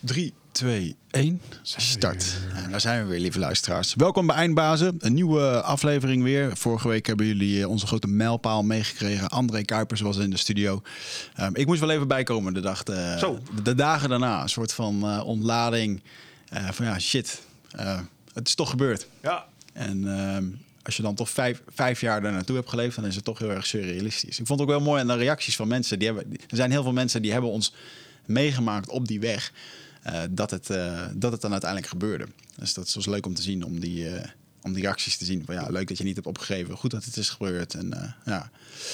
3, 2, 1, start. En daar zijn we weer, lieve luisteraars. Welkom bij Eindbazen, een nieuwe aflevering weer. Vorige week hebben jullie eh, onze grote mijlpaal meegekregen. André Kuipers was in de studio. Um, ik moest wel even bijkomen de, dag, de, de, de dagen daarna. Een soort van uh, ontlading. Uh, van ja, shit, het is toch gebeurd. Ja. En um, als je dan toch vijf, vijf jaar daar naartoe hebt geleefd, dan is het toch heel erg surrealistisch. Ik vond het ook wel mooi aan de reacties van mensen. Die hebben, er zijn heel veel mensen die hebben ons meegemaakt op die weg. Uh, dat, het, uh, dat het dan uiteindelijk gebeurde. Dus dat was leuk om te zien, om die, uh, om die reacties te zien. Van, ja, leuk dat je niet hebt opgegeven. Goed dat het is gebeurd. En ja,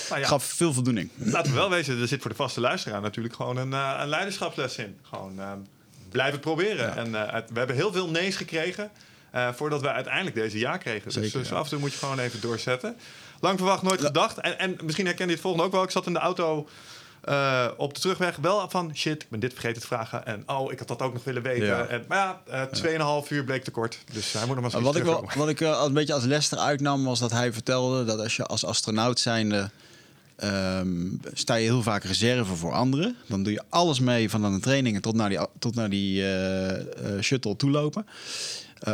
nou ja, gaf veel voldoening. Laten we wel wezen, er zit voor de vaste luisteraar natuurlijk gewoon een, een leiderschapsles in. Gewoon blijf het proberen. Ja. En we hebben heel veel nee's gekregen. Uh, voordat we uiteindelijk deze ja kregen. Zeker, dus, dus ja. af en toe moet je gewoon even doorzetten. Lang verwacht, nooit gedacht. En, en misschien herken je het volgende ook wel. Ik zat in de auto uh, op de terugweg wel van... shit, ik ben dit vergeten te vragen. En oh, ik had dat ook nog willen weten. Ja. En, maar ja, uh, tweeënhalf uur bleek te kort. Dus hij moet nog maar wat ik, wel, wat ik uh, een beetje als les eruit nam... was dat hij vertelde dat als je als astronaut zijnde... Um, sta je heel vaak reserve voor anderen. Dan doe je alles mee van aan de trainingen tot naar die, tot naar die shuttle toelopen.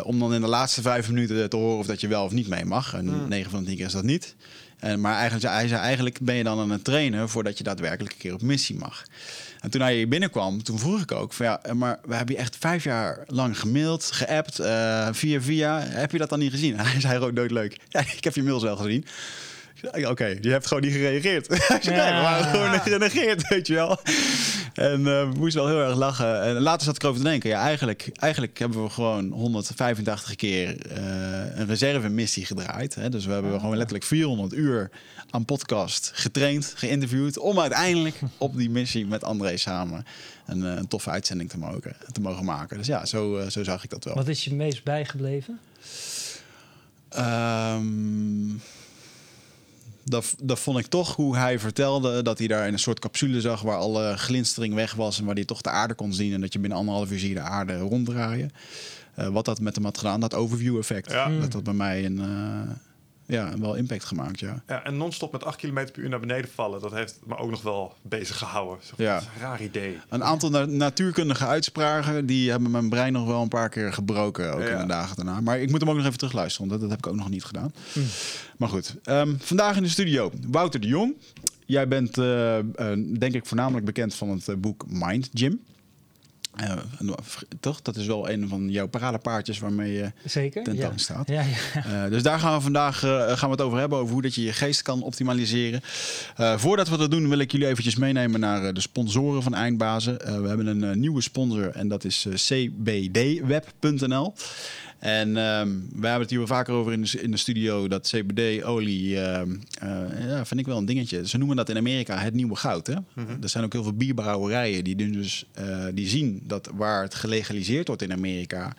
Om dan in de laatste vijf minuten te horen of dat je wel of niet mee mag. En mm. 9 van de 10 keer is dat niet. En, maar eigenlijk, hij zei, eigenlijk ben je dan aan het trainen voordat je daadwerkelijk een keer op missie mag. En toen hij hier binnenkwam, toen vroeg ik ook van ja, maar we hebben je echt vijf jaar lang gemaild, geappt, uh, via via. Heb je dat dan niet gezien? En hij zei ook nooit leuk. Ja, ik heb je mails wel gezien. Oké, okay, je hebt gewoon niet gereageerd. ja. we waren gewoon genegeerd, weet je wel. En uh, we moesten wel heel erg lachen. En later zat ik over te denken. Ja, eigenlijk, eigenlijk hebben we gewoon 185 keer uh, een reservemissie gedraaid. Hè? Dus we hebben gewoon letterlijk 400 uur aan podcast getraind, geïnterviewd. Om uiteindelijk op die missie met André samen een, een toffe uitzending te mogen, te mogen maken. Dus ja, zo, zo zag ik dat wel. Wat is je meest bijgebleven? Um, dat, dat vond ik toch hoe hij vertelde dat hij daar in een soort capsule zag waar alle glinstering weg was en waar hij toch de aarde kon zien en dat je binnen anderhalf uur zie je de aarde ronddraaien. Uh, wat dat met hem had gedaan, dat overview effect. Ja. Dat dat bij mij een, uh, ja, wel impact gemaakt, ja. ja en non-stop met 8 km per uur naar beneden vallen, dat heeft me ook nog wel bezig gehouden. Zo, ja. een raar idee. Een aantal na natuurkundige uitspraken, die hebben mijn brein nog wel een paar keer gebroken, ook ja. in de dagen daarna. Maar ik moet hem ook nog even terugluisteren, want dat, dat heb ik ook nog niet gedaan. Mm. Maar goed, um, vandaag in de studio Wouter de Jong. Jij bent, uh, uh, denk ik, voornamelijk bekend van het uh, boek Mind Gym. Uh, toch? Dat is wel een van jouw paradepaardjes waarmee je Zeker, tentoon ja. staat. Ja, ja. Uh, dus daar gaan we vandaag uh, gaan we het over hebben, over hoe dat je je geest kan optimaliseren. voordat we dat doen, wil ik jullie eventjes meenemen naar de sponsoren van Eindbazen. we hebben een nieuwe sponsor en dat is cbdweb.nl. En um, we hebben het hier wel vaker over in de, in de studio, dat CBD-olie, uh, uh, ja, vind ik wel een dingetje. Ze noemen dat in Amerika het nieuwe goud. Hè? Mm -hmm. Er zijn ook heel veel bierbrouwerijen die, dus, uh, die zien dat waar het gelegaliseerd wordt in Amerika,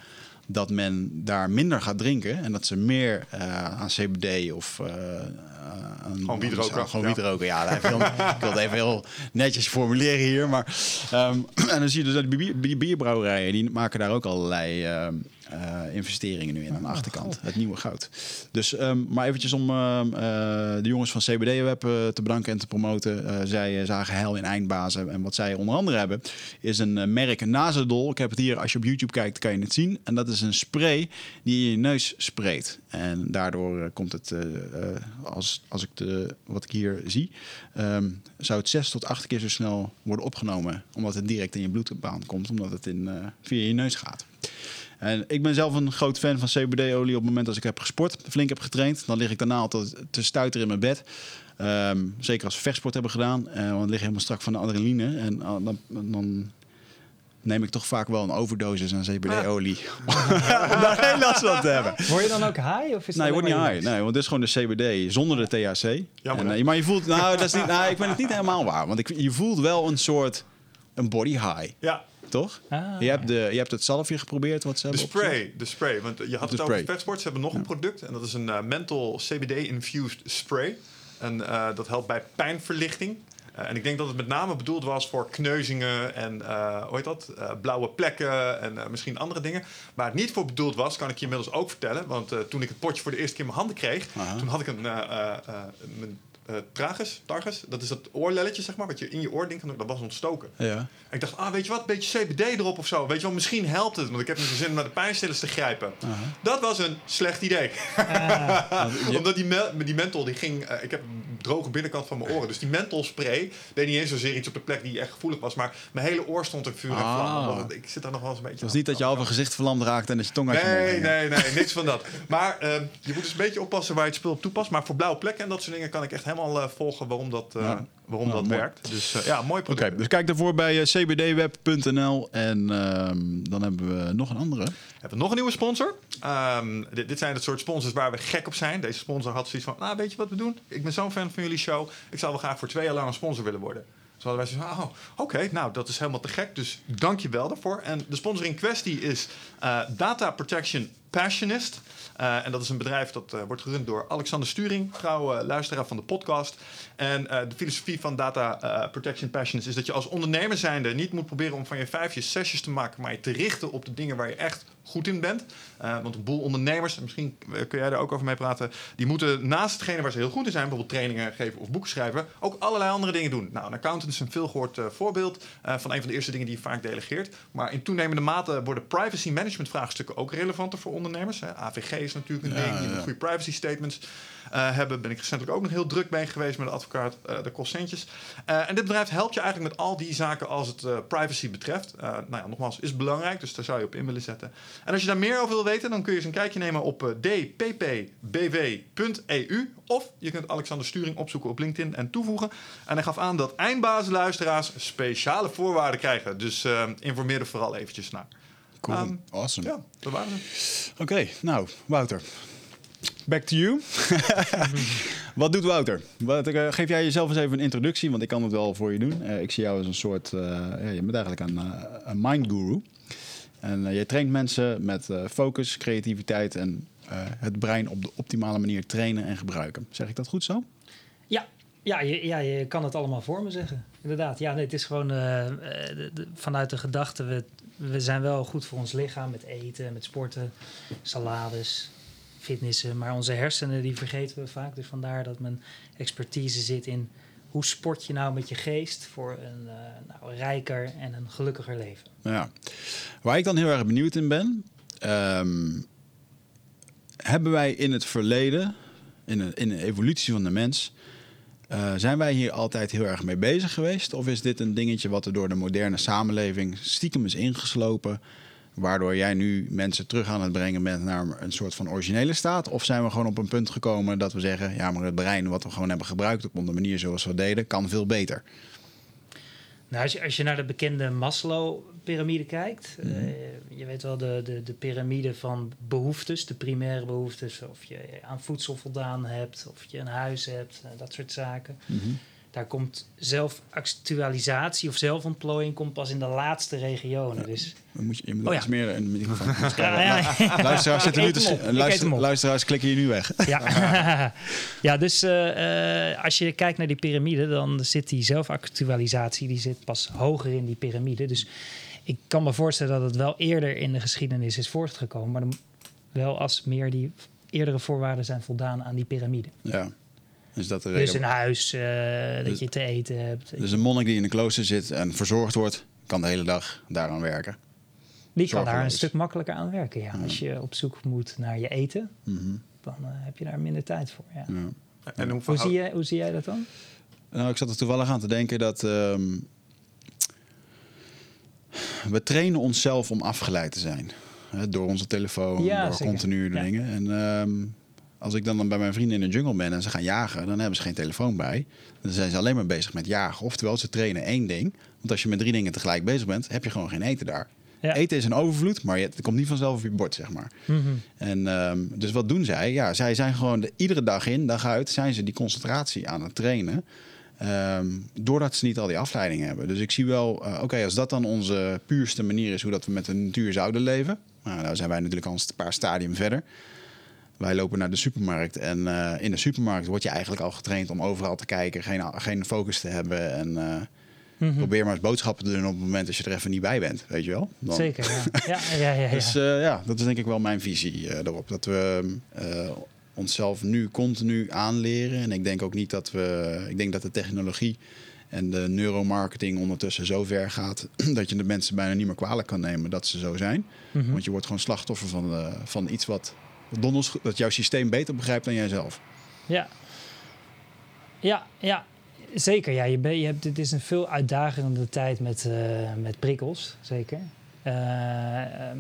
dat men daar minder gaat drinken en dat ze meer uh, aan CBD of uh, aan, gewoon wiet roken. Gewoon wiet roken, ja. ik wil het even heel netjes formuleren hier. Maar, um, en dan zie je dus dat die bierbrouwerijen, die maken daar ook allerlei uh, uh, investeringen nu in aan de achterkant. Het nieuwe goud. Dus, um, maar eventjes om uh, de jongens van CBD Web uh, te bedanken en te promoten. zij zagen hel in eindbazen. En wat zij onder andere hebben, is een merk Nazadol. Ik heb het hier, als je op YouTube kijkt, kan je het zien. En dat is een spray die je in je neus spreekt. En daardoor komt het, als, als ik de, wat ik hier zie, um, zou het zes tot acht keer zo snel worden opgenomen. Omdat het direct in je bloedbaan komt, omdat het in, via je neus gaat. En ik ben zelf een groot fan van CBD-olie. Op het moment dat ik heb gesport, flink heb getraind, dan lig ik daarna altijd te stuiteren in mijn bed. Um, zeker als we vechtsport hebben gedaan, uh, want dan lig helemaal strak van de adrenaline. En uh, dan, dan, neem ik toch vaak wel een overdosis aan CBD-olie. Ah. om daar geen last van te hebben. Word je dan ook high? Of is nee, je wordt niet high. Nee, want dit is gewoon de CBD zonder de THC. Jammer, en, uh, maar je voelt, nou, dat is niet, nou, ik vind het niet helemaal waar. Want ik, je voelt wel een soort een body high. Ja, toch? Ah. Je, hebt de, je hebt het zalfje geprobeerd wat ze de spray, de spray. Want je had de het spray. over. Ze hebben nog ja. een product en dat is een uh, menthol CBD-infused spray. En uh, dat helpt bij pijnverlichting. Uh, en ik denk dat het met name bedoeld was voor kneuzingen en uh, hoe heet dat? Uh, blauwe plekken en misschien andere dingen. Waar het niet voor bedoeld was, kan ik je inmiddels ook vertellen. Want toen ik het potje voor de eerste keer in mijn handen kreeg, toen had ik een, mijn uh, tragus, targus, dat is dat oorlelletje, zeg maar, wat je in je oor doen, dat was ontstoken. Ja. En ik dacht, ah, weet je wat, een beetje CBD erop of zo. Weet je wel, misschien helpt het, want ik heb niet zin om naar de pijnstillers te grijpen. Dat was een slecht idee. Omdat die, me die menthol, die ging, uh, ik heb een droge binnenkant van mijn oren, dus die mentholspray deed niet eens zozeer iets op de plek die echt gevoelig was, maar mijn hele oor stond in vuur en Ah. Ik zit daar nog wel eens een beetje Het was niet dat je halve gezicht verlamd raakte en dat je tong uit je mond Nee, nee, nee, niks van dat. Maar uh, je moet dus een beetje oppassen waar je het spul op toepast. Maar voor blauwe plekken en dat soort dingen kan ik echt helemaal uh, volgen waarom dat, Ja. waarom Nou, dat mooi. werkt. Dus uh, ja, mooi Oké, product. dus kijk daarvoor bij eh, cbdweb.nl en ehm, dan hebben we nog een andere. We hebben nog een nieuwe sponsor. Um, dit, dit, zijn het soort sponsors waar we gek op zijn. Deze sponsor had zoiets van, nou weet je wat we doen? Ik ben zo'n fan van jullie show. Ik zou wel graag voor twee jaar lang een sponsor willen worden. Dus hadden wij zoiets van, oh, oké, nou dat is helemaal te gek. Dus dank je wel daarvoor. En de sponsor in kwestie is uh, Data Protection Passionist. Uh, en dat is een bedrijf dat uh, wordt gerund door Alexander Sturing, trouw uh, luisteraar van de podcast. En de filosofie van Data Protection Passionist is dat je als ondernemer zijnde niet moet proberen om van je vijfjes zesjes te maken, maar je te richten op de dingen waar je echt goed in bent. want een boel ondernemers, en misschien kun jij daar ook over mee praten, die moeten naast hetgene waar ze heel goed in zijn, bijvoorbeeld trainingen geven of boeken schrijven, ook allerlei andere dingen doen. Nou, een accountant is een veelgehoord voorbeeld van een van de eerste dingen die je vaak delegeert. Maar in toenemende mate worden privacy management vraagstukken ook relevanter voor ondernemers. Hè. AVG is natuurlijk een Ja, ding. Je moet ja. goede privacy statements hebben. Ben ik recentelijk ook nog heel druk mee geweest met de advocaat. Uh, dat kost centjes. Uh, en dit bedrijf helpt je eigenlijk met al die zaken als het privacy betreft. nou ja, nogmaals, is belangrijk. Dus daar zou je op in willen zetten. En als je daar meer over wil weten, dan kun je eens een kijkje nemen op dppbw.eu. Of je kunt Alexander Sturing opzoeken op LinkedIn en toevoegen. En hij gaf aan dat eindbazenluisteraars speciale voorwaarden krijgen. Dus informeer er vooral eventjes naar. Cool, Um, awesome. Ja, dat waren ze. Oké, nou, Wouter. Back to you. Wat doet Wouter? Wat, uh, geef jij jezelf eens even een introductie, want ik kan het wel voor je doen. Uh, ik zie jou als een soort, uh, ja, je bent eigenlijk een, een mind guru. En je traint mensen met focus, creativiteit en het brein op de optimale manier trainen en gebruiken. Zeg ik dat goed zo? Ja, ja, je, ja, je kan het allemaal voor me zeggen. Inderdaad. Ja, nee, het is gewoon vanuit de gedachte, we, we zijn wel goed voor ons lichaam met eten, met sporten, salades, fitnessen. Maar onze hersenen, die vergeten we vaak. Dus vandaar dat mijn expertise zit in hoe sport je nou met je geest voor een uh, nou, rijker en een gelukkiger leven. Ja. Waar ik dan heel erg benieuwd in ben, um, hebben wij in het verleden, in de, in de evolutie van de mens, uh, zijn wij hier altijd heel erg mee bezig geweest? Of is dit een dingetje wat er door de moderne samenleving stiekem is ingeslopen? Waardoor jij nu mensen terug aan het brengen bent naar een soort van originele staat? Of zijn we gewoon op een punt gekomen dat we zeggen: ja, maar het brein wat we gewoon hebben gebruikt op de manier zoals we deden, kan veel beter? Nou, als je, als je naar de bekende Maslow-pyramide kijkt, mm -hmm. uh, je weet wel de, de, de piramide van behoeftes, de primaire behoeftes, of je aan voedsel voldaan hebt, of je een huis hebt, uh, dat soort zaken. Mm -hmm. Daar komt zelfactualisatie of zelfontplooiing komt pas in de laatste regionen. Dus... Dan moet je, je moet oh, ja. meer een microfoon. ja, ja, ja. Luisteraars zitten nu te luister, luisteraars klikken hier nu weg. Ja, ja dus uh, uh, als je kijkt naar die piramide, dan zit die zelfactualisatie die zit pas hoger in die piramide. Dus ik kan me voorstellen dat het wel eerder in de geschiedenis is voortgekomen, maar dan wel als meer die eerdere voorwaarden zijn voldaan aan die piramide. Ja. Dus, dat de dus een huis, uh, dus, dat je te eten hebt. Dus een monnik die in een klooster zit en verzorgd wordt, kan de hele dag daaraan werken. Die kan daar een stuk makkelijker aan werken, ja. ja. Als je op zoek moet naar je eten, mm -hmm. dan uh, heb je daar minder tijd voor. Ja. ja. En hoe, hoe, zie jij, hoe zie jij dat dan? Nou, ik zat er toevallig aan te denken dat um, we trainen onszelf om afgeleid te zijn. Hè, door onze telefoon, ja, door zeker. continu dingen. En um, als ik dan, dan bij mijn vrienden in de jungle ben en ze gaan jagen, dan hebben ze geen telefoon bij. Dan zijn ze alleen maar bezig met jagen. Oftewel, ze trainen één ding. Want als je met drie dingen tegelijk bezig bent, heb je gewoon geen eten daar. Ja. Eten is een overvloed, maar het komt niet vanzelf op je bord, zeg maar. Mm -hmm. En um, dus wat doen zij? Ja, zij zijn gewoon de, iedere dag in, dag uit, zijn ze die concentratie aan het trainen. Um, doordat ze niet al die afleidingen hebben. Dus ik zie wel, uh, oké, okay, als dat dan onze puurste manier is hoe dat we met de natuur zouden leven. Nou, daar zijn wij natuurlijk al een paar stadium verder. Wij lopen naar de supermarkt en uh, in de supermarkt word je eigenlijk al getraind om overal te kijken, geen, geen focus te hebben en uh, mm -hmm. probeer maar eens boodschappen te doen op het moment dat je er even niet bij bent, weet je wel? Dan... Zeker, ja. ja, ja, ja, ja. Dus uh, ja, dat is denk ik wel mijn visie erop. Dat we onszelf nu continu aanleren. En ik denk ook niet dat we. Ik denk dat de technologie en de neuromarketing ondertussen zo ver gaat dat je de mensen bijna niet meer kwalijk kan nemen dat ze zo zijn. Mhm. Want je wordt gewoon slachtoffer van, eh, van iets wat dat jouw systeem beter begrijpt dan jijzelf. Ja. Ja, ja. Zeker, ja. Je ben, je hebt, dit is een veel uitdagende tijd met, eh, met prikkels, zeker. Eh, ehm,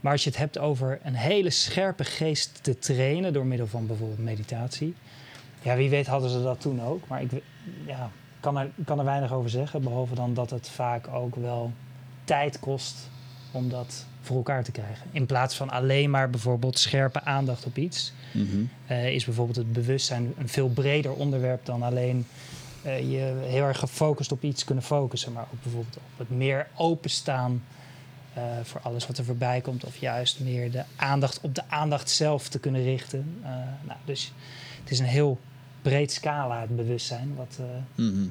maar als je het hebt over een hele scherpe geest te trainen door middel van bijvoorbeeld meditatie. Ja, wie weet hadden ze dat toen ook. Maar ik ja, kan, er, kan er weinig over zeggen. Behalve dan dat het vaak ook wel tijd kost om dat voor elkaar te krijgen. In plaats van alleen maar bijvoorbeeld scherpe aandacht op iets eh, is bijvoorbeeld het bewustzijn een veel breder onderwerp dan alleen eh, je heel erg gefocust op iets kunnen focussen, maar ook bijvoorbeeld op het meer openstaan eh, voor alles wat er voorbij komt, of juist meer de aandacht op de aandacht zelf te kunnen richten. Nou, dus het is een heel breed scala, het bewustzijn, wat, Mhm.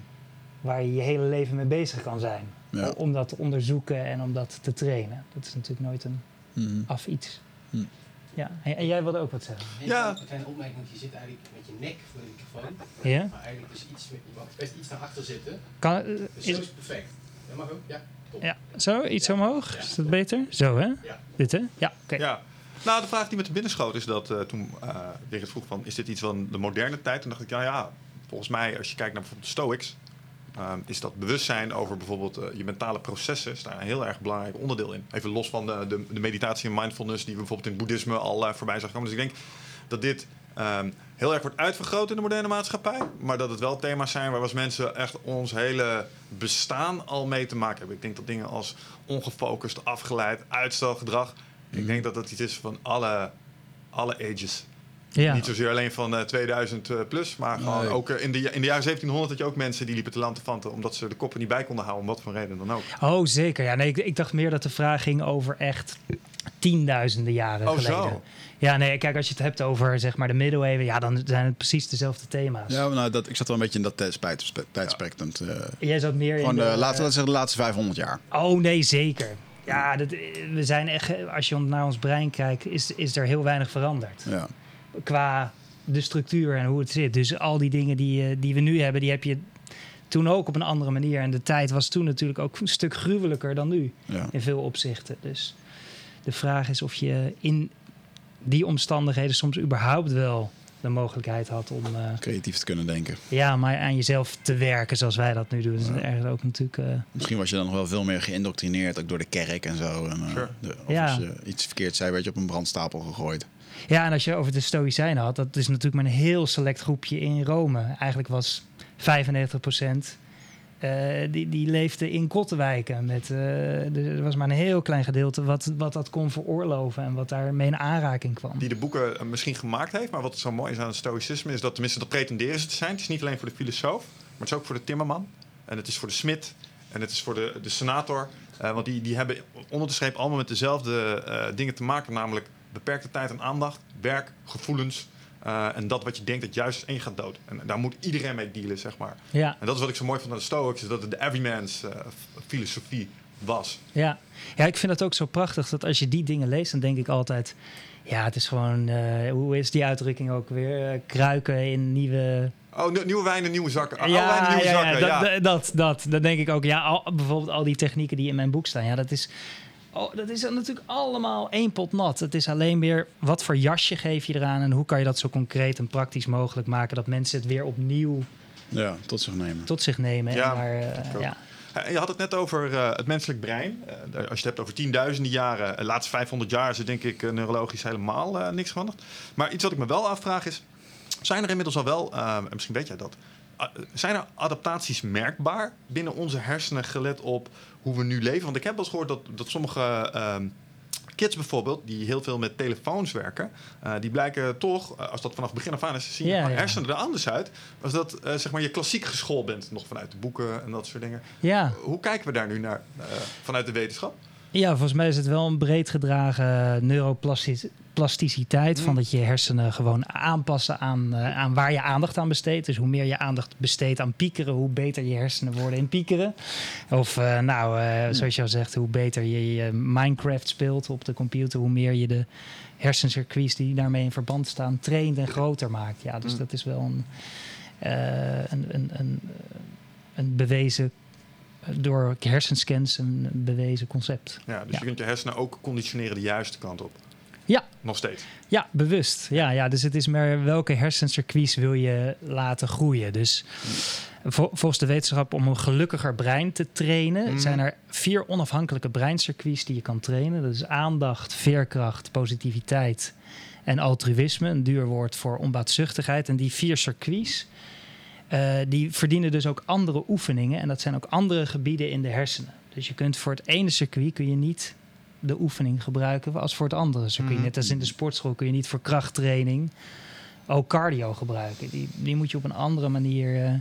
waar je je hele leven mee bezig kan zijn. Ja. Om dat te onderzoeken en om dat te trainen. Dat is natuurlijk nooit een Mhm. af iets. Hm. Ja, en, en jij wilde ook wat zeggen. Een Ja. kleine- kleine opmerking, want je zit eigenlijk met je nek voor de microfoon. Ja? Maar eigenlijk dus iets, met- je mag best iets naar achter zitten. Kan, eh, Dus is, zo is het perfect. Dat mag ook, ja. Top. Ja, zo, iets omhoog. Ja. Is dat beter? Zo, hè? Ja. Dit, hè? Ja, oké. Ja. Nou, de vraag die me te binnen schoot is dat eh, toen uh, Gerrit vroeg van... is dit iets van de moderne tijd? Toen dacht ik, ja, ja, volgens mij als je kijkt naar bijvoorbeeld de Stoics... ehm, is dat bewustzijn over bijvoorbeeld eh, je mentale processen... is daar een heel erg belangrijk onderdeel in. Even los van de, de, de meditatie en mindfulness... die we bijvoorbeeld in het boeddhisme al eh, voorbij zag komen. Dus ik denk dat dit ehm, heel erg wordt uitvergroot in de moderne maatschappij... maar dat het wel thema's zijn waar we als mensen echt ons hele bestaan al mee te maken hebben. Ik denk dat dingen als ongefocust, afgeleid, uitstelgedrag... Ik denk dat dat iets is van alle, alle ages. Ja. Niet zozeer alleen van eh, 2000 eh, plus, maar gewoon Nee. ook eh, in, de, in de jaren 1700 had je ook mensen die liepen te lantefanten omdat ze de koppen niet bij konden houden, om wat voor reden dan ook. Oh, zeker. Ja, nee, ik, ik dacht meer dat de vraag ging over echt tienduizenden jaren Oh, geleden. zo. Ja, nee, kijk, als je het hebt over zeg maar de middeleeuwen, ja, dan zijn het precies dezelfde thema's. Ja, nou, dat, ik zat wel een beetje in dat tijdspe- tijdspectrum. te- Jij zat meer gewoon in de, de, laten we zeggen, de laatste 500 jaar. Oh nee, zeker. Ja, dat, we zijn echt, als je naar ons brein kijkt, is, is er heel weinig veranderd. Ja. Qua de structuur en hoe het zit. Dus al die dingen die, eh, die we nu hebben, die heb je toen ook op een andere manier. En de tijd was toen natuurlijk ook een stuk gruwelijker dan nu. Ja. in veel opzichten. Dus de vraag is of je in die omstandigheden soms überhaupt wel de mogelijkheid had om eh, Creatief te kunnen denken. ja, maar aan jezelf te werken zoals wij dat nu doen. Ja. ergens ook natuurlijk. eh, Misschien was je dan nog wel veel meer geïndoctrineerd, ook door de kerk en zo. En, Sure. de, of Ja. als je iets verkeerd zei, werd je op een brandstapel gegooid. Ja, en als je over de Stoïcijnen had, dat is natuurlijk maar een heel select groepje in Rome. Eigenlijk was 95 procent. die, die leefde in Kottenwijken. Met, eh, er was maar een heel klein gedeelte wat, wat dat kon veroorloven en wat daarmee in aanraking kwam. Die de boeken eh, misschien gemaakt heeft, maar wat zo mooi is aan het stoïcisme is dat tenminste dat pretenderen ze te zijn. Het is niet alleen voor de filosoof, maar het is ook voor de timmerman. En het is voor de smid en het is voor de, de senator. Eh, want die, die hebben onder de streep allemaal met dezelfde eh, dingen te maken, namelijk beperkte tijd en aandacht, werk, gevoelens. eh, en dat wat je denkt dat juist is één gaat dood. En daar moet iedereen mee dealen, zeg maar. Ja, En dat is wat ik zo mooi vond aan de Stoics, is dat het de everyman's eh, filosofie was. ja. ja, ik vind het ook zo prachtig dat als je die dingen leest, dan denk ik altijd... Ja, het is gewoon, eh, hoe is die uitdrukking ook weer? Kruiken in nieuwe Oh, nieuw- nieuwe wijn en nieuwe zakken. Oude ja, en nieuwe ja, zakken, ja, ja. dat, dat, dat, dat denk ik ook. Ja, al, bijvoorbeeld al die technieken die in mijn boek staan. Ja, dat is, oh, dat is natuurlijk allemaal één pot nat. Het is alleen weer wat voor jasje geef je eraan en hoe kan je dat zo concreet en praktisch mogelijk maken dat mensen het weer opnieuw Ja, tot zich nemen. tot zich nemen. Ja, en daar, eh, ja. Je had het net over eh, het menselijk brein. Eh, als je het hebt over tienduizenden jaren, de laatste 500 jaar is er denk ik neurologisch helemaal eh, niks veranderd. Maar iets wat ik me wel afvraag is, zijn er inmiddels al wel, eh, en misschien weet jij dat, zijn er adaptaties merkbaar binnen onze hersenen gelet op hoe we nu leven? Want ik heb wel eens gehoord dat, dat sommige ehm, kids bijvoorbeeld, die heel veel met telefoons werken, eh, die blijken toch, eh, als dat vanaf het begin af aan is, zien Ja, je ja. hersenen er anders uit. Als dat eh, zeg maar je klassiek geschoold bent, nog vanuit de boeken en dat soort dingen. ja. Hoe kijken we daar nu naar vanuit de wetenschap? Ja, volgens mij is het wel een breed gedragen neuroplasticiteit. Mm. Van dat je hersenen gewoon aanpassen aan, eh, aan waar je aandacht aan besteedt. Dus hoe meer je aandacht besteedt aan piekeren, hoe beter je hersenen worden in piekeren. Of eh, nou, eh, zoals je al zegt, hoe beter je, je Minecraft speelt op de computer, hoe meer je de hersencircuits die daarmee in verband staan traint en groter maakt. Ja, dus Mm. dat is wel een, een, een, een, een bewezen door hersenscans een bewezen concept. Ja, dus Ja. je kunt je hersenen ook conditioneren de juiste kant op. Ja. Nog steeds. Ja, bewust. Ja, ja, dus het is meer welke hersencircuits wil je laten groeien. Dus vol- volgens de wetenschap om een gelukkiger brein te trainen... Mhm. zijn er vier onafhankelijke breincircuits die je kan trainen. Dat is aandacht, veerkracht, positiviteit en altruïsme. Een duur woord voor onbaatzuchtigheid. En die vier circuits... eh, die verdienen dus ook andere oefeningen. En dat zijn ook andere gebieden in de hersenen. Dus je kunt voor het ene circuit kun je niet de oefening gebruiken als voor het andere circuit. Mhm. Net als in de sportschool kun je niet voor krachttraining ook cardio gebruiken. Die, die moet je op een andere manier. eh,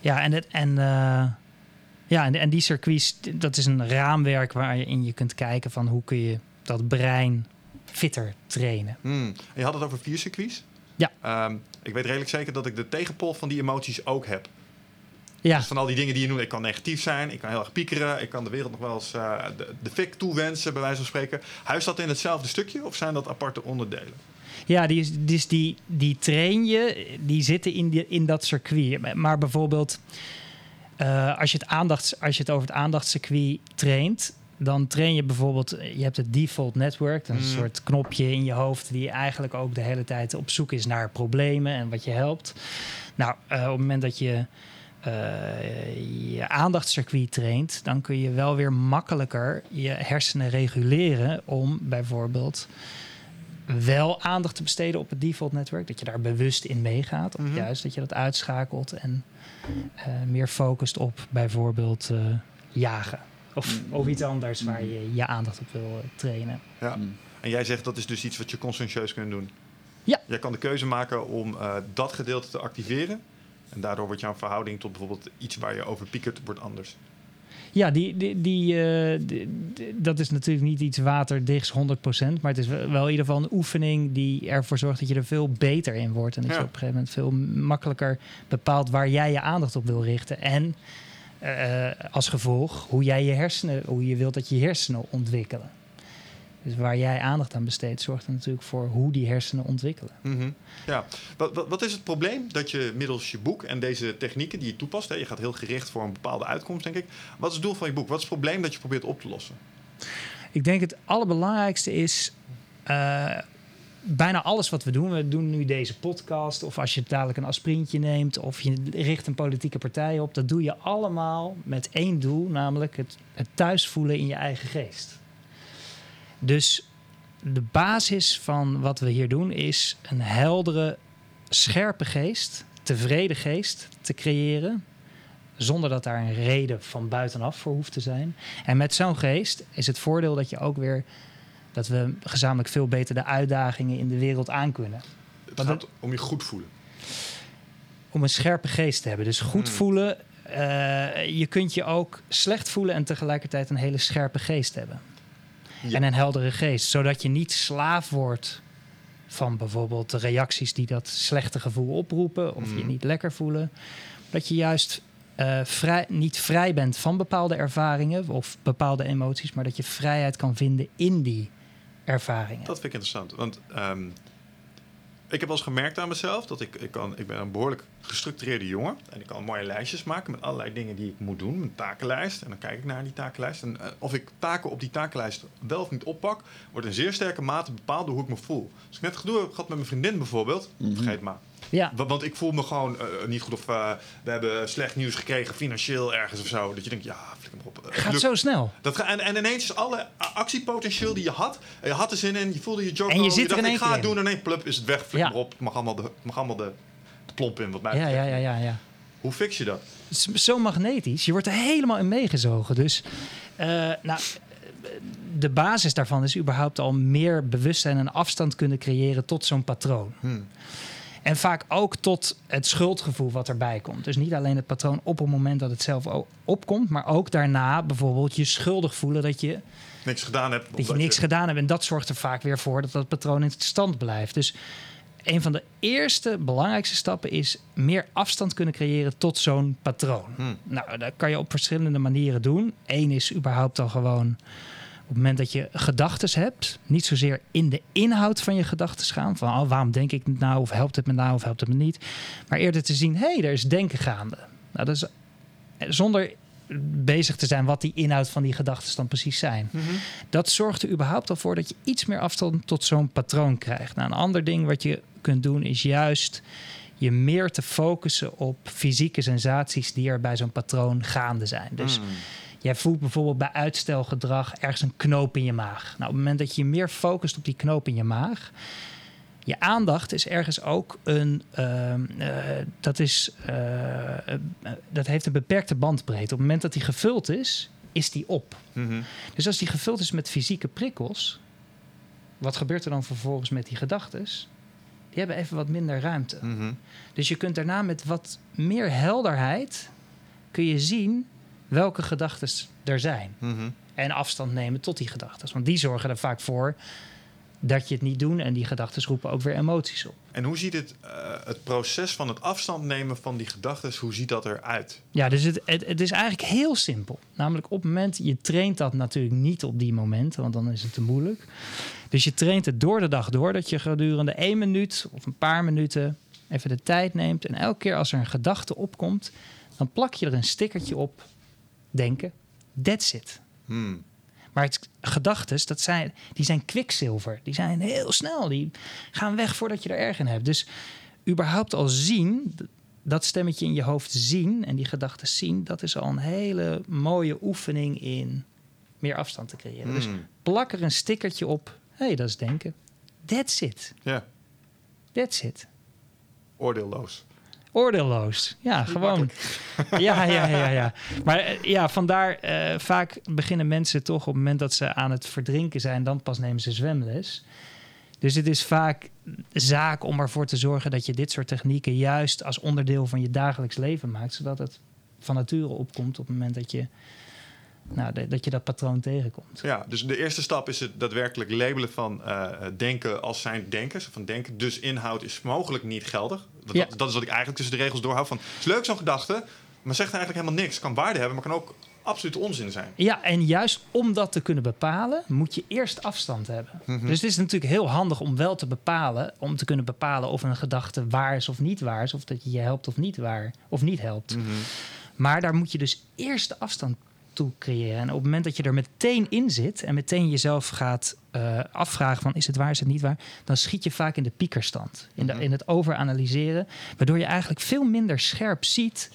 ja, en, het, en, eh, ja, en, en die circuits, dat is een raamwerk waarin je kunt kijken van hoe kun je dat brein fitter trainen. Hmm. En je had het over vier circuits. Ja. Ehm, ik weet redelijk zeker dat ik de tegenpol van die emoties ook heb. Ja, Dus van al die dingen die je noemt, ik kan negatief zijn, ik kan heel erg piekeren, ik kan de wereld nog wel eens eh, de, de fik toewensen, bij wijze van spreken. Huist dat in hetzelfde stukje of zijn dat aparte onderdelen? Ja, die, is- dus die, die train je, die zitten in, die, in dat circuit. Maar bijvoorbeeld, eh, als, je het aandachts, als je het over het aandachtscircuit traint, dan train je bijvoorbeeld, je hebt het default network, dat is een Mhm. soort knopje in je hoofd die eigenlijk ook de hele tijd op zoek is naar problemen en wat je helpt. Nou, eh, op het moment dat je eh, je aandachtscircuit traint, dan kun je wel weer makkelijker je hersenen reguleren om bijvoorbeeld wel aandacht te besteden op het default netwerk. Dat je daar bewust in meegaat. Of Mhm. juist dat je dat uitschakelt en eh, meer focust op bijvoorbeeld jagen. Of, of iets anders waar je je aandacht op wil eh, trainen. Ja. Mm. En jij zegt dat is dus iets wat je conscientieus kunt doen. Ja. Jij kan de keuze maken om eh, dat gedeelte te activeren. En daardoor wordt jouw verhouding tot bijvoorbeeld iets waar je over piekert, wordt anders. Ja, die, die, die, eh, die- die- dat is natuurlijk niet iets waterdichts 100%. Maar het is wel in ieder geval een oefening die ervoor zorgt dat je er veel beter in wordt. En dat Ja. je op een gegeven moment veel makkelijker bepaalt waar jij je aandacht op wil richten. En eh, als gevolg hoe jij je hersenen, hoe je wilt dat je hersenen ontwikkelen. Dus waar jij aandacht aan besteedt, zorgt er natuurlijk voor hoe die hersenen ontwikkelen. Mhm. Ja. Wat, wat, wat is het probleem dat je middels je boek en deze technieken die je toepast, hè, je gaat heel gericht voor een bepaalde uitkomst, denk ik. Wat is het doel van je boek? Wat is het probleem dat je probeert op te lossen? Ik denk het allerbelangrijkste is eh, bijna alles wat we doen. We doen nu deze podcast, of als je dadelijk een aspirintje neemt, of je richt een politieke partij op. Dat doe je allemaal met één doel, namelijk het, het thuis voelen in je eigen geest. Dus de basis van wat we hier doen is een heldere, scherpe geest, tevreden geest te creëren. Zonder dat daar een reden van buitenaf voor hoeft te zijn. En met zo'n geest is het voordeel dat je ook weer dat we gezamenlijk veel beter de uitdagingen in de wereld aankunnen. Het Wat gaat om je goed voelen. Om een scherpe geest te hebben. Dus goed Hmm. voelen. eh, je kunt je ook slecht voelen en tegelijkertijd een hele scherpe geest hebben. Ja. En een heldere geest. Zodat je niet slaaf wordt van bijvoorbeeld de reacties die dat slechte gevoel oproepen. Of je Mhm. niet lekker voelen. Dat je juist eh, vrij, niet vrij bent van bepaalde ervaringen of bepaalde emoties. Maar dat je vrijheid kan vinden in die ervaringen. Dat vind ik interessant. Want ehm, ik heb wel eens gemerkt aan mezelf dat ik, ik, kan, ik ben een behoorlijk gestructureerde jongen. En ik kan mooie lijstjes maken met allerlei dingen die ik moet doen. Een takenlijst. En dan kijk ik naar die takenlijst. En eh, of ik taken op die takenlijst wel of niet oppak, wordt in zeer sterke mate bepaald door hoe ik me voel. Als ik net gedoe heb gehad met mijn vriendin bijvoorbeeld, vergeet maar. Ja, Wa- Want ik voel me gewoon eh, niet goed of eh, we hebben slecht nieuws gekregen financieel ergens of zo. Dat je denkt, ja, flikker maar op. Eh, gaat lukt- zo snel. dat en, en ineens is alle actiepotentieel die je had, je had er zin in, je voelde je joke En je zit er dacht, in één ik ga het doen en ineens plup is het weg, flikker Ja. maar op. Het mag allemaal de, het mag allemaal de, de plomp in wat mij Ja, betreft. ja, ja, ja, ja. Hoe fix je dat? Het is zo magnetisch. Je wordt er helemaal in meegezogen. Dus eh, nou, de basis daarvan is überhaupt al meer bewustzijn en afstand kunnen creëren tot zo'n patroon. Hmm. En vaak ook tot het schuldgevoel wat erbij komt. Dus niet alleen het patroon op het moment dat het zelf opkomt, maar ook daarna bijvoorbeeld je schuldig voelen dat je, Niks gedaan hebt. dat je niks gedaan hebt. En dat zorgt er vaak weer voor dat dat patroon in stand blijft. Dus een van de eerste belangrijkste stappen is meer afstand kunnen creëren tot zo'n patroon. Hmm. Nou, dat kan je op verschillende manieren doen. Eén is überhaupt al gewoon op het moment dat je gedachten hebt, niet zozeer in de inhoud van je gedachten gaan, van oh, waarom denk ik het nou, of helpt het me nou, of helpt het me niet, maar eerder te zien, hé, hey, er is denken gaande. Nou, dat is zonder bezig te zijn wat die inhoud van die gedachten dan precies zijn. Mhm. Dat zorgt er überhaupt al voor dat je iets meer afstand tot zo'n patroon krijgt. Nou, een ander ding wat je kunt doen is juist je meer te focussen op fysieke sensaties die er bij zo'n patroon gaande zijn. Dus Mm. Jij voelt bijvoorbeeld bij uitstelgedrag ergens een knoop in je maag. Nou, op het moment dat je meer focust op die knoop in je maag, je aandacht is ergens ook een. ehm, eh, dat, is, eh, eh, dat heeft een beperkte bandbreedte. Op het moment dat die gevuld is, is die op. Mhm. Dus als die gevuld is met fysieke prikkels, wat gebeurt er dan vervolgens met die gedachten? Die hebben even wat minder ruimte. Mhm. Dus je kunt daarna met wat meer helderheid kun je zien welke gedachten er zijn. Mhm. En afstand nemen tot die gedachten. Want die zorgen er vaak voor dat je het niet doet. En die gedachten roepen ook weer emoties op. En hoe ziet het, eh, het proces van het afstand nemen van die gedachten, hoe ziet dat eruit? Ja, dus het, het, het is eigenlijk heel simpel. Namelijk op het moment, je traint dat natuurlijk niet op die momenten, want dan is het te moeilijk. Dus je traint het door de dag door, dat je gedurende één minuut of een paar minuten even de tijd neemt. En elke keer als er een gedachte opkomt, dan plak je er een stickertje op. Denken, that's it. Hmm. Maar dat zijn, die zijn kwikzilver. Die zijn heel snel. Die gaan weg voordat je er erg in hebt. Dus überhaupt al zien, dat stemmetje in je hoofd zien en die gedachten zien, dat is al een hele mooie oefening in meer afstand te creëren. Dus Hmm. plak er een stickertje op. Hé, hey, dat is denken. That's it. Ja, That's it. oordeelloos. Oordeelloos. Ja, gewoon. Ja, ja, ja, ja. Maar eh, ja, vandaar eh, vaak beginnen mensen toch op het moment dat ze aan het verdrinken zijn, dan pas nemen ze zwemles. Dus het is vaak zaak om ervoor te zorgen dat je dit soort technieken juist als onderdeel van je dagelijks leven maakt, zodat het van nature opkomt op het moment dat je, nou, de- dat, je dat patroon tegenkomt. Ja, dus de eerste stap is het daadwerkelijk labelen van eh, denken als zijn denken. Van denken, dus inhoud is mogelijk niet geldig. Dat, Ja. dat, dat is wat ik eigenlijk tussen de regels doorhoud. Van, het is leuk zo'n gedachte, maar zegt eigenlijk helemaal niks. Kan waarde hebben, maar kan ook absoluut onzin zijn. Ja, en juist om dat te kunnen bepalen, moet je eerst afstand hebben. Mhm. Dus het is natuurlijk heel handig om wel te bepalen, om te kunnen bepalen of een gedachte waar is of niet waar is, of dat je je helpt of niet waar of niet helpt. Mhm. Maar daar moet je dus eerst de afstand toe creëren. En op het moment dat je er meteen in zit en meteen jezelf gaat eh, afvragen van is het waar, is het niet waar, dan schiet je vaak in de piekerstand, in, de, Mhm. in het overanalyseren, waardoor je eigenlijk veel minder scherp ziet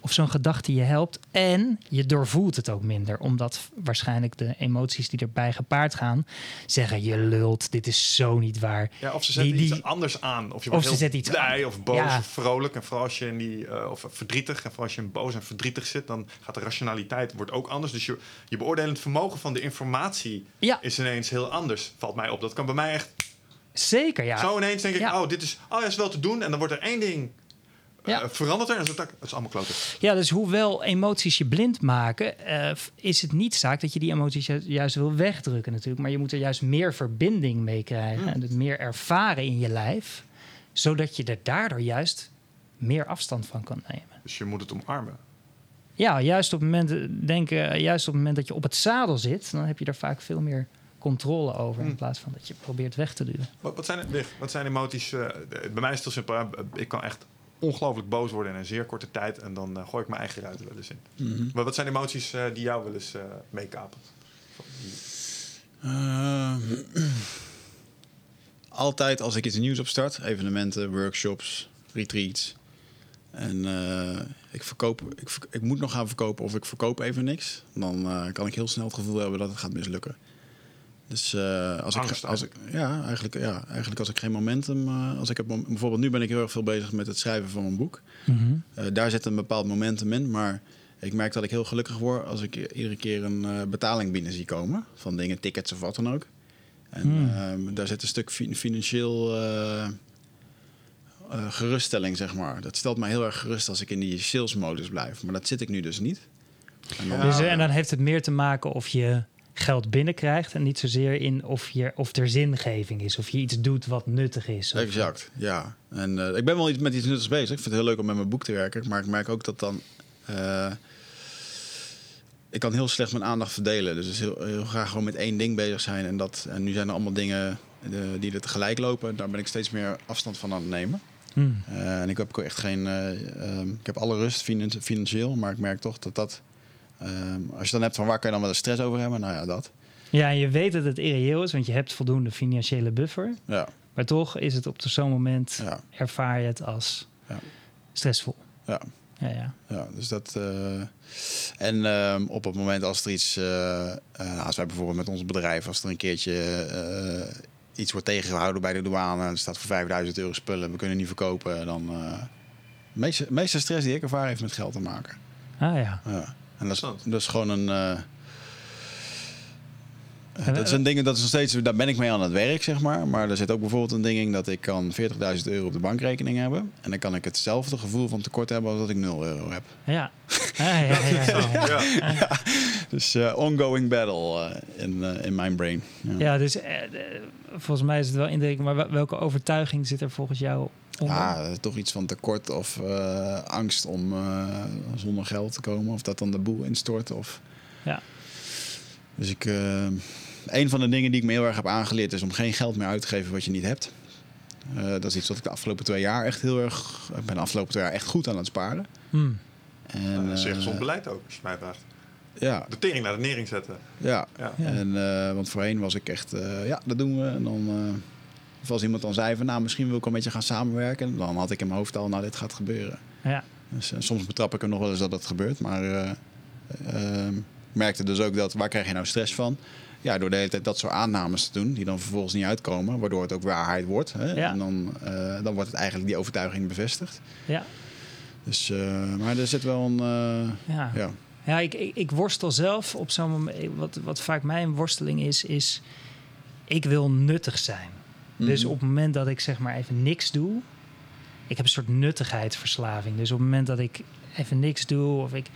of zo'n gedachte je helpt. En je doorvoelt het ook minder, omdat waarschijnlijk de emoties die erbij gepaard gaan zeggen je lult, dit is zo niet waar. Ja, of ze zetten Die- die- iets anders aan. Of je Of wordt ze heel zetten iets blij of boos Ja. of vrolijk. En vooral als je in die, eh, of verdrietig. En vooral als je in boos en verdrietig zit, dan gaat de rationaliteit wordt ook anders. Dus je, je beoordelend vermogen van de informatie Ja, is ineens heel anders. Valt mij op. Dat kan bij mij echt zeker ja. zo ineens denk ik, Ja. oh, dit is, oh, ja, is wel te doen. En dan wordt er één ding Ja. veranderd er. En dan is het, het is allemaal kloten. Ja, dus hoewel emoties je blind maken, eh, is het niet zaak dat je die emoties ju- juist wil wegdrukken natuurlijk. Maar je moet er juist meer verbinding mee krijgen Hmm. en het meer ervaren in je lijf, zodat je er daardoor juist meer afstand van kan nemen. Dus je moet het omarmen. Ja, juist op het moment, eh, denken, juist op het moment dat je op het zadel zit, dan heb je er vaak veel meer controle over in Hmm. plaats van dat je probeert weg te duwen. Wat, wat, zijn, wat zijn emoties? eh, bij mij is het heel simpel. Ik kan echt ongelooflijk boos worden in een zeer korte tijd. En dan eh, gooi ik mijn eigen ruiten wel eens in. Mhm. Maar wat zijn emoties eh, die jou wel eens meekapen? Eh, altijd als ik iets nieuws opstart, evenementen, workshops, retreats. En ik, verkoop, ik, ik moet nog gaan verkopen of ik verkoop even niks. Dan kan ik heel snel het gevoel hebben dat het gaat mislukken. Dus eh, als, Angst ik, als ik, ja, eigenlijk, ja, eigenlijk als ik geen momentum, eh, als ik heb, bijvoorbeeld nu ben ik heel erg veel bezig met het schrijven van mijn boek. Eh, daar zit een bepaald momentum in, maar ik merk dat ik heel gelukkig word als ik iedere keer een eh, betaling binnen zie komen. Van dingen, tickets of wat dan ook. En Hmm. ehm, daar zit een stuk fi- financieel, eh, eh, geruststelling, zeg maar. Dat stelt mij heel erg gerust als ik in die salesmodus blijf. Maar dat zit ik nu dus niet. En dan, dus, en dan heeft het meer te maken of je geld binnenkrijgt en niet zozeer in of, je, of er zingeving is, of je iets doet wat nuttig is. Exact, ja. En uh, ik ben wel iets met iets nuttigs bezig. Ik vind het heel leuk om met mijn boek te werken, maar ik merk ook dat dan. Uh, ik kan heel slecht mijn aandacht verdelen. Dus heel, heel, graag gewoon met één ding bezig zijn. En, dat, en nu zijn er allemaal dingen uh, die er tegelijk lopen. Daar ben ik steeds meer afstand van aan het nemen. Hmm. en ik heb ook echt geen. Um, ik heb alle rust financieel, maar ik merk toch dat dat Um, als je dan hebt van waar kan je dan wel de stress over hebben, nou ja, dat. Ja, en je weet dat het irreëel is, want je hebt voldoende financiële buffer. Ja. Maar toch is het op zo'n moment, ja. ervaar je het als ja. stressvol. Ja. Ja, ja. ja dus dat. Uh, en um, op het moment als er iets. Uh, uh, als wij bijvoorbeeld met ons bedrijf, als er een keertje iets wordt tegengehouden bij de douane. en er staat voor 5000 euro spullen, we kunnen niet verkopen. Dan. meeste, meeste stress die ik ervaar heeft met geld te maken. Ah ja. ja. En dat is, dat is gewoon een. Uh, dat is een ding, dat is nog steeds, daar ben ik mee aan het werk, zeg maar. Maar er zit ook bijvoorbeeld een ding in dat ik kan 40.000 euro op de bankrekening hebben. En dan kan ik hetzelfde gevoel van tekort hebben als dat ik 0 euro heb. Ja. ja. Dus uh, ongoing battle uh, in, uh, in mijn brain. Ja, dus volgens mij is het wel indrukwekkend. Maar welke overtuiging zit er volgens jou ja, toch iets van tekort of uh, angst om uh, zonder geld te komen. Of dat dan de boel instort. Of... Ja. Dus ik, uh, een van de dingen die ik me heel erg heb aangeleerd is om geen geld meer uit te geven wat je niet hebt. dat is iets wat ik de afgelopen twee jaar echt heel erg. Ik ben de afgelopen twee jaar echt goed aan het sparen. Hmm. En, dat is zeer gezond beleid ook, als je mij vraagt. Ja. De tering naar de nering zetten. Ja, ja. En, want voorheen was ik echt, ja, dat doen we. En dan of als iemand dan zei van nou, misschien wil ik een beetje gaan samenwerken. Dan had ik in mijn hoofd al, nou, dit gaat gebeuren. Ja. Dus, uh, soms betrap ik er nog wel eens dat het gebeurt. Maar uh, uh, merkte dus ook dat, waar krijg je nou stress van? Ja, door de hele tijd dat soort aannames te doen, die dan vervolgens niet uitkomen, waardoor het ook waarheid wordt. Hè? Ja. En dan, dan wordt het eigenlijk die overtuiging bevestigd. Ja. Dus, maar er zit wel een. ja. ja. Ja, ik, ik, ik, worstel zelf op zo'n moment. Wat, wat vaak mijn worsteling is, is. Ik wil nuttig zijn. Dus Mhm. op het moment dat ik zeg maar even niks doe, ik heb een soort nuttigheidsverslaving. Dus op het moment dat ik even niks doe of ik,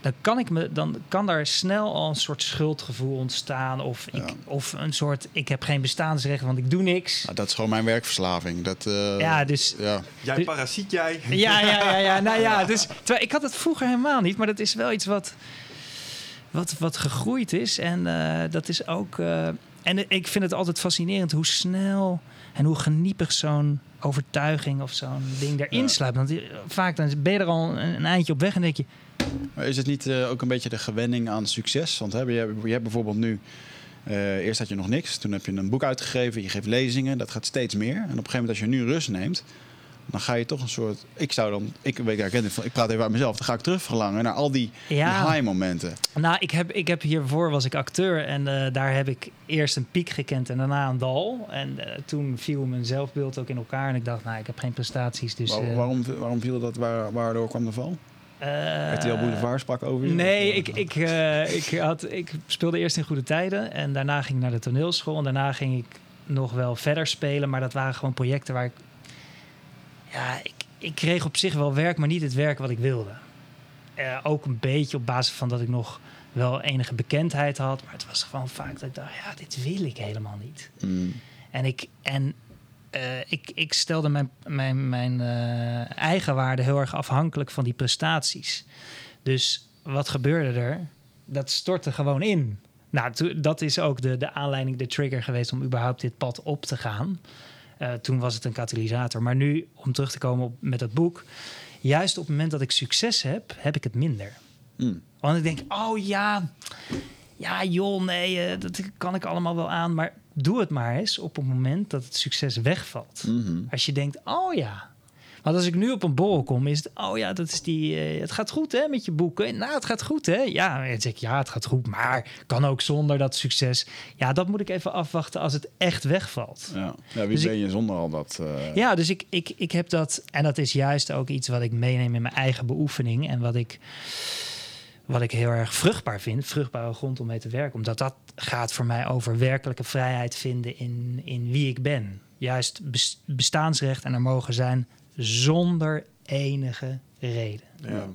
dan kan ik me, dan kan daar snel al een soort schuldgevoel ontstaan of ik, Ja. of een soort ik heb geen bestaansrecht, want ik doe niks. Nou, dat is gewoon mijn werkverslaving. Dat, eh, Ja, dus ja. Jij Dus- parasiet jij. ja, ja, ja, ja. Nou ja, dus terwijl, ik had het vroeger helemaal niet, maar dat is wel iets wat, wat, wat gegroeid is. En eh, dat is ook. eh, en ik vind het altijd fascinerend hoe snel en hoe geniepig zo'n overtuiging of zo'n ding erin Ja. sluipt. Want die- vaak dan ben je er al een, een eindje op weg en denk je. Maar is het niet eh, ook een beetje de gewenning aan succes? Want hè, je, hebt- je hebt bijvoorbeeld nu... eh, eerst had je nog niks, toen heb je een boek uitgegeven, je geeft lezingen, dat gaat steeds meer. En op een gegeven moment als je nu rust neemt, dan ga je toch een soort... Ik zou dan, ik weet van, ik praat even uit mezelf, dan ga ik terug verlangen naar al die, Ja. die high momenten. Nou, ik heb, ik heb hiervoor was ik acteur en eh, daar heb ik eerst een piek gekend en daarna een dal. En eh, toen viel mijn zelfbeeld ook in elkaar en ik dacht, nou, ik heb geen prestaties. Dus, Waar- eh, waarom, waarom viel dat, waar, waardoor kwam de val? eh, RTL Boulevard sprak over je? Nee, ik, ik, ik, had, ik speelde eerst in goede tijden en daarna ging ik naar de toneelschool. En daarna ging ik nog wel verder spelen, maar dat waren gewoon projecten waar ik... Ja, ik, ik kreeg op zich wel werk, maar niet het werk wat ik wilde. Eh, ook een beetje op basis van dat ik nog wel enige bekendheid had. Maar het was gewoon vaak dat ik dacht, ja, dit wil ik helemaal niet. Mm, En ik, en, eh, ik, ik stelde mijn, mijn, mijn eh, eigen waarde heel erg afhankelijk van die prestaties. Dus wat gebeurde er? Dat stortte gewoon in. Nou, dat is ook de, de aanleiding, de trigger geweest om überhaupt dit pad op te gaan. Eh, toen was het een katalysator. Maar nu, om terug te komen op, met het boek. Juist op het moment dat ik succes heb, heb ik het minder. mm. Want ik denk, oh ja, ja joh, nee, eh, dat kan ik allemaal wel aan. Maar doe het maar eens op het moment dat het succes wegvalt. Mhm. Als je denkt, oh ja. Want als ik nu op een borrel kom, is het, oh ja, dat is die, eh, het gaat goed hè met je boeken. Nou, het gaat goed hè. Ja, dan zeg ik, ja, het gaat goed, maar kan ook zonder dat succes. Ja, dat moet ik even afwachten als het echt wegvalt. Ja. ja, wie Dus ben je zonder al dat... eh, Ja, dus ik, ik, ik heb dat. En dat is juist ook iets wat ik meeneem in mijn eigen beoefening. En wat ik, wat ik heel erg vruchtbaar vind. Vruchtbare grond om mee te werken. Omdat dat gaat voor mij over werkelijke vrijheid vinden in, in wie ik ben. juist bes- bestaansrecht en er mogen zijn zonder enige reden. Ja.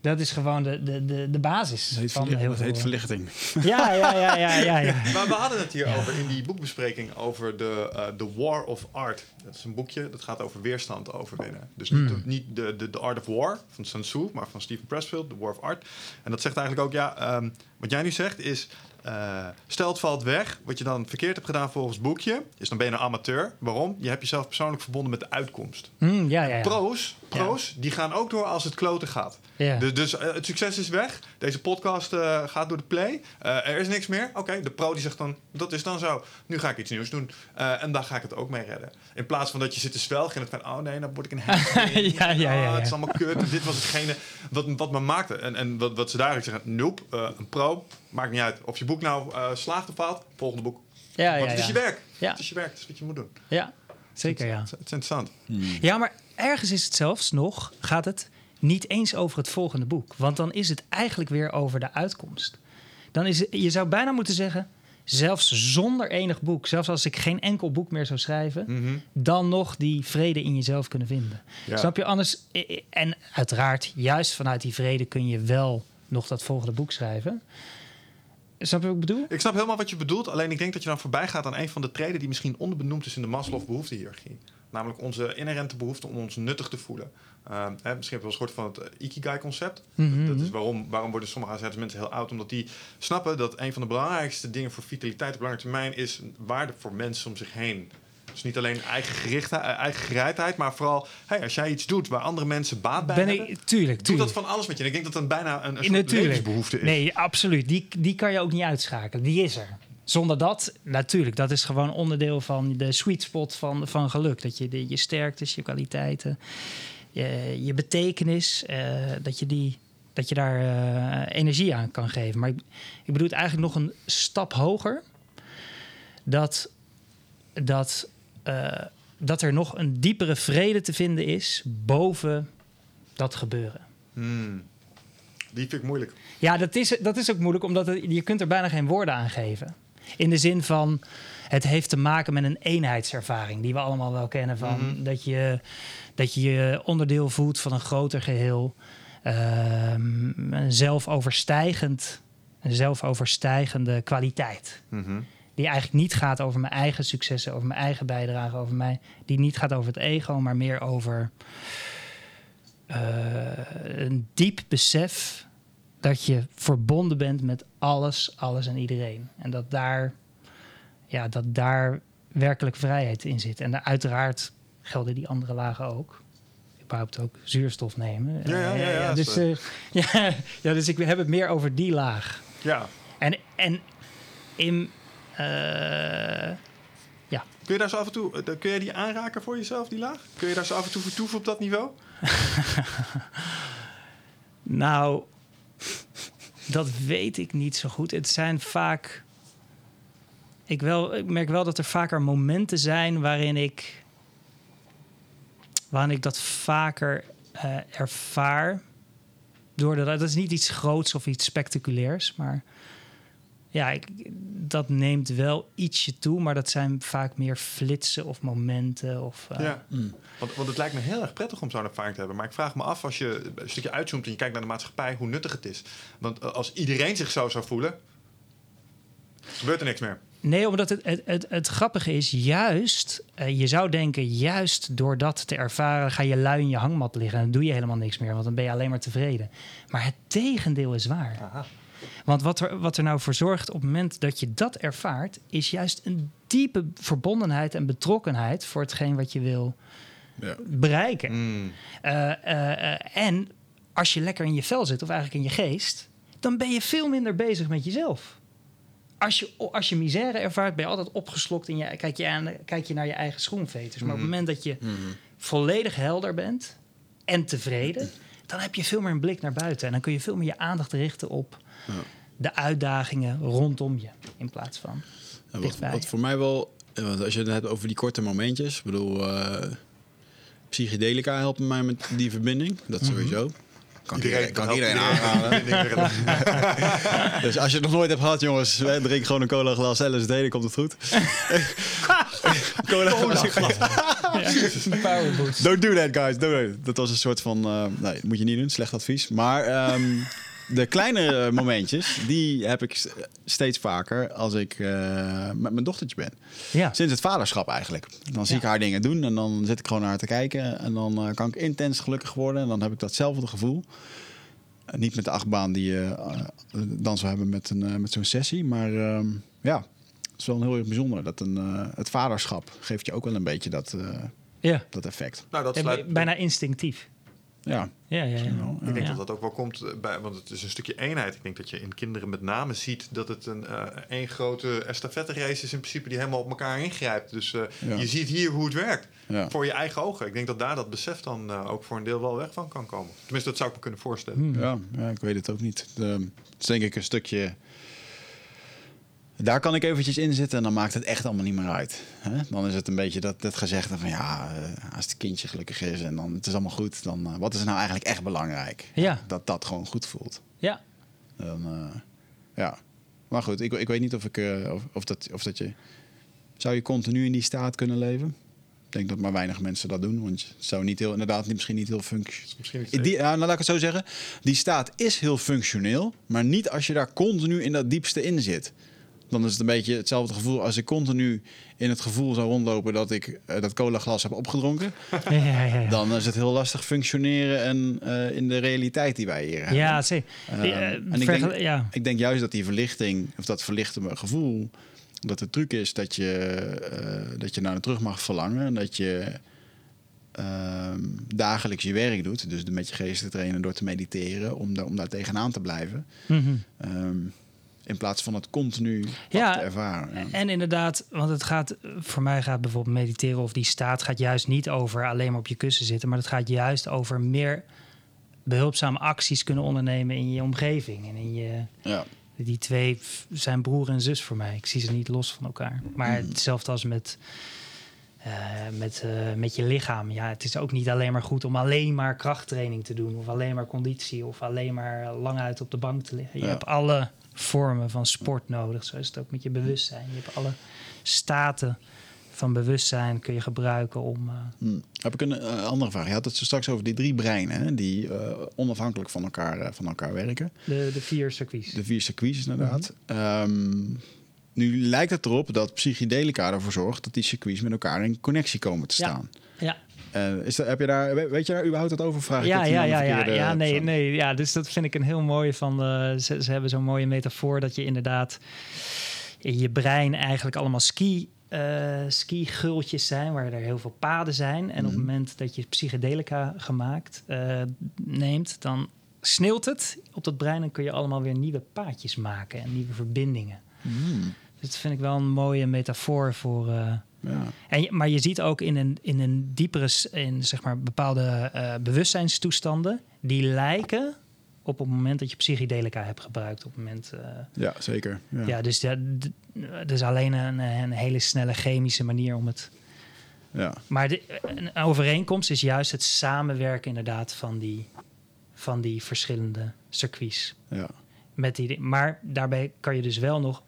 Dat is gewoon de, de, de, de basis Dat heet, van heel dat veel. heet verlichting. Ja, ja, ja, ja, ja. ja. Maar we hadden het hier over in die boekbespreking over de eh, The War of Art. Dat is een boekje dat gaat over weerstand overwinnen. Dus niet, Hmm. de, niet de, de, de Art of War van Sun Tzu, maar van Stephen Pressfield, The War of Art. En dat zegt eigenlijk ook, ja, ehm, wat jij nu zegt is, eh, stel het valt weg, wat je dan verkeerd hebt gedaan volgens het boekje, is dan ben je een amateur. Waarom? Je hebt jezelf persoonlijk verbonden met de uitkomst. Hm, ja, ja, ja. Pro's, pro's die gaan ook door als het kloten gaat. Ja. Dus, dus eh, het succes is weg. Deze podcast eh, gaat door de play. Eh, er is niks meer. Oké, de pro die zegt dan, dat is dan zo. Nu ga ik iets nieuws doen. Eh, en daar ga ik het ook mee redden. In plaats van dat je zit te zwelgen en het van... oh nee, dan word ik een hamstring. Ja, ja, ja, Ah, ja. Het is allemaal kut. En dit was hetgene wat, wat me maakte. En, en wat, wat ze daaruit zeggen... nope, eh, een pro, maakt niet uit. Of je boek nou eh, slaagt of faalt, volgende boek. Ja, Want ja, het is je werk. Ja. Het is je werk, het is wat je moet doen. ja, zeker ja. Het is, het is interessant. Ja, maar ergens is het zelfs nog, gaat het niet eens over het volgende boek. Want dan is het eigenlijk weer over de uitkomst. Dan is het, je zou bijna moeten zeggen, zelfs zonder enig boek, zelfs als ik geen enkel boek meer zou schrijven, Mhm. dan nog die vrede in jezelf kunnen vinden. Ja. Snap je? Anders, en uiteraard, juist vanuit die vrede kun je wel nog dat volgende boek schrijven. Snap je wat ik bedoel? Ik snap helemaal wat je bedoelt. Alleen ik denk dat je dan voorbij gaat aan een van de treden die misschien onderbenoemd is in de Maslow-behoeftehiërarchie. Namelijk onze inherente behoefte om ons nuttig te voelen. Hè, misschien heb je wel eens gehoord van het eh, Ikigai-concept. Mhm, Dat is waarom, waarom worden sommige AZ's mensen heel oud? Omdat die snappen dat een van de belangrijkste dingen voor vitaliteit op lange termijn is waarde voor mensen om zich heen. Dus niet alleen eigen, gerichtheid, eh, eigen gereidheid, maar vooral hey, als jij iets doet waar andere mensen baat bij Ben hebben, ik, tuurlijk, doe tuurlijk. dat van alles met je. En ik denk dat dat bijna een, een soort levensbehoefte is. Nee, absoluut. Die, die kan je ook niet uitschakelen. Die is er. Zonder dat, natuurlijk, dat is gewoon onderdeel van de sweet spot van, van geluk. Dat je de, je sterktes, je kwaliteiten, je, je betekenis, eh, dat, je die, dat je daar eh, energie aan kan geven. Maar ik, ik bedoel het eigenlijk nog een stap hoger. Dat, dat, eh, dat er nog een diepere vrede te vinden is boven dat gebeuren. Hmm. Die vind ik moeilijk. Ja, dat is, dat is ook moeilijk, omdat het, je kunt er bijna geen woorden aan geven. In de zin van, het heeft te maken met een eenheidservaring... die we allemaal wel kennen van... dat, je, dat je je onderdeel voelt van een groter geheel. Ehm, een zelfoverstijgend, een zelfoverstijgende kwaliteit. Mhm. Die eigenlijk niet gaat over mijn eigen successen, over mijn eigen bijdrage, over mij. Die niet gaat over het ego, maar meer over eh, een diep besef dat je verbonden bent met alles, alles en iedereen. En dat daar, ja, dat daar werkelijk vrijheid in zit. En daar, uiteraard gelden die andere lagen ook. Überhaupt ook zuurstof nemen. Ja, ja, ja, Eh, ja, dus, eh, ja, ja, dus ik heb het meer over die laag. Ja. En, en in. eh, Kun je daar zo af en toe, kun je die aanraken voor jezelf, die laag? Kun je daar zo af en toe vertoeven op dat niveau? nou, dat weet ik niet zo goed. Het zijn vaak. Ik, wel, ik merk wel dat er vaker momenten zijn waarin ik. waarin ik dat vaker eh, ervaar. Doordat, dat is niet iets groots of iets spectaculairs, maar. Ja, ik, dat neemt wel ietsje toe, maar dat zijn vaak meer flitsen of momenten. Of, eh, ja. Want, want het lijkt me heel erg prettig om zo'n ervaring te hebben. Maar ik vraag me af, als je een stukje uitzoomt en je kijkt naar de maatschappij, hoe nuttig het is. Want eh, als iedereen zich zo zou voelen, gebeurt er niks meer. Nee, omdat het, het, het, het grappige is, juist, eh, je zou denken, juist door dat te ervaren, ga je lui in je hangmat liggen en dan doe je helemaal niks meer, want dan ben je alleen maar tevreden. Maar het tegendeel is waar. Aha. Want wat er, wat er nou voor zorgt op het moment dat je dat ervaart, is juist een diepe verbondenheid en betrokkenheid voor hetgeen wat je wil Ja. bereiken. Hmm. Eh, eh, eh, en als je lekker in je vel zit, of eigenlijk in je geest, dan ben je veel minder bezig met jezelf. Als je, als je misère ervaart, ben je altijd opgeslokt en je, kijk, je aan, kijk je naar je eigen schoenveters. Maar op het moment dat je volledig helder bent en tevreden, dan heb je veel meer een blik naar buiten. En dan kun je veel meer je aandacht richten op de uitdagingen rondom je, in plaats van. Ja, wat, wat voor mij wel, eh, want als je het hebt over die korte momentjes, ik bedoel, eh, psychedelica helpen mij met die verbinding, dat sowieso. Kan iedereen, kan iedereen aanraden. dus als je het nog nooit hebt gehad, jongens, hè, drink gewoon een cola glas LSD, dan komt het goed. Powerboost. Don't do that, guys. Don't do that. Dat was een soort van... eh, nee, dat moet je niet doen. Slecht advies. Maar ehm, de kleine momentjes, die heb ik st- steeds vaker als ik eh, met mijn dochtertje ben. Ja. Sinds het vaderschap eigenlijk. Dan zie ik haar dingen doen en dan zit ik gewoon naar haar te kijken. En dan eh, kan ik intens gelukkig worden. En dan heb ik datzelfde gevoel. Eh, niet met de achtbaan die je eh, dan zou hebben met, een, eh, met zo'n sessie. Maar ehm, ja, het is wel heel erg bijzonder. Dat een, eh, het vaderschap geeft je ook wel een beetje dat, eh, ja. dat effect. Nou, dat sluit, Bijna instinctief. Ja, Ja, ja, ja. wel, ja. Ik denk Ja. dat dat ook wel komt eh, bij, want het is een stukje eenheid. Ik denk dat je in kinderen met name ziet dat het een eh, één grote estafette race is in principe die helemaal op elkaar ingrijpt. Dus eh, Ja. je ziet hier hoe het werkt ja. voor je eigen ogen. Ik denk dat daar dat besef dan eh, ook voor een deel wel weg van kan komen. Tenminste, dat zou ik me kunnen voorstellen. Hmm. Ja, ja, ik weet het ook niet. De, het is denk ik een stukje... Daar kan ik eventjes in zitten en dan maakt het echt allemaal niet meer uit. Hè? Dan is het een beetje dat, dat gezegde van ja, eh, als het kindje gelukkig is en dan het is allemaal goed, dan eh, wat is er nou eigenlijk echt belangrijk? Ja. Dat dat gewoon goed voelt. Ja. Dan, eh, ja. Maar goed, ik, ik weet niet of, ik, of, of, dat, of dat je... Zou je continu in die staat kunnen leven? Ik denk dat maar weinig mensen dat doen. Want het zou niet heel, inderdaad niet, misschien niet heel functioneel... Misschien niet Die, ja, nou, laat ik het zo zeggen. Die staat is heel functioneel, maar niet als je daar continu in dat diepste in zit. Dan is het een beetje hetzelfde gevoel als ik continu in het gevoel zou rondlopen dat ik eh, dat colaglas heb opgedronken. Ja, ja, ja. Dan is het heel lastig functioneren en eh, in de realiteit die wij hier hebben. Ja, zeker. Ehm, Eh, en ik denk- ja. Ik denk juist dat die verlichting, of dat verlichtende gevoel, dat de truc is dat je, eh, dat je naar terug mag verlangen. En dat je ehm, dagelijks je werk doet. Dus met je geest te trainen door te mediteren, om, daar om daar tegenaan te blijven. Ehm, in plaats van het continu Ja, te ervaren. Ja. En inderdaad, want het gaat, voor mij gaat bijvoorbeeld mediteren of die staat gaat juist niet over alleen maar op je kussen zitten, maar het gaat juist over meer behulpzame acties kunnen ondernemen in je omgeving en in je. Ja. Die twee zijn broer en zus voor mij. Ik zie ze niet los van elkaar. Maar Mhm. hetzelfde als met, eh, met, eh, met je lichaam. Ja, het is ook niet alleen maar goed om alleen maar krachttraining te doen. Of alleen maar conditie. Of alleen maar lang uit op de bank te liggen. Je Ja. hebt alle vormen van sport nodig. Zo is het ook met je bewustzijn. Je hebt alle staten van bewustzijn kun je gebruiken om... eh, Hm. Heb ik een eh, andere vraag. Je had het zo straks over die drie breinen hè, die eh, onafhankelijk van elkaar, van elkaar werken. de, de vier circuits. De vier circuits inderdaad. Ehm, nu lijkt het erop dat psychedelica ervoor zorgt dat die circuits met elkaar in connectie komen te Ja. staan. Ja, Eh, is dat, heb je daar, we- weet je daar überhaupt wat over? Vraag ik ja, het ja, ja, ja, verkeerde ja, nee, persoon? nee, ja, dus dat vind ik een heel mooi van. eh, ze, ze hebben zo'n mooie metafoor dat je inderdaad in je brein eigenlijk allemaal ski, eh ski-gultjes zijn, waar er heel veel paden zijn. En op het Mhm. moment dat je psychedelica gemaakt eh, neemt, dan sneeuwt het op dat brein en kun je allemaal weer nieuwe paadjes maken en nieuwe verbindingen. Hmm, Dus dat vind ik wel een mooie metafoor voor. eh, ja. en, maar je ziet ook in een, in een diepere, in zeg maar bepaalde eh, bewustzijnstoestanden, die lijken op het moment dat je psychedelica hebt gebruikt. Op het moment, eh, ja, zeker. Ja. ja. dus ja, d- het is alleen een, een hele snelle chemische manier om het. Ja. Maar de, een overeenkomst is juist het samenwerken inderdaad van die, van die verschillende circuits. Ja. Met die, maar daarbij kan je dus wel nog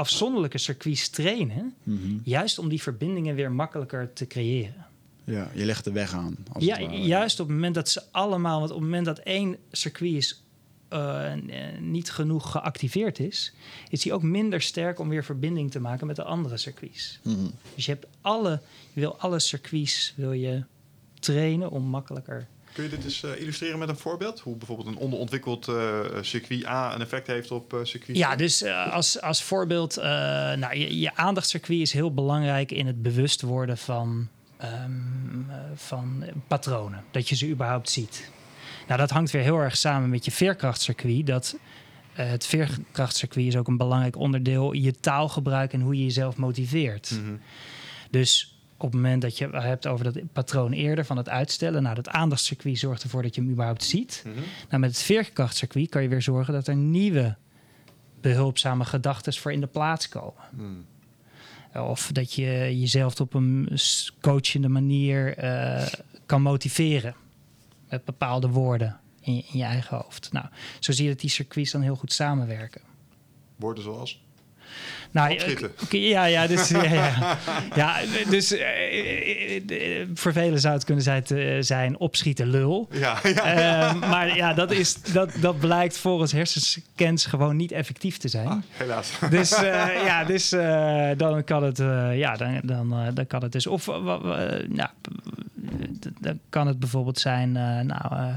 afzonderlijke circuits trainen. Mhm. Juist om die verbindingen weer makkelijker te creëren. ja, je legt de weg aan. Als Ja, juist op het moment dat ze allemaal, want op het moment dat één circuit is, eh, eh, niet genoeg geactiveerd is, is die ook minder sterk om weer verbinding te maken met de andere circuits. Mhm. Dus je hebt alle, je wil alle circuits wil je trainen om makkelijker. Kun je dit eens eh, illustreren met een voorbeeld? Hoe bijvoorbeeld een onderontwikkeld eh, circuit A een effect heeft op eh, circuit Ja, dus als, als voorbeeld, nou, je, je aandachtscircuit is heel belangrijk in het bewust worden van, ehm, eh, van patronen. Dat je ze überhaupt ziet. Nou, dat hangt weer heel erg samen met je veerkrachtcircuit. Dat, het veerkrachtcircuit is ook een belangrijk onderdeel. Je taalgebruik en hoe je jezelf motiveert. Mhm. Dus op het moment dat je het hebt over dat patroon eerder van het uitstellen. Nou, dat aandachtscircuit zorgt ervoor dat je hem überhaupt ziet. Mhm. Nou, met het veerkrachtcircuit kan je weer zorgen dat er nieuwe behulpzame gedachten voor in de plaats komen. Mhm. Of dat je jezelf op een coachende manier eh, kan motiveren. Met bepaalde woorden in je, in je eigen hoofd. Nou, zo zie je dat die circuits dan heel goed samenwerken. Woorden zoals? Nou, eh, ja, ja, dus, ja, ja. ja, dus eh, eh, eh, vervelen zou het kunnen zijn, te- zijn opschieten lul. Ja, ja. Ehm, maar ja, dat, is, dat, dat blijkt volgens hersenscans gewoon niet effectief te zijn. Ah, helaas. Dus ja, dus dan kan het, ja, dan, dan, dan kan het dus. Of nou, dan kan het bijvoorbeeld zijn, nou,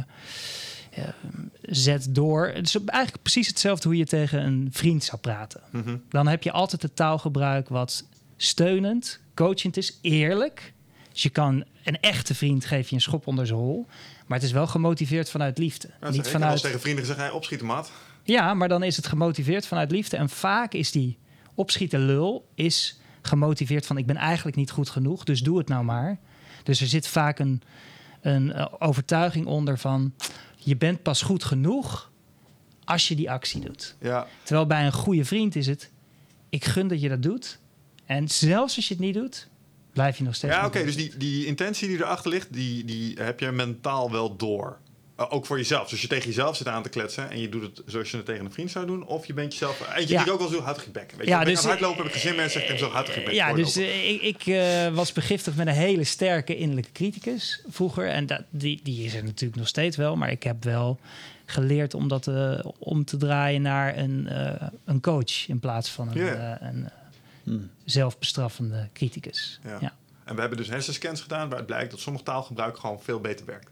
eh, eh, zet door. Het is eigenlijk precies hetzelfde hoe je tegen een vriend zou praten. Mhm. Dan heb je altijd het taalgebruik wat steunend, coachend is, eerlijk. Dus je kan een echte vriend geef je een schop onder zijn hol. Maar het is wel gemotiveerd vanuit liefde. Ja, Niet vanuit tegen vrienden gezegd, hey, opschieten maat. ja, maar dan is het gemotiveerd vanuit liefde. En vaak is die opschieten lul is gemotiveerd van... ik ben eigenlijk niet goed genoeg, dus doe het nou maar. Dus er zit vaak een, een eh, overtuiging onder van... je bent pas goed genoeg als je die actie doet. Ja, Terwijl bij een goede vriend is het... ik gun dat je dat doet. En zelfs als je het niet doet, blijf je nog steeds... ja oké, dus die, die intentie die erachter ligt, die, die heb je mentaal wel door. Uh, ook voor jezelf. Dus als je tegen jezelf zit aan te kletsen en je doet het zoals je het tegen een vriend zou doen, of je bent jezelf. En je Ja. ja. ook wel zo, bek. Weet je, Ja, dus, aan het hardlopen heb ik gezin mensen zeggen, zo, bek. Ja, dus eh, ik, ik eh, was begiftigd met een hele sterke innerlijke criticus vroeger. En dat, die, die is er natuurlijk nog steeds wel. Maar ik heb wel geleerd om dat eh, om te draaien naar een, eh, een coach in plaats van een, eh, een eh, Hmm. zelfbestraffende criticus. Ja. Ja. En we hebben dus hersenscans gedaan waaruit blijkt dat sommig taalgebruik gewoon veel beter werkt.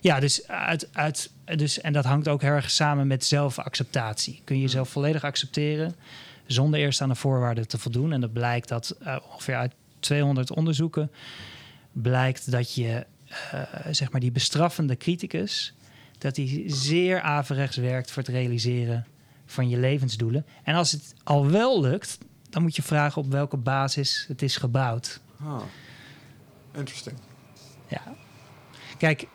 Ja, dus, uit, uit, dus, en dat hangt ook heel erg samen met zelfacceptatie. Kun je jezelf volledig accepteren zonder eerst aan de voorwaarden te voldoen. En dat blijkt dat eh, ongeveer uit 200 onderzoeken blijkt dat je, eh, zeg maar, die bestraffende criticus, dat die zeer averechts werkt voor het realiseren van je levensdoelen. En als het al wel lukt, dan moet je vragen op welke basis het is gebouwd. Ah. Interesting. Ja. Kijk,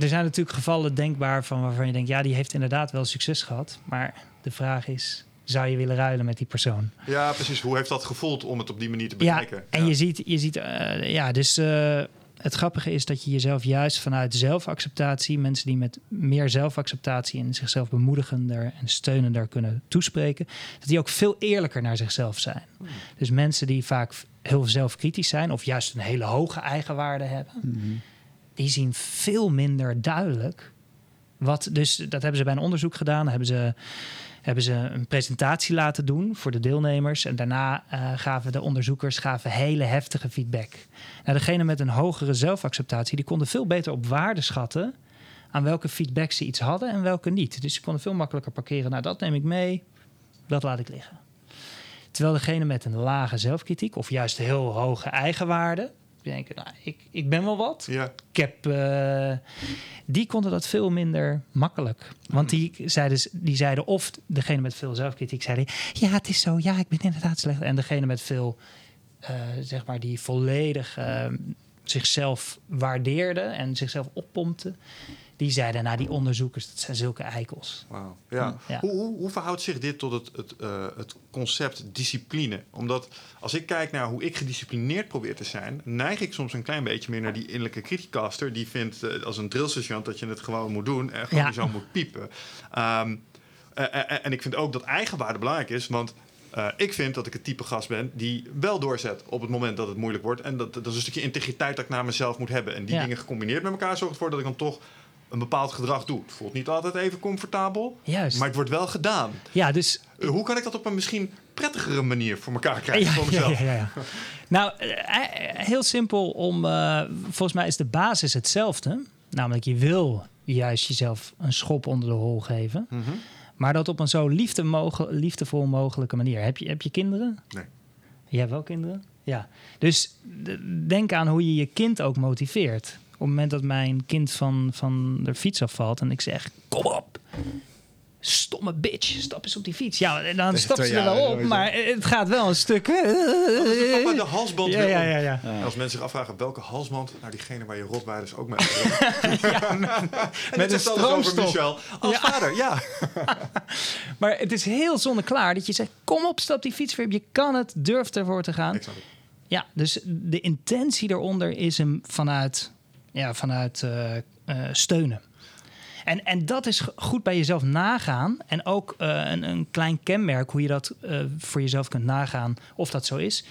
er zijn natuurlijk gevallen denkbaar van waarvan je denkt, ja, die heeft inderdaad wel succes gehad. Maar de vraag is, zou je willen ruilen met die persoon? Ja, precies. Hoe heeft dat gevoeld om het op die manier te Ja, bekijken? en je ziet, je ziet eh, ja, dus eh, het grappige is dat je jezelf juist vanuit zelfacceptatie, mensen die met meer zelfacceptatie en zichzelf bemoedigender en steunender kunnen toespreken, dat die ook veel eerlijker naar zichzelf zijn. Dus mensen die vaak heel zelfkritisch zijn of juist een hele hoge eigenwaarde hebben, die zien veel minder duidelijk wat. Dus dat hebben ze bij een onderzoek gedaan. Hebben ze hebben ze een presentatie laten doen voor de deelnemers. En daarna eh, gaven de onderzoekers gaven hele heftige feedback. Nou, degene met een hogere zelfacceptatie, die konden veel beter op waarde schatten aan welke feedback ze iets hadden en welke niet. Dus ze konden veel makkelijker parkeren. Nou, dat neem ik mee, dat laat ik liggen. Terwijl degene met een lage zelfkritiek of juist heel hoge eigenwaarde, denken, nou, ik, ik ben wel wat. Ja. Ik heb, eh, die konden dat veel minder makkelijk. Want die zeiden, die zeiden of degene met veel zelfkritiek zeiden... ja, het is zo, ja, ik ben inderdaad slecht. En degene met veel, eh, zeg maar, die volledig eh, zichzelf waardeerde... en zichzelf oppompte... die zeiden, nou, die onderzoekers, dat zijn zulke eikels. Wauw. Ja. Ja. Hoe, hoe, hoe verhoudt zich dit tot het, het, eh, het concept discipline? Omdat als ik kijk naar hoe ik gedisciplineerd probeer te zijn, neig ik soms een klein beetje meer naar die innerlijke criticaster die vindt eh, als een drillsergeant dat je het gewoon moet doen en gewoon Ja. zo moet piepen. Ehm, eh, en ik vind ook dat eigenwaarde belangrijk is, want eh, ik vind dat ik het type gast ben die wel doorzet op het moment dat het moeilijk wordt. En dat, dat is een stukje integriteit dat ik naar mezelf moet hebben. En die Ja. dingen gecombineerd met elkaar zorgt ervoor dat ik dan toch een bepaald gedrag doe. Het voelt niet altijd even comfortabel, Juist. maar het wordt wel gedaan. Ja, dus Uh, hoe kan ik dat op een misschien prettigere manier voor elkaar krijgen Ja, voor mezelf? ja, ja, ja. Nou, eh, eh, heel simpel om. eh, volgens mij is de basis hetzelfde. Namelijk, je wil juist jezelf een schop onder de hol geven. Mhm. Maar dat op een zo liefde moge- liefdevol mogelijke manier. Heb je, heb je kinderen? Nee. Je hebt wel kinderen? Ja. Dus denk aan hoe je je kind ook motiveert. Op het moment dat mijn kind van, van de fiets afvalt en ik zeg: Kom op! Stomme bitch, stap eens op die fiets. Ja, en dan stapt ze er wel op, maar het gaat wel een stuk. Dan papa de halsband Ja, ja, ja, ja. En als mensen zich afvragen welke halsband, nou diegene waar je rotweiders ook mee En met is een over. Michel. Als Ja. vader, ja. Maar het is heel zonneklaar dat je zegt: Kom op, stap die fiets weer op. Je kan het, durf ervoor te gaan. Ja, dus de intentie eronder is hem vanuit, ja, vanuit eh, eh, steunen. En, en dat is goed bij jezelf nagaan. En ook uh, een, een, klein kenmerk hoe je dat voor jezelf kunt nagaan of dat zo is.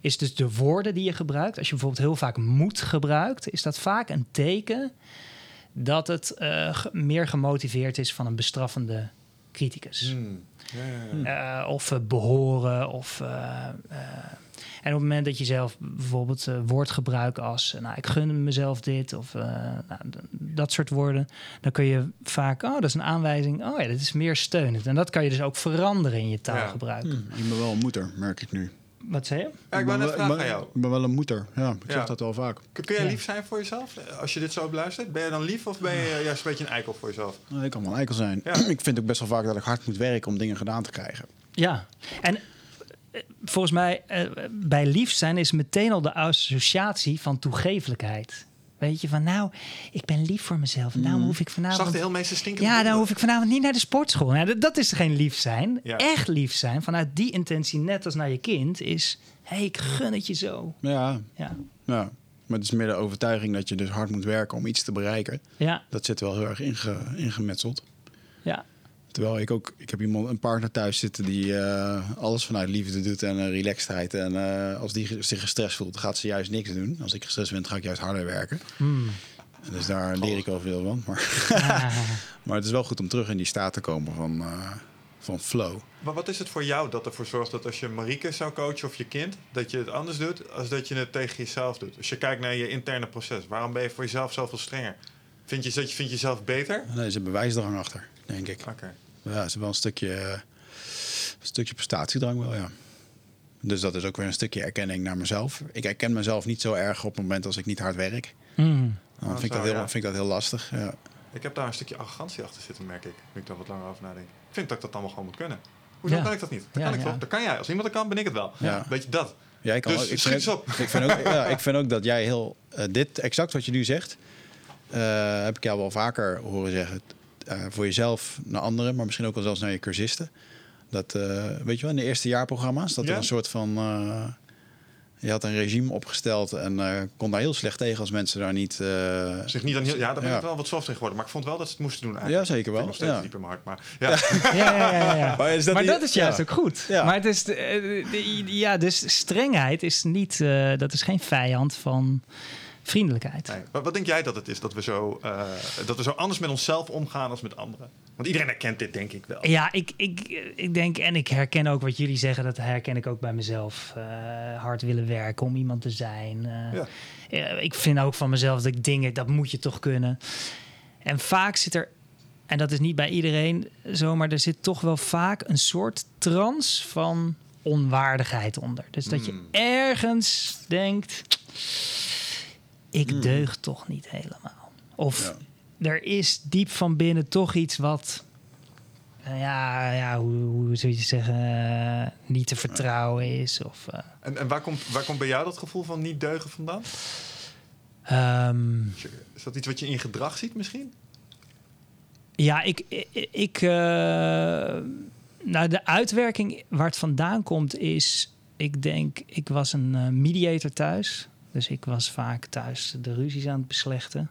Is dus de woorden die je gebruikt. Als je bijvoorbeeld heel vaak moet gebruikt, is dat vaak een teken dat het meer gemotiveerd is van een bestraffende criticus. Hmm. Ja, ja, ja. of behoren of en op het moment dat je zelf bijvoorbeeld uh, woord gebruikt als... nou, ik gun mezelf dit of uh, nou, dat soort woorden... dan kun je vaak, oh, dat is een aanwijzing. Oh ja, dit is meer steunend. En dat kan je dus ook veranderen in je taalgebruik. Ja. Hmm, ik ben wel een moeder, merk ik nu. Wat zei je? Ja, ik ben net vragen aan jou. Ik ben wel een moeder. Ja, ik zeg dat wel vaak. Kun, jij lief zijn voor jezelf? Als je dit zo beluistert, ben je dan lief of ben je juist een beetje een eikel voor jezelf? Nou, ik kan wel een eikel zijn. ik vind ook best wel vaak dat ik hard moet werken om dingen gedaan te krijgen. Ja, en volgens mij, uh, bij lief zijn is meteen al de associatie van toegevelijkheid. Weet je, van nou, ik ben lief voor mezelf. Nou hoef ik vanavond... Zag de heel meeste stinken. Ja, dan hoef ik vanavond niet naar de sportschool. Nou, dat is geen lief zijn. Ja. Echt lief zijn, vanuit die intentie, net als naar je kind, is... Hé, hey, ik gun het je zo. Ja. ja. ja. Maar het is meer de overtuiging dat je dus hard moet werken om iets te bereiken. Ja. Dat zit wel heel erg inge, ingemetseld. Ja. Terwijl ik ook, ik heb iemand, een partner thuis zitten die uh, alles vanuit liefde doet en uh, relaxedheid. En uh, als die zich gestrest voelt, gaat ze juist niks doen. Als ik gestrest ben, ga ik juist harder werken. Mm. Dus daar leer ik wel veel van. Maar, ah. maar het is wel goed om terug in die staat te komen van, van flow. Maar wat is het voor jou dat ervoor zorgt dat als je Marieke zou coachen of je kind, dat je het anders doet als dat je het tegen jezelf doet? Als je kijkt naar je interne proces, waarom ben je voor jezelf zoveel strenger? Vind je, dat je, vind je jezelf beter? Nee, er is een bewijsdrang achter, denk ik. Oké. Ja, het is wel een stukje, een stukje prestatiedrang wel, ja. Dus dat is ook weer een stukje erkenning naar mezelf. Ik herken mezelf niet zo erg op het moment als ik niet hard werk. Mm. Dan vind, ik dat heel, ja. vind ik dat heel lastig. Ja. Ik heb daar een stukje arrogantie achter zitten, merk ik. Nu ik daar wat langer over nadenk. Ik vind dat ik dat allemaal gewoon moet kunnen. Hoezo ja. kan ik dat niet? Dat kan ik toch? Dat kan jij. Als iemand dat kan, ben ik het wel. Ja. Weet je dat? Ja, ik kan dus ook, ik schiet vind, op. Ik vind, ook, ja, ik vind ook dat jij heel... Uh, dit, exact wat je nu zegt... Uh, heb ik jou wel vaker horen zeggen uh, voor jezelf naar anderen, maar misschien ook wel zelfs naar je cursisten. Dat, uh, weet je wel, in de eerste jaarprogramma's, dat Ja. er een soort van... uh, je had een regime opgesteld en kon daar heel slecht tegen als mensen daar niet... Zich niet aan heel, ja, daar ben ja. ik wel wat soft in geworden. Maar ik vond wel dat ze het moesten doen eigenlijk. Ja, zeker wel. Ik nog steeds Ja. diep in mijn hart. Maar ja. Ja, ja, ja, ja. Maar is dat maar dat is juist ja. ook goed. Ja. Maar het is, de- eh, de- ja, dus strengheid is niet, eh, dat is geen vijand van vriendelijkheid. Nee. Maar wat denk jij dat het is dat we, zo, eh, dat we zo anders met onszelf omgaan als met anderen? Want iedereen herkent dit, denk ik wel. Ja, ik, ik, ik denk, en ik herken ook wat jullie zeggen, dat herken ik ook bij mezelf. Eh, hard willen werken om iemand te zijn. Eh, Ja. ik vind ook van mezelf dat ik dingen, dat moet je toch kunnen. En vaak zit er, en dat is niet bij iedereen zo, maar er zit toch wel vaak een soort trance van onwaardigheid onder. Dus dat je Hmm. ergens denkt, ik deug toch niet helemaal. Of er is diep van binnen toch iets wat, eh, ja, ja hoe, hoe zou je zeggen, eh, niet te vertrouwen is. Of, eh, En, en waar, komt, waar komt bij jou dat gevoel van niet deugen vandaan? ehm, Is dat iets wat je in gedrag ziet misschien? Ja, ik. ik, ik, eh, nou, de uitwerking waar het vandaan komt is. Ik denk, ik was een mediator thuis. Dus ik was vaak thuis de ruzies aan het beslechten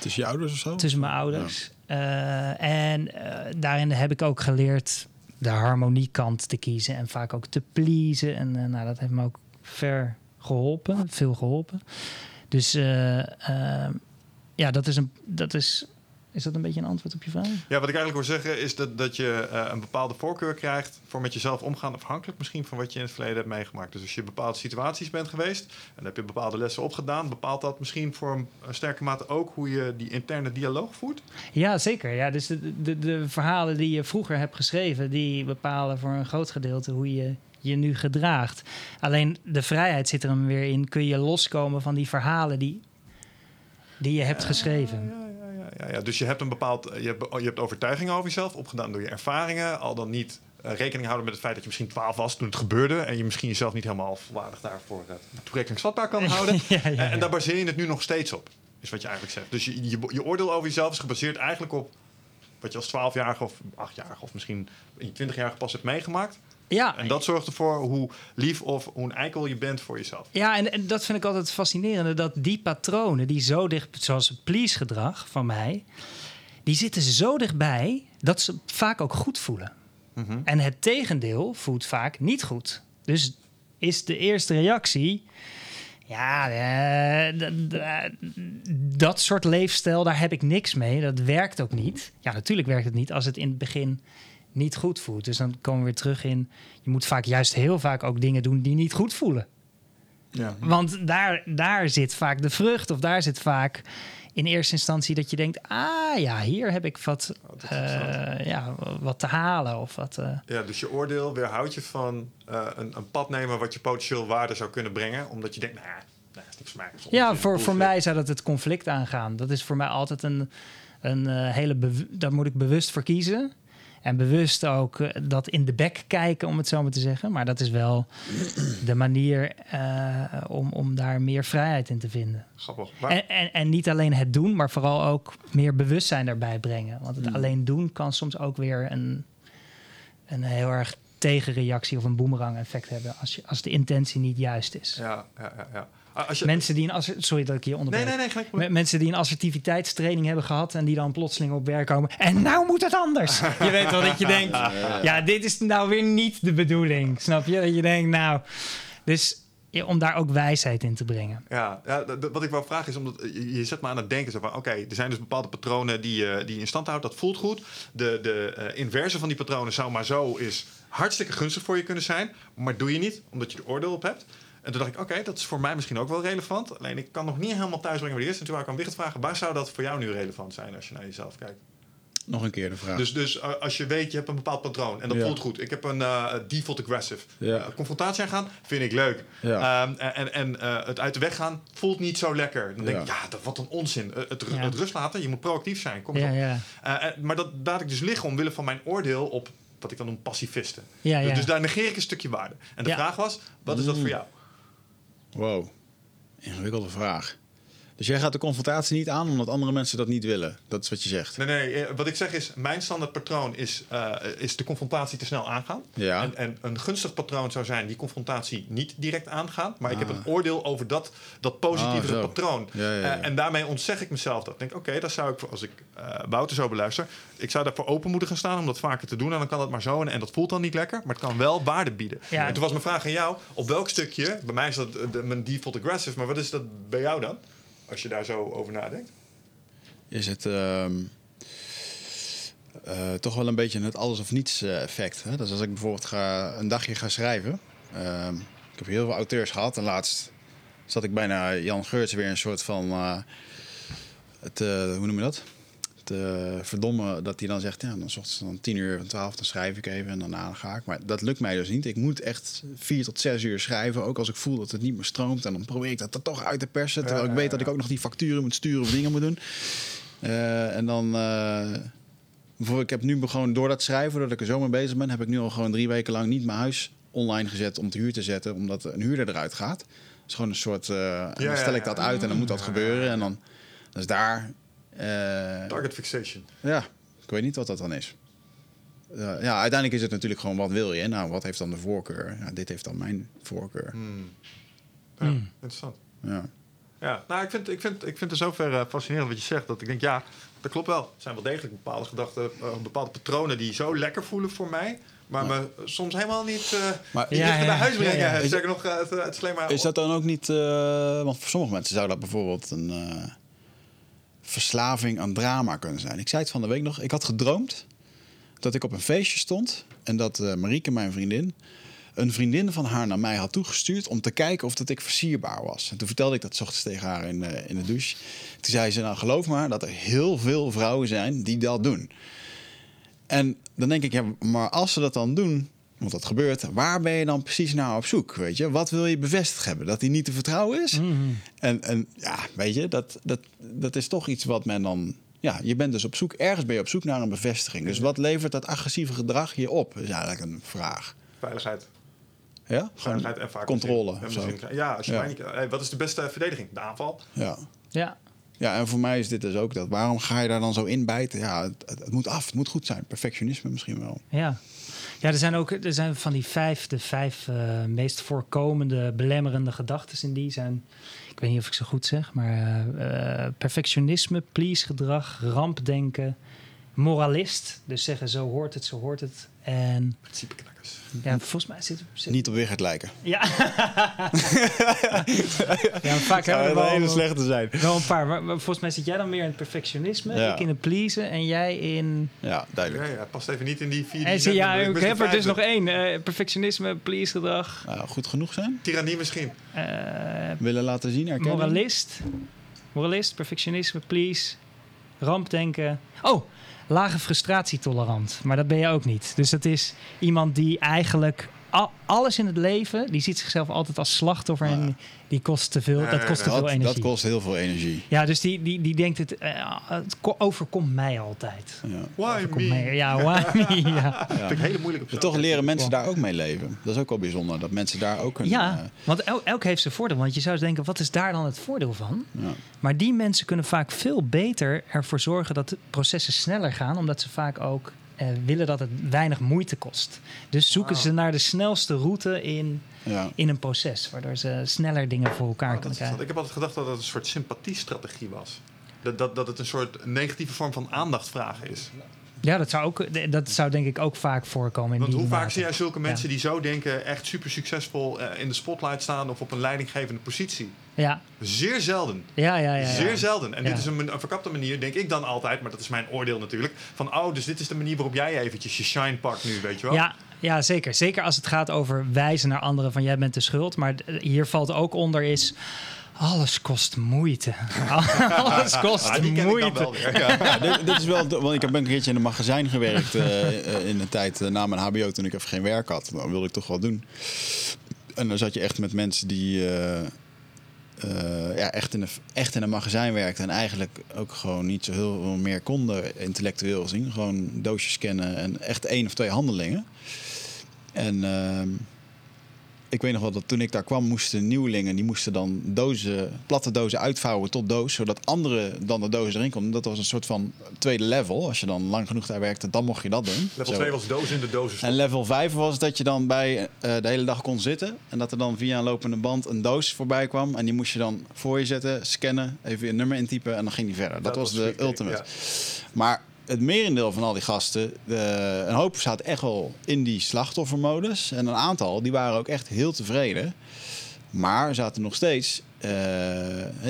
Tussen je ouders of zo? tussen mijn ouders. Eh, en eh, daarin heb ik ook geleerd de harmoniekant te kiezen en vaak ook te pleasen. En eh, nou, dat heeft me ook ver geholpen, veel geholpen. Dus ja, dat is een. Dat is, is dat een beetje een antwoord op je vraag? Ja, wat ik eigenlijk wil zeggen is dat, dat je eh, een bepaalde voorkeur krijgt voor met jezelf omgaan, afhankelijk misschien van wat je in het verleden hebt meegemaakt. Dus als je in bepaalde situaties bent geweest en heb je bepaalde lessen opgedaan, bepaalt dat misschien voor een, een sterke mate ook hoe je die interne dialoog voert. Ja, zeker. Ja, dus de, de, de verhalen die je vroeger hebt geschreven, die bepalen voor een groot gedeelte hoe je je nu gedraagt. Alleen de vrijheid zit er hem weer in. Kun je loskomen van die verhalen die, die je hebt geschreven. Ja, ja. Dus je hebt een bepaald, je hebt, je hebt overtuigingen over jezelf, opgedaan door je ervaringen, al dan niet eh, rekening houden met het feit dat je misschien 12 was toen het gebeurde en je misschien jezelf niet helemaal volwaardig daarvoor uh, toerekeningsvatbaar kan houden. Ja, ja, En, en daar baseer je het nu nog steeds op, is wat je eigenlijk zegt. Dus je, je, je oordeel over jezelf is gebaseerd eigenlijk op wat je als 12-jarige of 8-jarige of misschien in je 20-jarige pas hebt meegemaakt. Ja, En dat zorgt ervoor hoe lief of hoe een eikel je bent voor jezelf. ja en, en dat vind ik altijd fascinerende. Dat die patronen, die zo dicht, zoals het please-gedrag van mij... die zitten zo dichtbij dat ze vaak ook goed voelen. Mhm. En het tegendeel voelt vaak niet goed. Dus is de eerste reactie. Ja, eh, d- dat soort leefstijl, daar heb ik niks mee. Dat werkt ook niet. Ja, natuurlijk werkt het niet als het in het begin niet goed voelt. Dus dan komen we weer terug in... je moet vaak juist heel vaak ook dingen doen die niet goed voelen. Ja. Want daar, daar zit vaak de vrucht. Of daar zit vaak in eerste instantie dat je denkt... ah ja, hier heb ik wat, Oh, eh, ja, wat te halen. Of wat, eh, Ja, dus je oordeel weerhoudt je van eh, een, een pad nemen wat je potentieel waarde zou kunnen brengen. Omdat je denkt, nou, nah, nah, is niks voor mij. Dat is Ja, voor, voor mij zou dat het conflict aangaan. Dat is voor mij altijd een, een hele... Daar moet ik bewust voor kiezen. En bewust ook eh, dat in de bek kijken, om het zo maar te zeggen. Maar dat is wel de manier eh, om, om daar meer vrijheid in te vinden. Grappig. En, en, en niet alleen het doen, maar vooral ook meer bewustzijn daarbij brengen. Want het Hmm. alleen doen kan soms ook weer een, een heel erg tegenreactie of een boemerang effect hebben. Als, je, als de intentie niet juist is. ja, ja, ja, ja. Als je, Mensen die een sorry dat ik je nee, onderbreek. nee, nee, gelijk. Me- Mensen die een assertiviteitstraining hebben gehad en die dan plotseling op werk komen. En nou moet het anders. je weet wel dat je denkt, ja, dit is nou weer niet de bedoeling. Snap je? Dat je denkt, nou. Dus om daar ook wijsheid in te brengen. Ja, ja wat ik wou vragen is, omdat eh, je, zet me aan het denken zo van, oké, er zijn dus bepaalde patronen die, je die je in stand houdt, dat voelt goed. De, de eh, inverse van die patronen zou maar zo is hartstikke gunstig voor je kunnen zijn, maar doe je niet, omdat je er oordeel op hebt. En toen dacht ik, oké, dat is voor mij misschien ook wel relevant. Alleen ik kan nog niet helemaal thuisbrengen wat die is. En toen wou ik aan Wicht vragen, waar zou dat voor jou nu relevant zijn als je naar jezelf kijkt? Nog een keer de vraag. Dus, dus eh, als je weet, je hebt een bepaald patroon en dat Ja. voelt goed. Ik heb een eh, default aggressive. Ja. Eh, confrontatie aangaan, vind ik leuk. Ja. Ehm, en en, en eh, het uit de weg gaan voelt niet zo lekker. Dan denk Ja. ik, ja, dat, wat een onzin. Eh, het, Ja. het rust laten, je moet proactief zijn. Kom eens Ja, op. ja. Eh, eh, maar dat laat ik dus liggen omwille van mijn oordeel op wat ik dan noem pacifisten. Ja, Dus, dus daar negeer ik een stukje waarde. En de Ja. vraag was, wat is dat Mm. voor jou? Wow, ingewikkelde vraag. Dus jij gaat de confrontatie niet aan omdat andere mensen dat niet willen. Dat is wat je zegt. Nee, nee, eh, wat ik zeg is, mijn standaard patroon is, eh, is de confrontatie te snel aangaan. Ja. En, en een gunstig patroon zou zijn die confrontatie niet direct aangaan. Maar ik heb Ah. een oordeel over dat, dat positieve Ah, patroon. Ja, ja, ja. Eh, en daarmee ontzeg ik mezelf dat. Ik denk, oké, dat zou ik, als ik eh Wouter zo beluister... ik zou daarvoor open moeten gaan staan om dat vaker te doen. En dan kan dat maar zo. En, en dat voelt dan niet lekker, maar het kan wel waarde bieden. Ja. En toen was mijn vraag aan jou, op welk stukje... bij mij is dat de, mijn default aggressive, maar wat is dat bij jou dan? Als je daar zo over nadenkt. Is het ehm, eh, toch wel een beetje het alles of niets effect. Hè? Dus als ik bijvoorbeeld ga, een dagje ga schrijven. ehm, ik heb heel veel auteurs gehad. En laatst zat ik bijna Jan Geurts weer een soort van... eh, het, eh, hoe noem je dat? Eh, verdommen dat hij dan zegt... Ja, dan zocht ze dan tien uur van twaalf, dan schrijf ik even en daarna ga ik. Maar dat lukt mij dus niet. Ik moet echt vier tot zes uur schrijven. Ook als ik voel dat het niet meer stroomt. En dan probeer ik dat er toch uit te persen. Terwijl ik weet dat ik ook nog die facturen moet sturen of dingen moet doen. Eh, en dan... bijvoorbeeld, ik heb nu gewoon door dat schrijven, doordat ik er zo mee bezig ben... heb ik nu al gewoon drie weken lang niet mijn huis online gezet om te huur te zetten... omdat een huurder eruit gaat. Dat is gewoon een soort... dan stel ik dat uit en dan moet dat gebeuren. En dan... Dus daar... eh, Target fixation. ja, ik weet niet wat dat dan is. Eh, ja, uiteindelijk is het natuurlijk gewoon wat wil je. Nou, wat heeft dan de voorkeur? Ja, dit heeft dan mijn voorkeur. Hmm. Ja, Hmm. interessant. Ja. Ja, nou, ik vind, ik vind, ik vind het zover eh, fascinerend wat je zegt. Dat ik denk, ja, dat klopt wel. Er zijn wel degelijk bepaalde gedachten, bepaalde patronen die zo lekker voelen voor mij. Maar me soms helemaal niet eh Maar niet Ja, bij huis brengen. ja. Is- Zeker nog, het, het slecht maar... Is dat dan ook niet... eh, want voor sommige mensen zou dat bijvoorbeeld een eh, verslaving aan drama kunnen zijn. Ik zei het van de week nog. Ik had gedroomd dat ik op een feestje stond... en dat eh Marieke, mijn vriendin... een vriendin van haar naar mij had toegestuurd... om te kijken of dat ik versierbaar was. En toen vertelde ik dat 's ochtends tegen haar in, eh, in de douche. Toen zei ze, nou geloof maar dat er heel veel vrouwen zijn die dat doen. En dan denk ik, ja, maar als ze dat dan doen, want dat gebeurt, waar ben je dan precies naar op zoek? Weet je, wat wil je bevestigd hebben? Dat hij niet te vertrouwen is? Mhm. En, en ja, weet je, dat, dat, dat is toch iets wat men dan. Ja, je bent dus op zoek, ergens ben je op zoek naar een bevestiging. Dus wat levert dat agressieve gedrag je op? is eigenlijk een vraag. Veiligheid. Ja? Veiligheid en vaak controle misschien- Ja, als je Ja. mij niet... wat is de beste verdediging? De aanval. ja. Ja. ja, en voor mij is dit dus ook dat. Waarom ga je daar dan zo in bijten? Ja, het, het, het moet af, het moet goed zijn. Perfectionisme misschien wel. Ja. Ja, er zijn ook er zijn van die vijf, de vijf eh, meest voorkomende belemmerende gedachten in die zijn. Ik weet niet of ik ze goed zeg, maar eh, eh, perfectionisme, please gedrag, rampdenken, moralist. Dus zeggen zo hoort het, zo hoort het. En Principe knakkers. ja, volgens mij zit... zit Niet op Wigert lijken. ja. ja, vaak hebben we Zou wel, een hele slechte zijn. wel een paar. Maar, maar volgens mij zit jij dan meer in het perfectionisme. Ja. Ik in het pleasen. En jij in... Ja, Ja, duidelijk. ja, past even niet in die vier. En net ja, ik heb de er dus nog één. eh, perfectionisme, please gedrag. Nou, goed genoeg zijn. Tirannie misschien. eh, Willen laten zien, erkennen. moralist. Moralist, perfectionisme, please. Rampdenken. Oh, lage frustratietolerant. Maar dat ben je ook niet. Dus dat is iemand die eigenlijk al- alles in het leven... die ziet zichzelf altijd als slachtoffer... Ja. en die kost te veel, dat kost te Dat, veel energie. dat kost heel veel energie. Ja, dus die, die, die denkt het, eh, het ko- overkomt mij altijd. Ja. Why Overkomt me? mij, ja, why me? Ja, Vind ik hele moeilijk op toch leren mensen daar ook mee leven. Dat is ook wel bijzonder, dat mensen daar ook een... ja eh, want el- elk heeft zijn voordeel. Want je zou denken, wat is daar dan het voordeel van? ja. Maar die mensen kunnen vaak veel beter ervoor zorgen dat de processen sneller gaan, omdat ze vaak ook eh, willen dat het weinig moeite kost. Dus zoeken ze naar de snelste route in, Ja. in een proces, waardoor ze sneller dingen voor elkaar Oh, kunnen krijgen. Ik heb altijd gedacht dat het een soort sympathiestrategie was. Dat, dat, dat het een soort negatieve vorm van aandacht vragen is. Ja, dat zou, ook, dat zou denk ik ook vaak voorkomen. In Want hoe vaak zie jij zulke mensen Ja. die zo denken echt super succesvol eh, in de spotlight staan of op een leidinggevende positie? Ja, Zeer zelden. ja, ja. ja, ja. Zeer zelden. En Ja. dit is een, verkapte manier, denk ik dan altijd, maar dat is mijn oordeel natuurlijk. Van, oh, dus dit is de manier waarop jij eventjes je shine pakt nu, weet je wel? Ja, ja, zeker. Zeker als het gaat over wijzen naar anderen van jij bent de schuld. Maar hier valt ook onder is... Alles kost moeite. Alles kost Ah, die ken ik dan moeite. wel weer. Ja. Ja, dit, dit is wel, want ik heb een keertje in een magazijn gewerkt eh, eh, in een tijd eh, na mijn HBO toen ik even geen werk had. Dat wilde ik toch wel doen. En dan zat je echt met mensen die eh, eh, ja, echt, in een, echt in een magazijn werkten en eigenlijk ook gewoon niet zo heel veel meer konden intellectueel gezien. Gewoon doosjes scannen en echt één of twee handelingen. En ehm, ik weet nog wel dat toen ik daar kwam, moesten nieuwelingen, die moesten dan dozen, platte dozen uitvouwen tot doos, zodat anderen dan de doos erin konden. Dat was een soort van tweede level. Als je dan lang genoeg daar werkte, dan mocht je dat doen. Level Zo. 2 was doos in de doos. En level 5 was dat je dan bij eh, de hele dag kon zitten. En dat er dan via een lopende band een doos voorbij kwam. En die moest je dan voor je zetten, scannen, even een nummer intypen en dan ging die verder. Dat, was de ultimate. ja. Maar het merendeel van al die gasten, de, een hoop zaten echt wel in die slachtoffermodus. En een aantal, die waren ook echt heel tevreden. Maar zaten nog steeds, eh,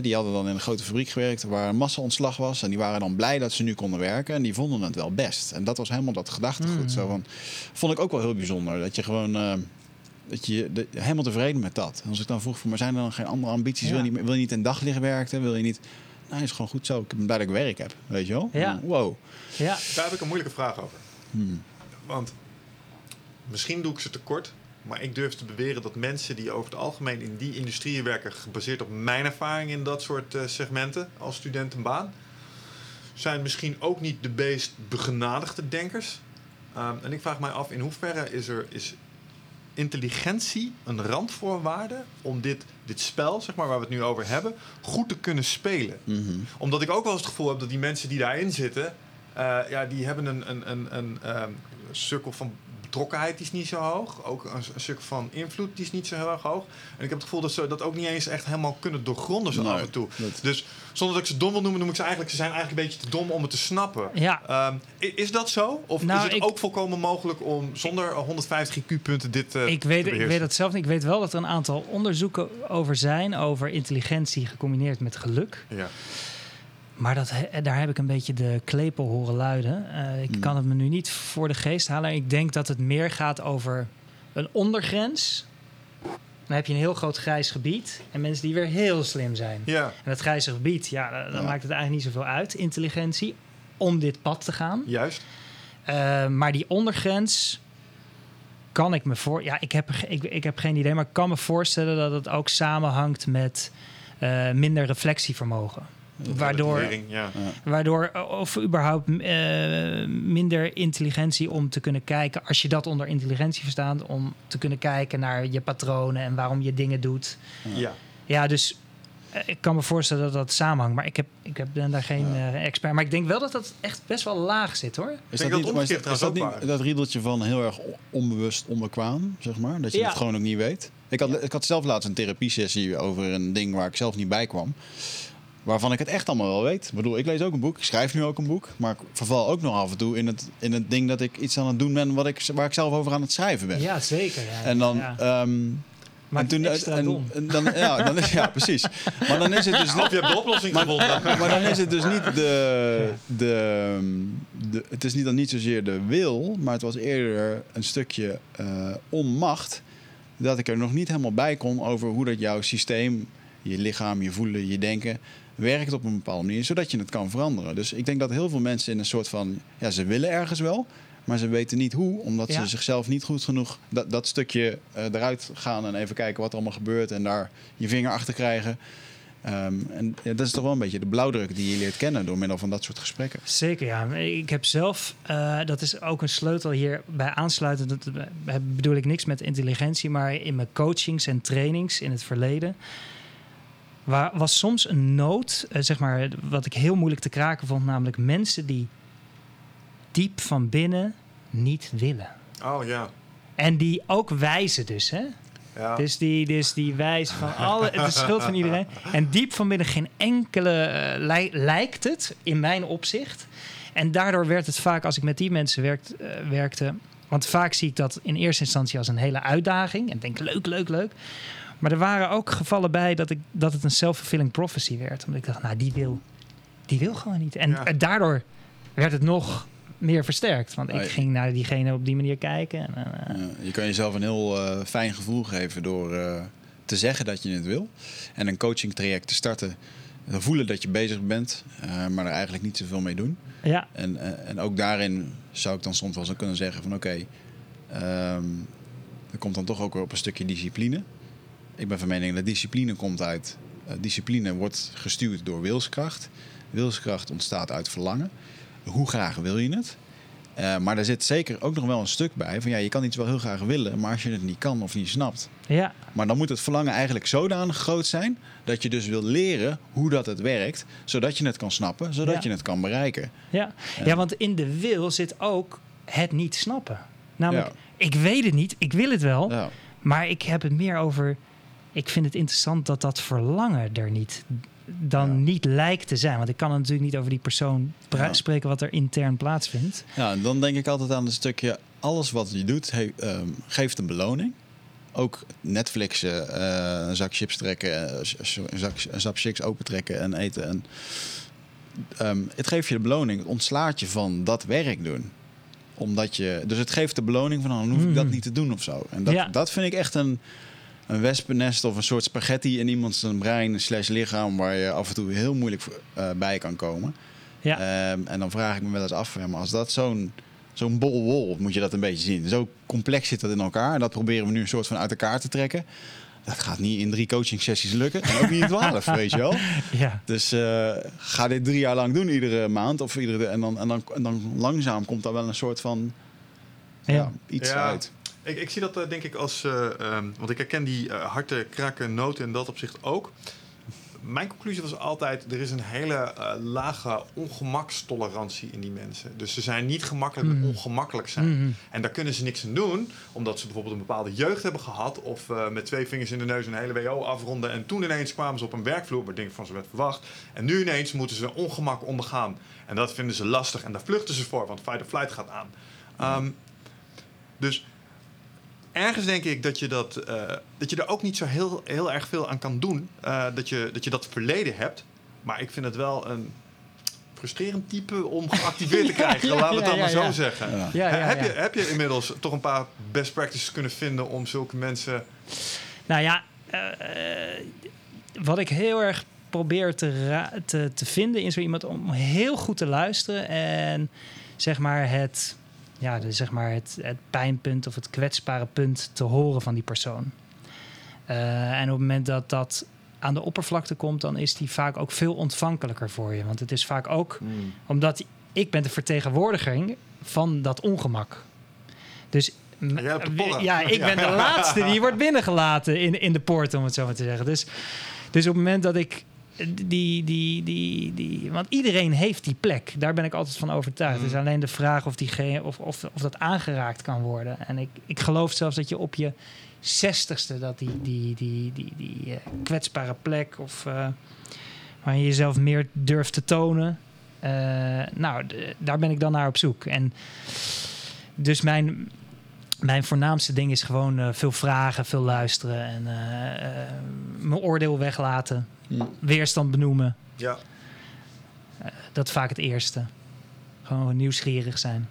die hadden dan in een grote fabriek gewerkt waar een massa-ontslag was. En die waren dan blij dat ze nu konden werken. En die vonden het wel best. En dat was helemaal dat gedachtegoed. Mm. Zo van, vond ik ook wel heel bijzonder. Dat je gewoon, eh, dat je de- helemaal tevreden met dat. En als ik dan vroeg, van, maar zijn er dan geen andere ambities? Ja. Wil, je niet, wil je niet in daglicht werken? Wil je niet... Nou, is gewoon goed zo. Ik ben blij dat ik werk heb, weet je wel? Ja. Wow. Ja, Daar heb ik een moeilijke vraag over. Hmm. Want misschien doe ik ze tekort. Maar ik durf te beweren dat mensen die over het algemeen in die industrieën werken, gebaseerd op mijn ervaring in dat soort eh, segmenten als studentenbaan, zijn misschien ook niet de meest begenadigde denkers. Ehm, en ik vraag mij af in hoeverre is er is intelligentie een randvoorwaarde om dit, dit spel, zeg maar, waar we het nu over hebben, goed te kunnen spelen Mhm. omdat ik ook wel eens het gevoel heb dat die mensen die daarin zitten, eh, ja, die hebben een, een, een, een ehm, cirkel van betrokkenheid die is niet zo hoog. Ook een, een stuk van invloed die is niet zo heel erg hoog. En ik heb het gevoel dat ze dat ook niet eens echt helemaal kunnen doorgronden zo Nee, af en toe. dat- Dus zonder dat ik ze dom wil noemen, noem ik ze eigenlijk, ze zijn eigenlijk een beetje te dom om het te snappen. ja. Ehm, is dat zo? Of Nou, is het ik- ook volkomen mogelijk om zonder 150 IQ-punten dit eh, ik te weet, ik beheersen? weet het zelf niet. Ik weet wel dat er een aantal onderzoeken over zijn, over intelligentie gecombineerd met geluk. Ja. Maar dat, he- daar heb ik een beetje de klepel horen luiden. Eh, ik Hmm. kan het me nu niet voor de geest halen. Ik denk dat het meer gaat over een ondergrens. Dan heb je een heel groot grijs gebied en mensen die weer heel slim zijn. ja. En dat grijze gebied, ja, dan dan Ja. maakt het eigenlijk niet zoveel uit, intelligentie, om dit pad te gaan. juist. Eh, maar die ondergrens kan ik me voor. Ja, ik heb, ik, ik heb geen idee, maar ik kan me voorstellen dat het ook samenhangt met eh, minder reflectievermogen. Waardoor, Ja. waardoor of überhaupt eh, minder intelligentie om te kunnen kijken, als je dat onder intelligentie verstaat, om te kunnen kijken naar je patronen en waarom je dingen doet. ja. Ja, dus eh, ik kan me voorstellen dat dat samenhangt, maar ik, heb, ik heb, ben daar geen eh, expert. Maar ik denk wel dat dat echt best wel laag zit hoor. Is dat, dat niet, is, dat- is dat trouwens niet dat riedeltje van heel erg on- onbewust onbekwaam, zeg maar? Dat je Ja. het gewoon ook niet weet? Ik had, ik had zelf laatst een therapiesessie over een ding waar ik zelf niet bij kwam. Waarvan ik het echt allemaal wel weet. Ik bedoel, ik lees ook een boek, ik schrijf nu ook een boek, maar ik verval ook nog af en toe in het, in het ding dat ik iets aan het doen ben wat ik, waar ik zelf over aan het schrijven ben. Ja, zeker. Ja. En dan. Ja. ehm, Maakt en het extra en, dan, ja, dan is, ja, precies. Maar dan is het dus Of je hebt de oplossing gevonden. maar dan is het dus niet de, de, de. Het is niet dan niet zozeer de wil, maar het was eerder een stukje eh, onmacht. Dat ik er nog niet helemaal bij kon over hoe dat jouw systeem, je lichaam, je voelen, je denken. Werkt op een bepaalde manier, zodat je het kan veranderen. Dus ik denk dat heel veel mensen in een soort van. Ja, ze willen ergens wel. Maar ze weten niet hoe, omdat Ja. ze zichzelf niet goed genoeg dat, dat stukje eh, eruit gaan en even kijken wat er allemaal gebeurt en daar je vinger achter krijgen. Ehm, en ja, dat is toch wel een beetje de blauwdruk die je leert kennen door middel van dat soort gesprekken. Zeker, ja. Ik heb zelf, eh, dat is ook een sleutel hierbij aansluiten. Dat eh, bedoel ik niks met intelligentie, maar in mijn coachings en trainings in het verleden. Waar, was soms een nood, eh, zeg maar, wat ik heel moeilijk te kraken vond, namelijk mensen die diep van binnen niet willen. Oh ja. En die ook wijzen dus, hè? ja. Dus die, dus die wijs van alle, het is schuld van iedereen. En diep van binnen geen enkele eh, lij- lijkt het, in mijn opzicht. En daardoor werd het vaak, als ik met die mensen werkt, eh, werkte. Want vaak zie ik dat in eerste instantie als een hele uitdaging. En denk leuk, leuk, leuk. Maar er waren ook gevallen bij dat, ik, dat het een self-fulfilling prophecy werd. Omdat ik dacht, nou, die wil, die wil gewoon niet. En Ja. eh, daardoor werd het nog meer versterkt. Want ik ging naar diegene op die manier kijken. En, eh, Ja, je kan jezelf een heel eh, fijn gevoel geven door eh, te zeggen dat je het wil. En een coaching traject te starten. Voelen dat je bezig bent, eh, maar er eigenlijk niet zoveel mee doen. ja, En, eh, en ook daarin zou ik dan soms wel zo kunnen zeggen van oké, ehm, er komt dan toch ook weer op een stukje discipline. Ik ben van mening dat discipline komt uit, eh, discipline wordt gestuurd door wilskracht. Wilskracht ontstaat uit verlangen. Hoe graag wil je het? Eh, maar daar zit zeker ook nog wel een stuk bij van ja, je kan iets wel heel graag willen, maar als je het niet kan of niet snapt, ja, maar dan moet het verlangen eigenlijk zodanig groot zijn dat je dus wil leren hoe dat het werkt, zodat je het kan snappen, zodat Ja. je het kan bereiken. Ja. Ja. ja, want in de wil zit ook het niet snappen. Namelijk, Ja. ik weet het niet, ik wil het wel, Ja. maar ik heb het meer over. Ik vind het interessant dat dat verlangen er niet dan Ja. niet lijkt te zijn. Want ik kan natuurlijk niet over die persoon Ja. spreken wat er intern plaatsvindt. Ja, dan denk ik altijd aan het stukje... alles wat je doet he- ehm, geeft een beloning. Ook Netflixen, eh, een zak chips trekken, eh, een zak, een zak chips opentrekken en eten. En, ehm, het geeft je de beloning, het ontslaat je van dat werk doen. Omdat je, dus het geeft de beloning van, dan hoef ik dat Mhm. niet te doen of zo. En dat, Ja. dat vind ik echt een, een wespennest of een soort spaghetti in iemands brein slash lichaam... waar je af en toe heel moeilijk eh, bij kan komen. Ja, Ehm, en dan vraag ik me wel eens af, ja, maar als dat zo'n zo'n bol wol, moet je dat een beetje zien. Zo complex zit dat in elkaar. En dat proberen we nu een soort van uit elkaar te trekken. Dat gaat niet in drie coaching sessies lukken. En ook niet in twaalf, weet je wel. ja, Dus eh, ga dit drie jaar lang doen, iedere maand. Of iedere, en, dan, en, dan, en dan langzaam komt daar wel een soort van ja. ja. iets Ja. uit. Ik, ik zie dat eh, denk ik als... eh, ehm, want ik herken die eh, harte kraken noten in dat opzicht ook. Mijn conclusie was altijd... er is een hele lage ongemakstolerantie in die mensen. Dus ze zijn niet gemakkelijk met Mhm. ongemakkelijk zijn. Mhm. En daar kunnen ze niks aan doen, omdat ze bijvoorbeeld een bepaalde jeugd hebben gehad. Of met twee vingers in de neus een hele WO afronden. En toen ineens kwamen ze op een werkvloer waar dingen van ze werd verwacht. En nu ineens moeten ze ongemak ondergaan. En dat vinden ze lastig en daar vluchten ze voor, want fight or flight gaat aan. Ehm, dus ergens denk ik dat je, dat, eh, dat je er ook niet zo heel, heel erg veel aan kan doen. Eh, dat, je, dat je dat verleden hebt. Maar ik vind het wel een frustrerend type om geactiveerd te krijgen. ja, Laten we het ja, dan maar zo ja. zeggen. Ja. Ja, ja, heb, je, heb je inmiddels toch een paar best practices kunnen vinden om zulke mensen. Nou ja, eh, wat ik heel erg probeer te, te, te vinden in zo iemand om heel goed te luisteren en zeg maar het, ja, de, zeg maar het, het pijnpunt of het kwetsbare punt te horen van die persoon. Eh, en op het moment dat dat aan de oppervlakte komt, dan is die vaak ook veel ontvankelijker voor je. Want het is vaak ook omdat ik ben de vertegenwoordiger van dat ongemak. Dus ja, ik ben de laatste die wordt binnengelaten in, in de poort, om het zo maar te zeggen. Dus, dus op het moment dat ik die, die, die, die, want iedereen heeft die plek. Daar ben ik altijd van overtuigd. Het is Mm. alleen de vraag of, die, of, of, of dat aangeraakt kan worden. En ik, ik geloof zelfs dat je op je zestigste dat die, die, die, die, die eh, kwetsbare plek of eh, waarin je jezelf meer durft te tonen. Eh, nou, daar ben ik dan naar op zoek. En dus mijn, mijn voornaamste ding is gewoon veel vragen, veel luisteren en mijn oordeel weglaten, Hm. weerstand benoemen. Ja. Dat is vaak het eerste. Gewoon nieuwsgierig zijn.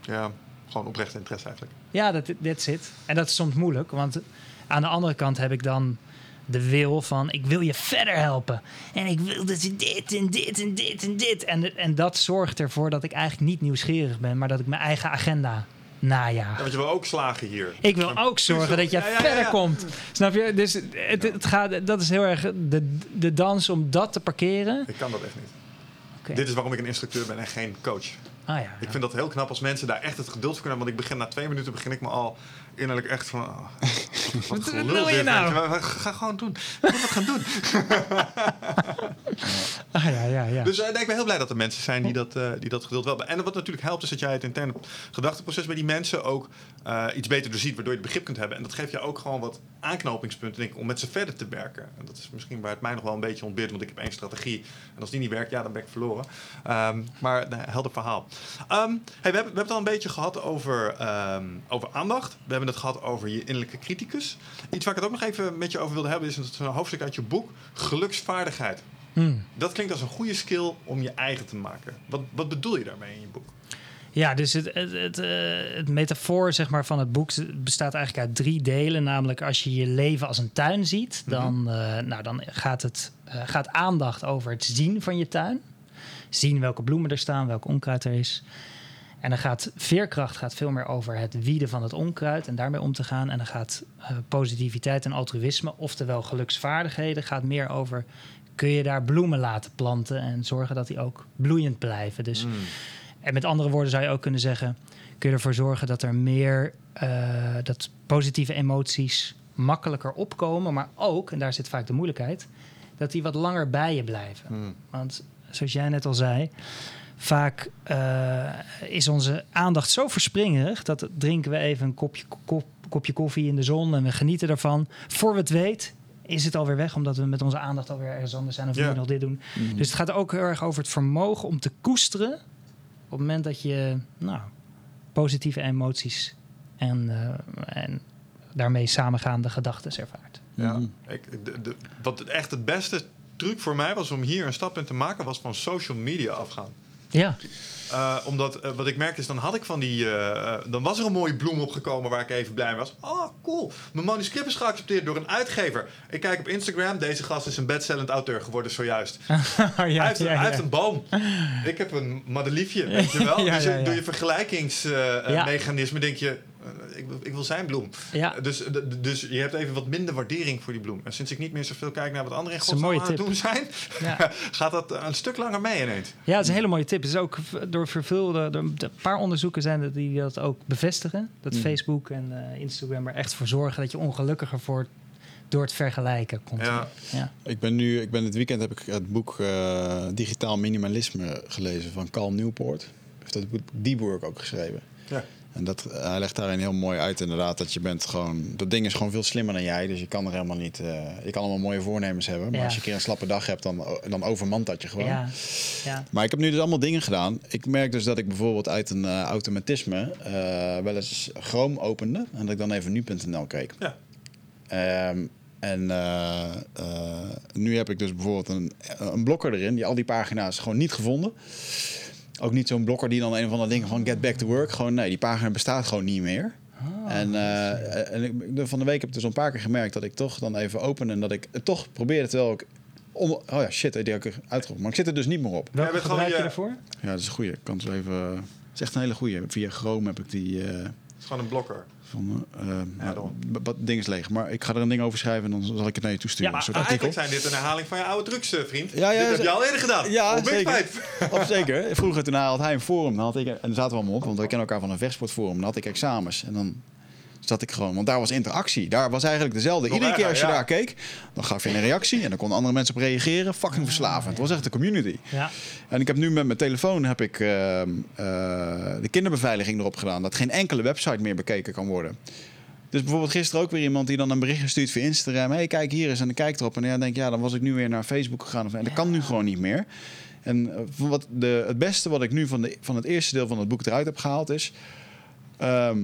ja, gewoon oprecht interesse eigenlijk. Ja, dat that's it. En dat is soms moeilijk, want aan de andere kant heb ik dan de wil van ik wil je verder helpen. En ik wil dat je dit en dit en dit en dit. En, en dat zorgt ervoor dat ik eigenlijk niet nieuwsgierig ben, maar dat ik mijn eigen agenda najaag. Ja, want je wil ook slagen hier. Ik wil ook zorgen dat je Ja, ja, ja, verder komt. Snap je? Dus het, het gaat, dat is heel erg de, de dans om dat te parkeren. Ik kan dat echt niet. Dit is waarom ik een instructeur ben en geen coach. Ah ja. Ik vind dat heel knap als mensen daar echt het geduld voor kunnen hebben. Want ik begin na twee minuten begin ik me al innerlijk echt van... oh, wat Wat wil je nou? Ga gewoon doen. Moet wat gaan doen. Ah ja, ja, ja. Dus nee, ik ben heel blij dat er mensen zijn die dat, eh, die dat geduld wel hebben. En wat natuurlijk helpt is dat jij het interne gedachteproces bij die mensen ook eh, iets beter doorziet. Waardoor je het begrip kunt hebben. En dat geeft je ook gewoon wat aanknopingspunten denk ik, om met ze verder te werken. En dat is misschien waar het mij nog wel een beetje ontbeert. Want ik heb één strategie. En als die niet werkt, ja, dan ben ik verloren. Ehm, maar nee, helder verhaal. Ehm, hey, we, hebben, we hebben het al een beetje gehad over, ehm, over aandacht. We hebben het gehad over je innerlijke criticus. Iets waar ik het ook nog even met je over wilde hebben... is een hoofdstuk uit je boek. Geluksvaardigheid. Hmm. Dat klinkt als een goede skill om je eigen te maken. Wat, wat bedoel je daarmee in je boek? Ja, dus het, het, het, eh, het metafoor zeg maar, van het boek bestaat eigenlijk uit drie delen. Namelijk als je je leven als een tuin ziet, dan, eh, nou, dan gaat, het, eh, gaat aandacht over het zien van je tuin. Zien welke bloemen er staan, welk onkruid er is. En dan gaat veerkracht gaat veel meer over het wieden van het onkruid en daarmee om te gaan. En dan gaat eh, positiviteit en altruïsme, oftewel geluksvaardigheden, gaat meer over kun je daar bloemen laten planten en zorgen dat die ook bloeiend blijven. Dus en met andere woorden zou je ook kunnen zeggen: kun je ervoor zorgen dat er meer eh, dat positieve emoties makkelijker opkomen, maar ook, en daar zit vaak de moeilijkheid, dat die wat langer bij je blijven. Hmm. Want zoals jij net al zei, vaak eh, is onze aandacht zo verspringerig dat drinken we even een kopje, kop, kopje koffie in de zon en we genieten ervan. Voor we het weet, is het alweer weg, omdat we met onze aandacht alweer ergens anders zijn of Ja. nu nog dit doen. Mhm. Dus het gaat ook heel erg over het vermogen om te koesteren op het moment dat je nou, positieve emoties en, eh, en daarmee samengaande gedachten ervaart. Ja, Mhm. ik, de, de- wat echt het beste truc voor mij was om hier een stap in te maken, was van social media afgaan. Ja, Eh, omdat eh, wat ik merkte is, dan had ik van die. eh, dan was er een mooie bloem opgekomen waar ik even blij mee was. Oh, cool. Mijn manuscript is geaccepteerd door een uitgever. Ik kijk op Instagram. Deze gast is een bestsellend auteur geworden zojuist. ja, hij, heeft, ja, hij ja. heeft een boom. Ik heb een madeliefje, weet je wel. Dus je- door je vergelijkingsmechanisme denk je... eh, ik, wil, ik wil zijn bloem. Ja. Dus, dus je hebt even wat minder waardering voor die bloem. En sinds ik niet meer zoveel kijk naar wat anderen in Dat godsnaam aan het doen zijn... Ja. gaat dat een stuk langer mee ineens. Ja, het is een hele mooie tip. Het is ook door vervulde, door een paar onderzoeken zijn er die dat ook bevestigen. Dat Mm. Facebook en eh, Instagram er echt voor zorgen dat je ongelukkiger wordt door het vergelijken. Continu. Ja. Ja. Ik ben nu, ik ben dit weekend heb ik het boek eh, Digitaal Minimalisme gelezen van Cal Newport. Heeft dat boek Die Boer ook geschreven. Ja. En dat, hij legt daarin heel mooi uit inderdaad dat je bent gewoon... Dat ding is gewoon veel slimmer dan jij, dus je kan er helemaal niet... eh, je kan allemaal mooie voornemens hebben, maar Ja. als je een keer een slappe dag hebt, dan, dan overmand dat je gewoon. Ja. Ja. Maar ik heb nu dus allemaal dingen gedaan. Ik merk dus dat ik bijvoorbeeld uit een eh, automatisme eh, wel eens Chrome opende en dat ik dan even nu.nl keek. Ja. Ehm, en eh, eh, nu heb ik dus bijvoorbeeld een, een blokker erin die al die pagina's gewoon niet gevonden. Ook niet zo'n blokker die dan een of andere dingen van get back to work. Gewoon nee, die pagina bestaat gewoon niet meer. en eh, en ik, de- van de week heb ik dus een paar keer gemerkt dat ik toch dan even open en dat ik het toch probeerde terwijl ik. Om, oh ja, shit, die heb ik uitgeroepen. Maar ik zit er dus niet meer op. Welke gewoon je je- ervoor? Ja, dat is een goeie. Ik kan zo even. Het is echt een hele goeie. Via Chrome heb ik die. eh, Het is gewoon een blokker. Van, eh, Ja, wat ding is leeg. Maar ik ga er een ding over schrijven en dan zal ik het naar je toesturen. Ja, een soort Maar artikel. eigenlijk zijn dit een herhaling van je oude drugs, eh, vriend. Ja, ja, dit heb je al eerder gedaan. Ja, Op zeker. Of zeker. Vroeger toen had hij een forum. Dan had ik, en daar zaten we allemaal op, want we kennen elkaar van een vechtsportforum. Dan had ik examens. En dan zat ik gewoon, want daar was interactie. Daar was eigenlijk dezelfde. Iedere keer als je ja. daar keek, dan gaf je een reactie. En dan konden andere mensen op reageren. Fucking verslavend. Het was echt een community. Ja. En ik heb nu met mijn telefoon heb ik, ehm, eh, de kinderbeveiliging erop gedaan. Dat geen enkele website meer bekeken kan worden. Dus bijvoorbeeld gisteren ook weer iemand die dan een bericht stuurt via Instagram. hey, kijk hier eens en dan kijk erop. En ja, denk ik, ja, dan was ik nu weer naar Facebook gegaan. Of, en dat kan nu gewoon niet meer. En eh, wat de, het beste wat ik nu van, de, van het eerste deel van het boek eruit heb gehaald is... ehm,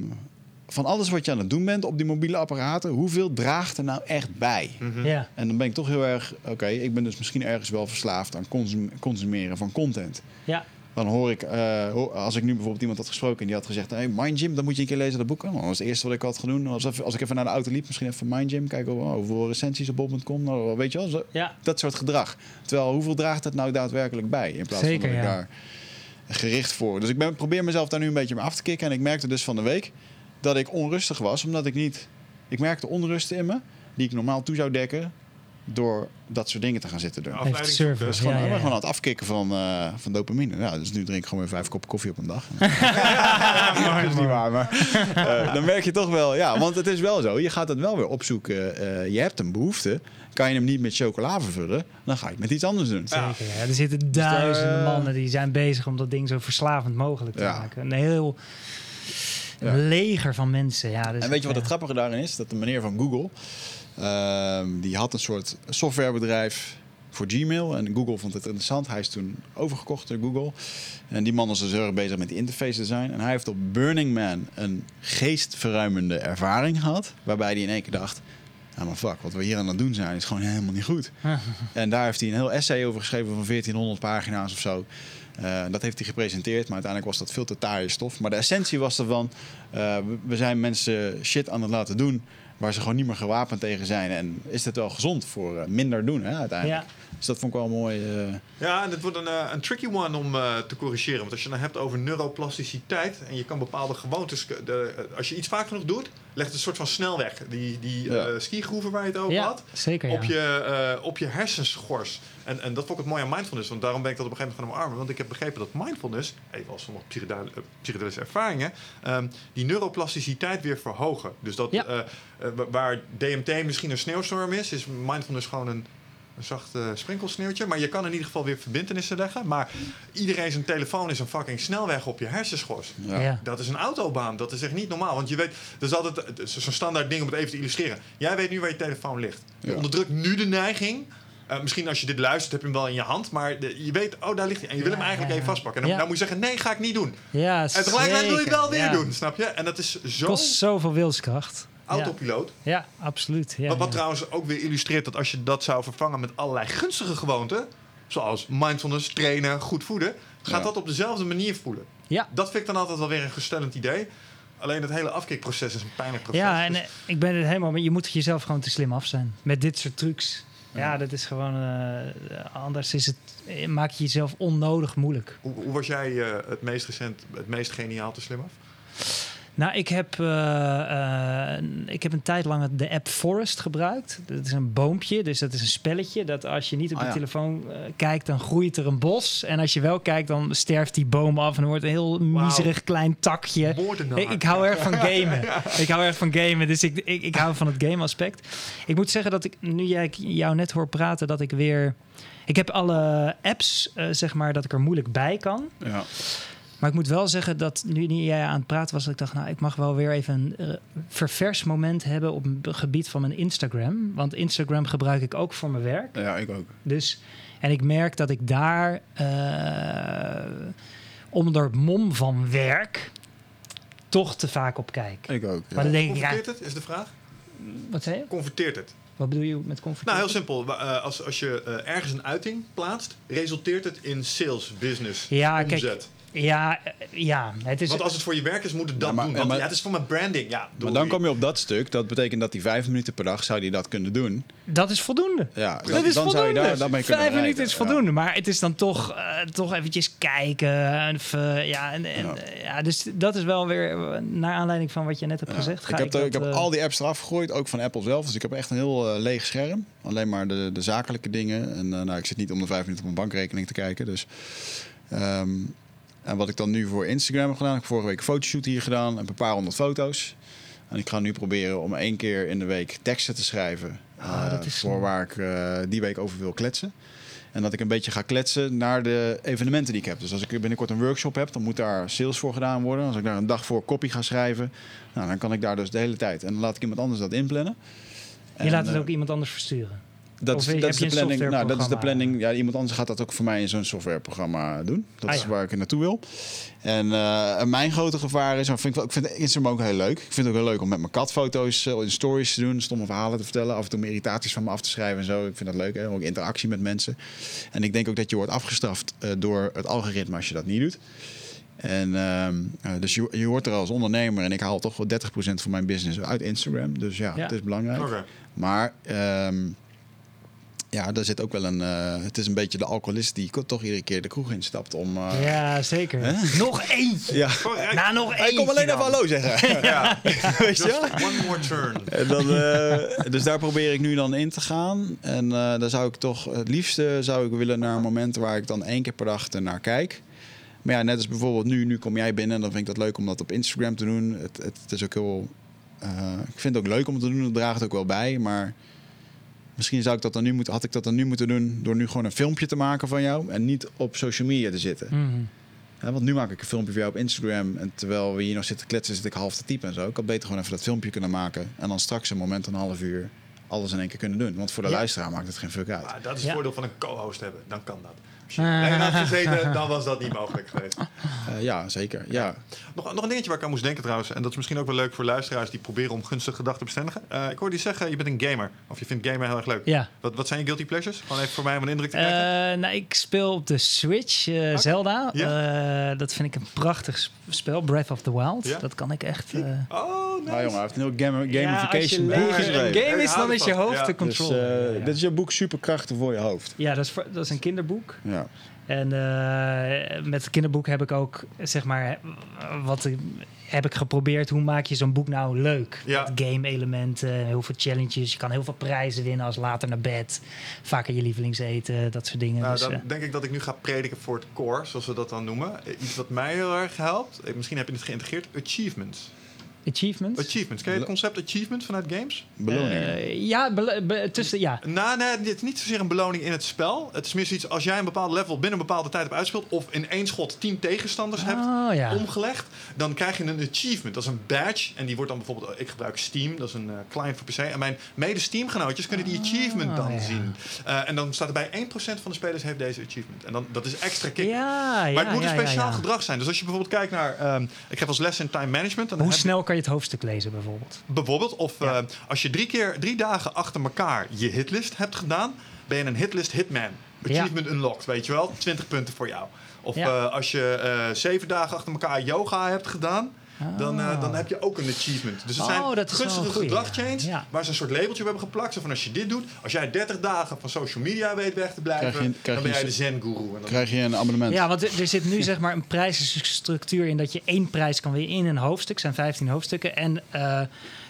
van alles wat je aan het doen bent op die mobiele apparaten... hoeveel draagt er nou echt bij? Ja. En dan ben ik toch heel erg... Oké, ik ben dus misschien ergens wel verslaafd aan consum- consumeren van content. Ja. Dan hoor ik, eh, als ik nu bijvoorbeeld iemand had gesproken en die had gezegd: hey, Mind Gym, dan moet je een keer lezen dat boek. Oh, dat was het eerste wat ik had gedaan. Was even, als ik even naar de auto liep, misschien even Mind Gym, kijken oh, hoeveel recensies op bol.com. Nou, weet je wel, zo- Ja. dat soort gedrag. Terwijl, hoeveel draagt het nou daadwerkelijk bij? In plaats Zeker, van dat ik ja. daar gericht voor. Dus ik ben, probeer mezelf daar nu een beetje mee af te kicken. En ik merkte dus van de week dat ik onrustig was, omdat ik niet. Ik merkte onrusten in me, die ik normaal toe zou dekken. door dat soort dingen te gaan zitten doen. Afleiding. Dus gewoon, Ja, gewoon aan het afkicken van, eh, van dopamine. Ja, dus nu drink ik gewoon weer vijf koppen koffie op een dag. dat is niet waar, maar eh, dan merk je toch wel... Ja, want het is wel zo, je gaat het wel weer opzoeken. Eh, je hebt een behoefte. Kan je hem niet met chocola vervullen, dan ga je het met iets anders doen. Zeker, ja. Er zitten duizenden eh, mannen die zijn bezig om dat ding zo verslavend mogelijk te Ja. maken. Een heel Ja. leger van mensen. Ja, dus En weet je wat het grappige daarin is? Dat de meneer van Google, ehm, die had een soort softwarebedrijf voor Gmail. En Google vond het interessant. Hij is toen overgekocht door Google. En die man was dus heel erg bezig met die interface design. En hij heeft op Burning Man een geestverruimende ervaring gehad. Waarbij hij in één keer dacht... Ja, maar fuck, wat we hier aan het doen zijn is gewoon helemaal niet goed. En daar heeft hij een heel essay over geschreven van 1400 pagina's of zo. Eh, dat heeft hij gepresenteerd, maar uiteindelijk was dat veel te taaie stof. Maar de essentie was ervan, eh, we- zijn mensen shit aan het laten doen waar ze gewoon niet meer gewapend tegen zijn. En is dit wel gezond voor eh, minder doen hè, uiteindelijk? Ja. Dus dat vond ik wel mooi. eh, Ja, en het wordt een, een tricky one om eh, te corrigeren. Want als je het dan hebt over neuroplasticiteit en je kan bepaalde gewoontes. De, als je iets vaak genoeg doet, legt het een soort van snelweg. Die, die Ja. skigroeven waar je het over Ja, had. zeker. Ja. Op, je, eh, op je hersenschors. En, en dat vond ik het mooi aan mindfulness. Want daarom ben ik dat op een gegeven moment gaan omarmen. Want ik heb begrepen dat mindfulness, even als sommige psychedel- eh, psychedelische ervaringen, ehm, die neuroplasticiteit weer verhogen. Dus dat waar DMT misschien een sneeuwstorm is, is mindfulness gewoon een, een zacht eh, sprinkelsneeuwtje. Maar je kan in ieder geval weer verbindenissen leggen. Maar iedereen zijn telefoon is een fucking snelweg op je hersenschors. ja. Ja. Dat is een autobaan. Dat is echt niet normaal. Want je weet, dat is altijd is zo'n standaard ding om het even te illustreren. Jij weet nu waar je telefoon ligt. Je onderdrukt nu de neiging. eh, misschien als je dit luistert, heb je hem wel in je hand. Maar de- je weet, oh, daar ligt hij. En je wil hem eigenlijk ja, even vastpakken. En dan, Ja. dan moet je zeggen, nee, ga ik niet doen. ja, En tegelijkertijd wil je het wel weer Ja. doen, snap je? En dat is zo Kost zoveel wilskracht. Autopiloot. Ja, absoluut. Ja, wat wat ja. trouwens ook weer illustreert dat als je dat zou vervangen met allerlei gunstige gewoonten... zoals mindfulness, trainen, goed voeden... gaat Ja. dat op dezelfde manier voelen. Ja. Dat vind ik dan altijd wel weer een gestellend idee. Alleen het hele afkikproces is een pijnlijk proces. Ja, en Dus- eh, ik ben het helemaal met je moet jezelf gewoon te slim af zijn met dit soort trucs. Ja, Ja. dat is gewoon eh, anders is het eh, maak je jezelf onnodig moeilijk. Hoe, hoe was jij eh, het meest recent, het meest geniaal te slim af? Nou, ik heb, eh, eh, ik heb een tijd lang de app Forest gebruikt. Dat is een boompje, dus dat is een spelletje. Dat als je niet op Ah, je ja. telefoon eh, kijkt, dan groeit er een bos. En als je wel kijkt, dan sterft die boom af en wordt een heel miserig klein takje. Ik, ik hou erg van gamen. ik hou erg van gamen, dus ik, ik, ik hou van het game aspect. Ik moet zeggen dat ik, nu jij jou net hoor praten, dat ik weer... Ik heb alle apps, eh, zeg maar, dat ik er moeilijk bij kan. Ja. Maar ik moet wel zeggen dat nu jij aan het praten was, dat ik dacht, nou, ik mag wel weer even een eh, ververs moment hebben op het gebied van mijn Instagram. Want Instagram gebruik ik ook voor mijn werk. ja, ik ook. Dus, en ik merk dat ik daar eh, onder mom van werk toch te vaak op kijk. Ik ook. ja. Maar dan denk ik, ja, het, is de vraag? wat zei je? Converteert het? Wat bedoel je met comfort? Nou, heel simpel. Eh, als, als je eh, ergens een uiting plaatst, resulteert het in sales, business, Ja, kijk, omzet. Ja, eh, ja, het is... Want als het voor je werk is, moet het dat Ja, maar- doen. Want maar- ja, het is voor mijn branding. Ja, Maar dan kom je op dat stuk. Dat betekent dat die vijf minuten per dag zou die dat kunnen doen. Dat is voldoende. Ja, Dat dan, is dan voldoende. zou je daar, dan je kunnen Vijf minuten is voldoende. Maar het is dan toch, eh, toch eventjes kijken. Ja, en, en, Ja. eh, ja, dus dat is wel weer naar aanleiding van wat je net hebt Ja. gezegd. Ga ik heb, dat, er- ik heb al die apps eraf gegooid, ook van Apple zelf. Dus ik heb echt een heel leeg scherm. Alleen maar de, de zakelijke dingen. En nou, ik zit niet om de vijf minuten op mijn bankrekening te kijken. Dus, ehm, en wat ik dan nu voor Instagram heb gedaan. Ik heb vorige week een fotoshoot hier gedaan. Een paar honderd foto's. En ik ga nu proberen om één keer in de week teksten te schrijven. Ah, eh, dat is voor zo. waar ik eh, die week over wil kletsen. En dat ik een beetje ga kletsen naar de evenementen die ik heb. Dus als ik binnenkort een workshop heb, dan moet daar sales voor gedaan worden. Als ik daar een dag voor copy ga schrijven, nou, dan kan ik daar dus de hele tijd. En dan laat ik iemand anders dat inplannen. Je En, laat het eh, ook iemand anders versturen. Dat Of is, dat is de planning. Nou, dat is de planning. Ja, iemand anders gaat dat ook voor mij in zo'n softwareprogramma doen. Dat Ah, is ja. waar ik naartoe wil. En eh, mijn grote gevaar is, maar vind ik, wel, ik vind Instagram ook heel leuk. Ik vind het ook heel leuk om met mijn kat foto's eh, in stories te doen, stomme verhalen te vertellen, af en toe mijn irritaties van me af te schrijven en zo. Ik vind dat leuk, hè? ook interactie met mensen. En ik denk ook dat je wordt afgestraft eh, door het algoritme als je dat niet doet. En ehm, eh, dus je, je hoort er als ondernemer en ik haal toch wel 30% van mijn business uit Instagram. Dus ja, Ja. het is belangrijk. Maar ehm, ja, daar zit ook wel een. eh, het is een beetje de alcoholist die toch iedere keer de kroeg instapt om. eh, Ja, zeker. Hè? Nog eentje. ja. Oh, Nou, nog Hij eentje komt alleen dan. even hallo zeggen. Ja, Weet je wel? just one more turn. En dan, eh, dus daar probeer ik nu dan in te gaan. En eh dan zou ik toch het liefste zou ik willen naar een moment waar ik dan één keer per dag naar kijk. Maar ja, net als bijvoorbeeld nu, nu kom jij binnen en dan vind ik dat leuk om dat op Instagram te doen. Het, het, het is ook heel. eh, ik vind het ook leuk om het te doen, het draagt het ook wel bij. Maar misschien zou ik dat dan nu moeten, had ik dat dan nu moeten doen door nu gewoon een filmpje te maken van jou en niet op social media te zitten. Mhm. Ja, want nu maak ik een filmpje voor jou op Instagram. En terwijl we hier nog zitten kletsen, zit ik half te typen en zo. Ik had beter gewoon even dat filmpje kunnen maken. En dan straks een moment, een half uur, alles in één keer kunnen doen. Want voor de Ja. luisteraar maakt het geen fuck uit. Maar dat is Ja. het voordeel van een co-host hebben. Dan kan dat. Als je Ah. alleen had gezeten, dan was dat niet mogelijk geweest. Eh, ja, zeker. Ja. Nog, nog een dingetje waar ik aan moest denken trouwens. En dat is misschien ook wel leuk voor luisteraars die proberen om gunstige gedachten te bestendigen. Eh, ik hoorde je zeggen, je bent een gamer. Of je vindt gamen heel erg leuk. Ja. Wat, wat zijn je guilty pleasures? Gewoon even voor mij om een indruk te krijgen. Eh, nou, ik speel op de Switch eh, Zelda. Eh, dat vind ik een prachtig sp- spel. Breath of the Wild. Ja? Dat kan ik echt. eh, oh, nice. Nou jongen, hij heeft een heel game, ja, als je gamification boek lekker geschreven. een game is, dan is je hoofd Ja. de Dus controle. eh, ja. dit is je boek superkrachten voor je hoofd. Ja, dat is, voor- dat is een kinderboek. Ja. En eh, met het kinderboek heb ik ook, zeg maar, wat heb ik geprobeerd. Hoe maak je zo'n boek nou leuk? Ja. Met game-elementen, heel veel challenges. Je kan heel veel prijzen winnen als later naar bed. Vaker je lievelingseten, dat soort dingen. Nou, dus, dan eh, denk ik dat ik nu ga prediken voor het core, zoals we dat dan noemen. Eh, Iets wat mij heel erg helpt. Misschien heb je het geïntegreerd. Achievements. Achievements. Achievements. Ken je het concept achievement vanuit games? Beloningen. Eh, ja, be- tussen, ja. Nou, nee, het is niet zozeer een beloning in het spel. Het is meer zoiets als jij een bepaald level binnen een bepaalde tijd hebt uitgespeeld. of in één schot tien tegenstanders hebt Oh, ja. omgelegd. dan krijg je een achievement. Dat is een badge. En die wordt dan bijvoorbeeld. Ik gebruik Steam, dat is een eh, client voor PC. En mijn mede-Steam-genootjes kunnen die achievement dan Ah, ja. zien. Eh, en dan staat er bij 1% van de spelers heeft deze achievement. En dan, dat is extra kick. Ja, ja, maar het moet ja, een speciaal ja. gedrag zijn. Dus als je bijvoorbeeld kijkt naar. ehm, ik geef als les in time management. Dan Hoe heb snel kan je het hoofdstuk lezen, bijvoorbeeld? Bijvoorbeeld, of Ja. eh, als je drie keer drie dagen achter elkaar je hitlist hebt gedaan, ben je een hitlist hitman. Achievement unlocked, weet je wel? 20 punten voor jou. Of Ja. eh, als je eh, zeven dagen achter elkaar yoga hebt gedaan, dan, eh, dan heb je ook een achievement. Dus het Oh, zijn gunstige een goeie, gedragchange ja. waar ze een soort labeltje op hebben geplakt. Zo van als je dit doet, als jij 30 dagen van social media weet weg te blijven, Krijg je- krijg dan ben je jij de zen-guru. En dan- Krijg je een abonnement. Ja, want er er zit nu zeg maar een prijzenstructuur in dat je één prijs kan winnen in een hoofdstuk. Het zijn 15 hoofdstukken. En eh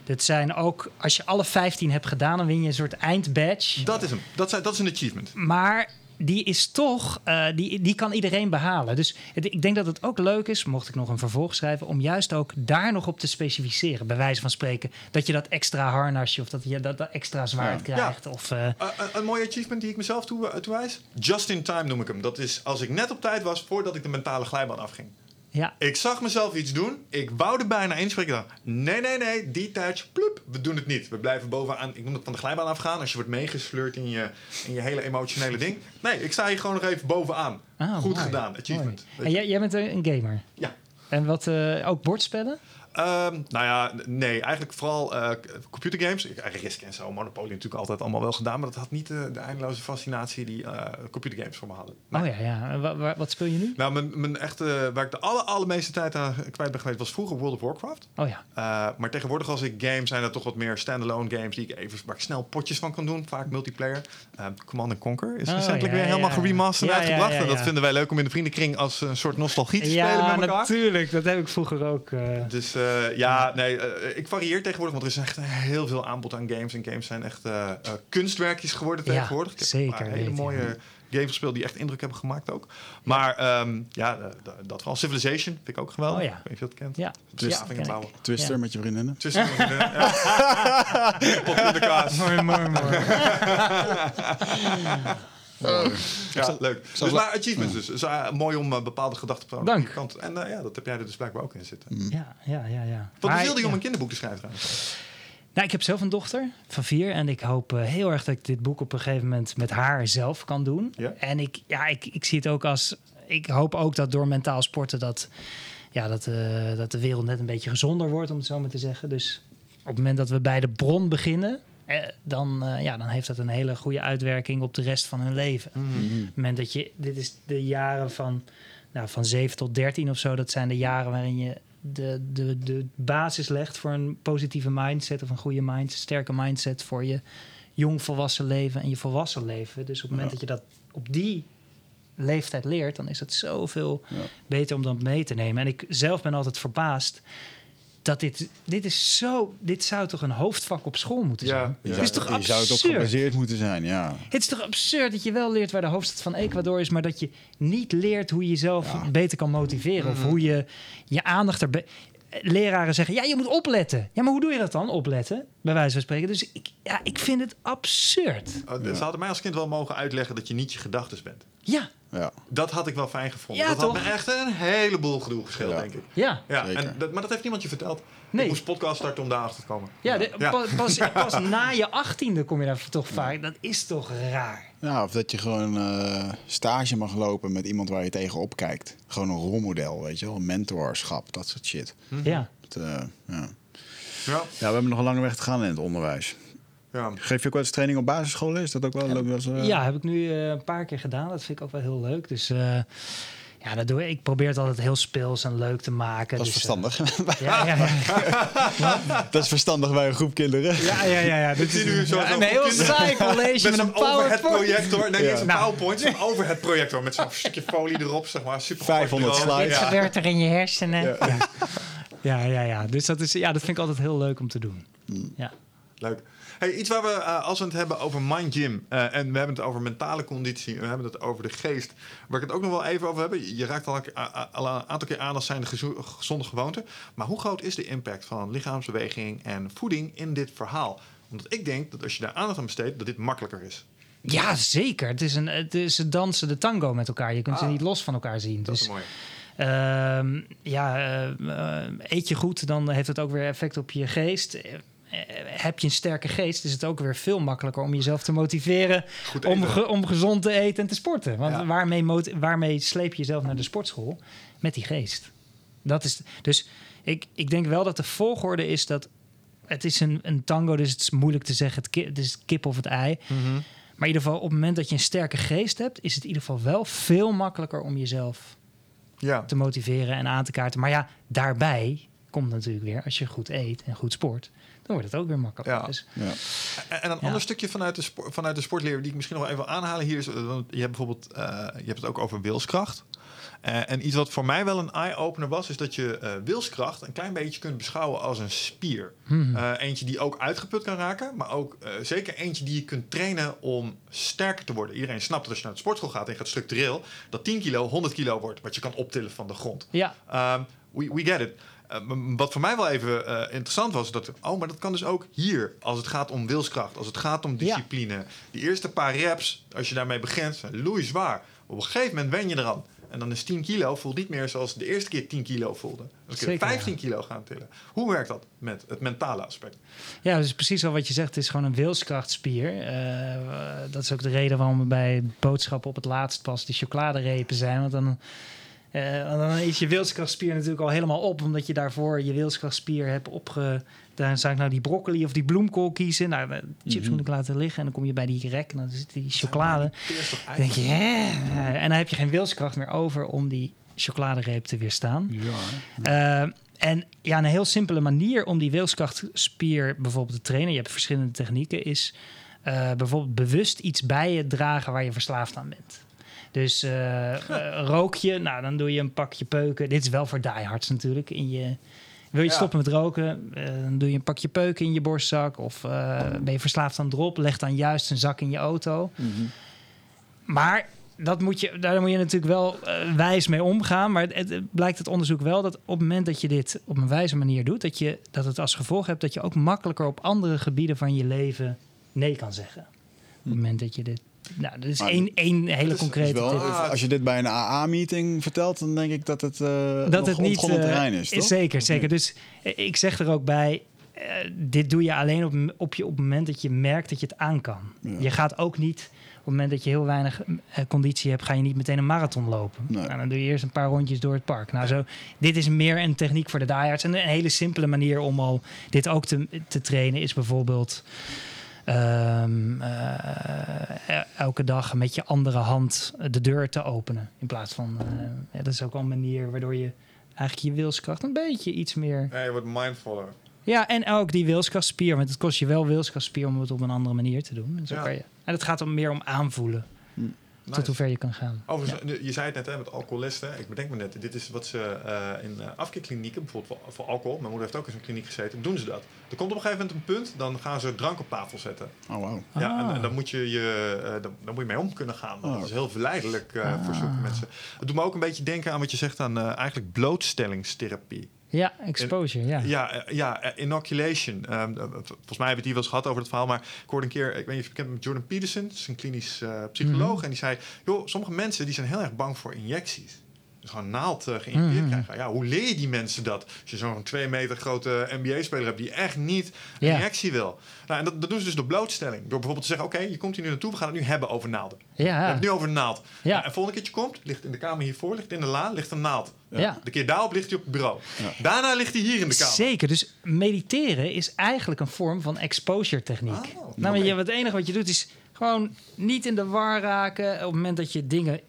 dit zijn ook, als je alle 15 hebt gedaan, dan win je een soort eindbadge. Dat is hem. Dat, zijn, dat is een achievement. Maar die is toch, eh, die, die kan iedereen behalen. Dus het- ik denk dat het ook leuk is, mocht ik nog een vervolg schrijven, om juist ook daar nog op te specificeren. Bij wijze van spreken, dat je dat extra harnasje of dat je dat, dat extra zwaard Ja. krijgt. Of, eh, Uh, een, mooie achievement die ik mezelf toe, toewijs. Just in time noem ik hem. Dat is als ik net op tijd was voordat ik de mentale glijbaan afging. Ja, Ik zag mezelf iets doen. Ik wou er bijna inspreken. Dacht, nee, nee, nee, detach, ploep, we doen het niet. We blijven bovenaan, ik noem het van de glijbaan afgaan. Als je wordt meegesleurd in je, in je hele emotionele ding. Nee, ik sta hier gewoon nog even bovenaan. Ah, Goed mooi, gedaan, achievement. En jij, jij bent een een gamer. Ja. En wat, eh, ook bordspellen? Ehm, nou ja, nee, eigenlijk vooral c- computergames. Risk en zo, Monopoly natuurlijk altijd allemaal wel gedaan. Maar dat had niet eh, de eindeloze fascinatie die eh, computergames voor me hadden. Nee. Oh ja, ja. En wa- wa- wat speel je nu? Nou, mijn, mijn echte, waar ik de aller, allermeeste tijd aan kwijt ben geweest, was vroeger World of Warcraft. Oh ja. Uh, maar tegenwoordig als ik game zijn dat toch wat meer standalone games die ik even waar ik snel potjes van kan doen, vaak multiplayer. Uh, Command Conquer is Oh, recentelijk ja, weer helemaal ja. geremasterd Ja, ja, uitgebracht. ja, En dat ja. vinden wij leuk om in de vriendenkring als een soort nostalgie te spelen Ja, met elkaar. natuurlijk. Dat heb ik vroeger ook. Dus eh, ja, nee, eh, ik varieer tegenwoordig, want er is echt heel veel aanbod aan games. En games zijn echt eh, eh, kunstwerkjes geworden Ja, tegenwoordig. Ik heb zeker een hele mooie games gespeeld die echt indruk hebben gemaakt ook. Maar ehm, ja, eh, dat vooral. Civilization vind ik ook geweldig. Oh ja. Ik weet niet of je dat kent. ja. Twister Ja. met je vriendinnen. Ja. Pot in de kaas. Mooi, mooi, mooi. Ja, leuk. Dus maar achievements dus. dus uh, mooi om uh, bepaalde gedachten Dank. kant. En uh, ja, dat heb jij er dus blijkbaar ook in zitten. Mm. Ja, ja, ja. ja. Wat bezielde je ja. om een kinderboek te schrijven trouwens? Nou, ik heb zelf een dochter van vier en ik hoop uh, heel erg dat ik dit boek op een gegeven moment met haar zelf kan doen. Ja. En ik, ja, ik, ik zie het ook als. Ik hoop ook dat door mentaal sporten dat, ja, dat, uh, dat de wereld net een beetje gezonder wordt, om het zo maar te zeggen. Dus op het moment dat we bij de bron beginnen, eh, dan, uh, ja, dan heeft dat een hele goede uitwerking op de rest van hun leven. Mm -hmm. Op het moment dat je, dit is de jaren van, nou, van 7 tot 13 of zo, dat zijn de jaren waarin je de, de, de basis legt voor een positieve mindset of een goede mindset, sterke mindset voor je jong volwassen leven en je volwassen leven. Dus op het moment ja. dat je dat op die leeftijd leert, dan is het zoveel ja. beter om dat mee te nemen. En ik zelf ben altijd verbaasd dat dit, dit is zo, dit zou toch een hoofdvak op school moeten zijn? Ja, ja. Het is toch je absurd? zou het ook gebaseerd moeten zijn, ja. Het is toch absurd dat je wel leert waar de hoofdstad van Ecuador is, maar dat je niet leert hoe je jezelf ja. beter kan motiveren of hoe je je aandacht er. Leraren zeggen, ja, je moet opletten. Ja, maar hoe doe je dat dan, opletten? Bij wijze van spreken. Dus ik, ja, ik vind het absurd. Oh, ze hadden mij als kind wel mogen uitleggen dat je niet je gedachten bent. Ja. Ja. Dat had ik wel fijn gevonden. Ja, dat toch? had me echt een heleboel gedoe gescheeld, Ja. denk ik. Ja. Ja, en dat, maar dat heeft niemand je verteld. Nee. Ik moest podcast starten om daarachter te komen. Ja, de- Ja. Pas, pas, pas na je achttiende kom je daar toch vaak. Dat is toch raar? Ja, of dat je gewoon eh, stage mag lopen met iemand waar je tegenop kijkt. Gewoon een rolmodel, weet je wel. Mentorschap, dat soort shit. Ja. Dat, eh, ja. Ja, ja, we hebben nog een lange weg te gaan in het onderwijs. Ja. Geef je ook wel eens training op basisscholen? Is dat ook wel leuk? Eh, Ja, heb ik nu eh, een paar keer gedaan. Dat vind ik ook wel heel leuk. Dus eh, ja, dat doe ik. Ik probeer het altijd heel speels en leuk te maken. Dat is dus, verstandig. ja, ja, ja. dat is verstandig bij een groep kinderen. ja, ja, ja, ja. Dit zie nu is zo- een heel saai college Met een overhead PowerPoint. projector. Nee, niet een Nou. PowerPoint, zo'n overhead projector. Met zo'n stukje folie erop, zeg maar. Super 500 groot bureau. slides. Dit Ja. gebeurt er in je hersenen. Ja. Ja. ja, ja, Dus dat, is, ja, dat vind ik altijd heel leuk om te doen. Ja. Leuk. Hey, iets waar we, eh, als we het hebben over mind gym eh, en we hebben het over mentale conditie en we hebben het over de geest, waar ik het ook nog wel even over heb. Je raakt al, een- al een aantal keer aan als zijn de gezo- gezonde gewoonten. Maar hoe groot is de impact van lichaamsbeweging en voeding in dit verhaal? Omdat ik denk dat als je daar aandacht aan besteedt, dat dit makkelijker is. ja, zeker. Het is, een, het is het dansen de tango met elkaar. Je kunt ze Ah. niet los van elkaar zien. Dat Dus is mooi. Ehm, ja, eh, eet je goed, dan heeft het ook weer effect op je geest. Eh, heb je een sterke geest, is het ook weer veel makkelijker om jezelf te motiveren om, ge- om gezond te eten en te sporten. Want Ja. waarmee, waarmee sleep je jezelf naar de sportschool? Met die geest. Dat is, dus ik, ik denk wel dat de volgorde is dat het is een, een tango, dus het is moeilijk te zeggen. Het, ki- het is kip of het ei. Maar in ieder geval, op het moment dat je een sterke geest hebt, is het in ieder geval wel veel makkelijker om jezelf Ja. te motiveren en aan te kaarten. Maar ja, daarbij komt natuurlijk weer, als je goed eet en goed sport, dan wordt het ook weer makkelijker. Ja. Dus, Ja. En en een Ja. ander stukje vanuit de, spo- vanuit de sportleer die ik misschien nog even wil aanhalen hier is, eh, want je hebt bijvoorbeeld, eh, je hebt het ook over wilskracht. Eh, en iets wat voor mij wel een eye-opener was, is dat je eh, wilskracht een klein beetje kunt beschouwen als een spier. hmm. Eh, eentje die ook uitgeput kan raken, maar ook eh, zeker eentje die je kunt trainen om sterker te worden. Iedereen snapt dat als je naar de sportschool gaat en je gaat structureel, dat 10 kilo 100 kilo wordt, wat je kan optillen van de grond. ja, Um, we, we get it. Uh, m- wat voor mij wel even eh, interessant was, dat, oh, maar dat kan dus ook hier, als het gaat om wilskracht, als het gaat om discipline. Die eerste paar reps, als je daarmee begint, zijn loeizwaar. Op een gegeven moment wen je eraan. En dan is 10 kilo voelt niet meer zoals de eerste keer 10 kilo voelde. Dan kun je Zeker, 15 kilo gaan tillen. Hoe werkt dat met het mentale aspect? ja, dus precies wel wat je zegt. Het is gewoon een wilskrachtspier. Eh, dat is ook de reden waarom we bij boodschappen op het laatst pas die chocoladerepen zijn. Want dan, eh, want dan is je wilskrachtspier natuurlijk al helemaal op. Omdat je daarvoor je wilskrachtspier hebt opge... Daar zou ik nou die broccoli of die bloemkool kiezen. Nou, de chips Mhm. moet ik laten liggen. En dan kom je bij die rek en dan zit die chocolade. Dan denk je, hè? En dan heb je geen wilskracht meer over om die chocoladereep te weerstaan. Ja. Uh, en ja, een heel simpele manier om die wilskrachtspier bijvoorbeeld te trainen, je hebt verschillende technieken, is eh, bijvoorbeeld bewust iets bij je dragen waar je verslaafd aan bent. Dus eh, eh, rook je, nou dan doe je een pakje peuken. Dit is wel voor diehards natuurlijk. In je, wil je Ja. stoppen met roken, eh, dan doe je een pakje peuken in je borstzak. Of ben je verslaafd aan drop, leg dan juist een zak in je auto. Mhm. Maar dat moet je, daar moet je natuurlijk wel wijs mee omgaan. Maar het, het- het blijkt het onderzoek wel dat op het moment dat je dit op een wijze manier doet, dat, je, dat het als gevolg hebt dat je ook makkelijker op andere gebieden van je leven nee kan zeggen. Op het moment dat je dit. Nou, dat is Maar één, één hele is- is concrete Wel, tip. Ah, als je dit bij een AA-meeting vertelt, dan denk ik dat het, eh dat nog het niet eh, terrein is, toch? Zeker, zeker. Dus eh, ik zeg er ook bij. dit doe je alleen op, op, je, op het moment dat je merkt dat je het aan kan. Ja. Je gaat ook niet, op het moment dat je heel weinig eh, conditie hebt, ga je niet meteen een marathon lopen. Nee. Nou, dan doe je eerst een paar rondjes door het park. Nou, zo, dit is meer een techniek voor de diehards. En een hele simpele manier om al dit ook te, te trainen is bijvoorbeeld ehm, eh, elke dag met je andere hand de deur te openen. In plaats van, eh, ja, dat is ook wel een manier waardoor je eigenlijk je wilskracht een beetje iets meer... Ja, je wordt mindfuller. Ja, en ook die wilskrachtspier. Want het kost je wel wilskrachtspier om het op een andere manier te doen. En, zo Ja. kan je, en het gaat om meer om aanvoelen. Tot Nice. hoe ver je kan gaan. Overigens, je zei het net hè, met alcoholisten. Ik bedenk me net, dit is wat ze eh, in uh, afkeerklinieken, bijvoorbeeld voor, voor alcohol, mijn moeder heeft ook in zo'n kliniek gezeten, doen ze dat. Er komt op een gegeven moment een punt, dan gaan ze drank op tafel zetten. Oh, wauw. Ja, en, Ah. en dan moet je, je, eh, dan, dan moet je mee om kunnen gaan. Oh. Dat is heel verleidelijk eh, voor zulke Ah. mensen. Het doet me ook een beetje denken aan wat je zegt aan eh, eigenlijk blootstellingstherapie. Ja, exposure, ja. Ja, eh, ja eh, inoculation. Ehm, eh, volgens mij hebben we het hier wel eens gehad over het verhaal. Maar ik hoorde een keer, ik weet niet of je kent met Jordan Peterson, dat is een klinisch psycholoog. Mhm. En die zei: joh, sommige mensen die zijn heel erg bang voor injecties. Dus gewoon naald uh, geïnjecteerd Mhm. krijgen. Ja, hoe leer je die mensen dat? Als je zo'n twee meter grote NBA-speler hebt die echt niet Ja. injectie wil. Nou, en dat, dat doen ze dus door blootstelling. Door bijvoorbeeld te zeggen: oké, je komt hier nu naartoe, we gaan het nu hebben over naalden. We hebben Ja, het nu over een naald. Ja. Nou, en volgende keer je komt, ligt in de kamer hiervoor, ligt in de la, ligt een naald. ja. De keer daarop ligt hij op het bureau. Ja. Daarna ligt hij hier in de kamer. Zeker. Dus mediteren is eigenlijk een vorm van exposure techniek. Oh, nou, je, het enige wat je doet is gewoon niet in de war raken op het moment dat je dingen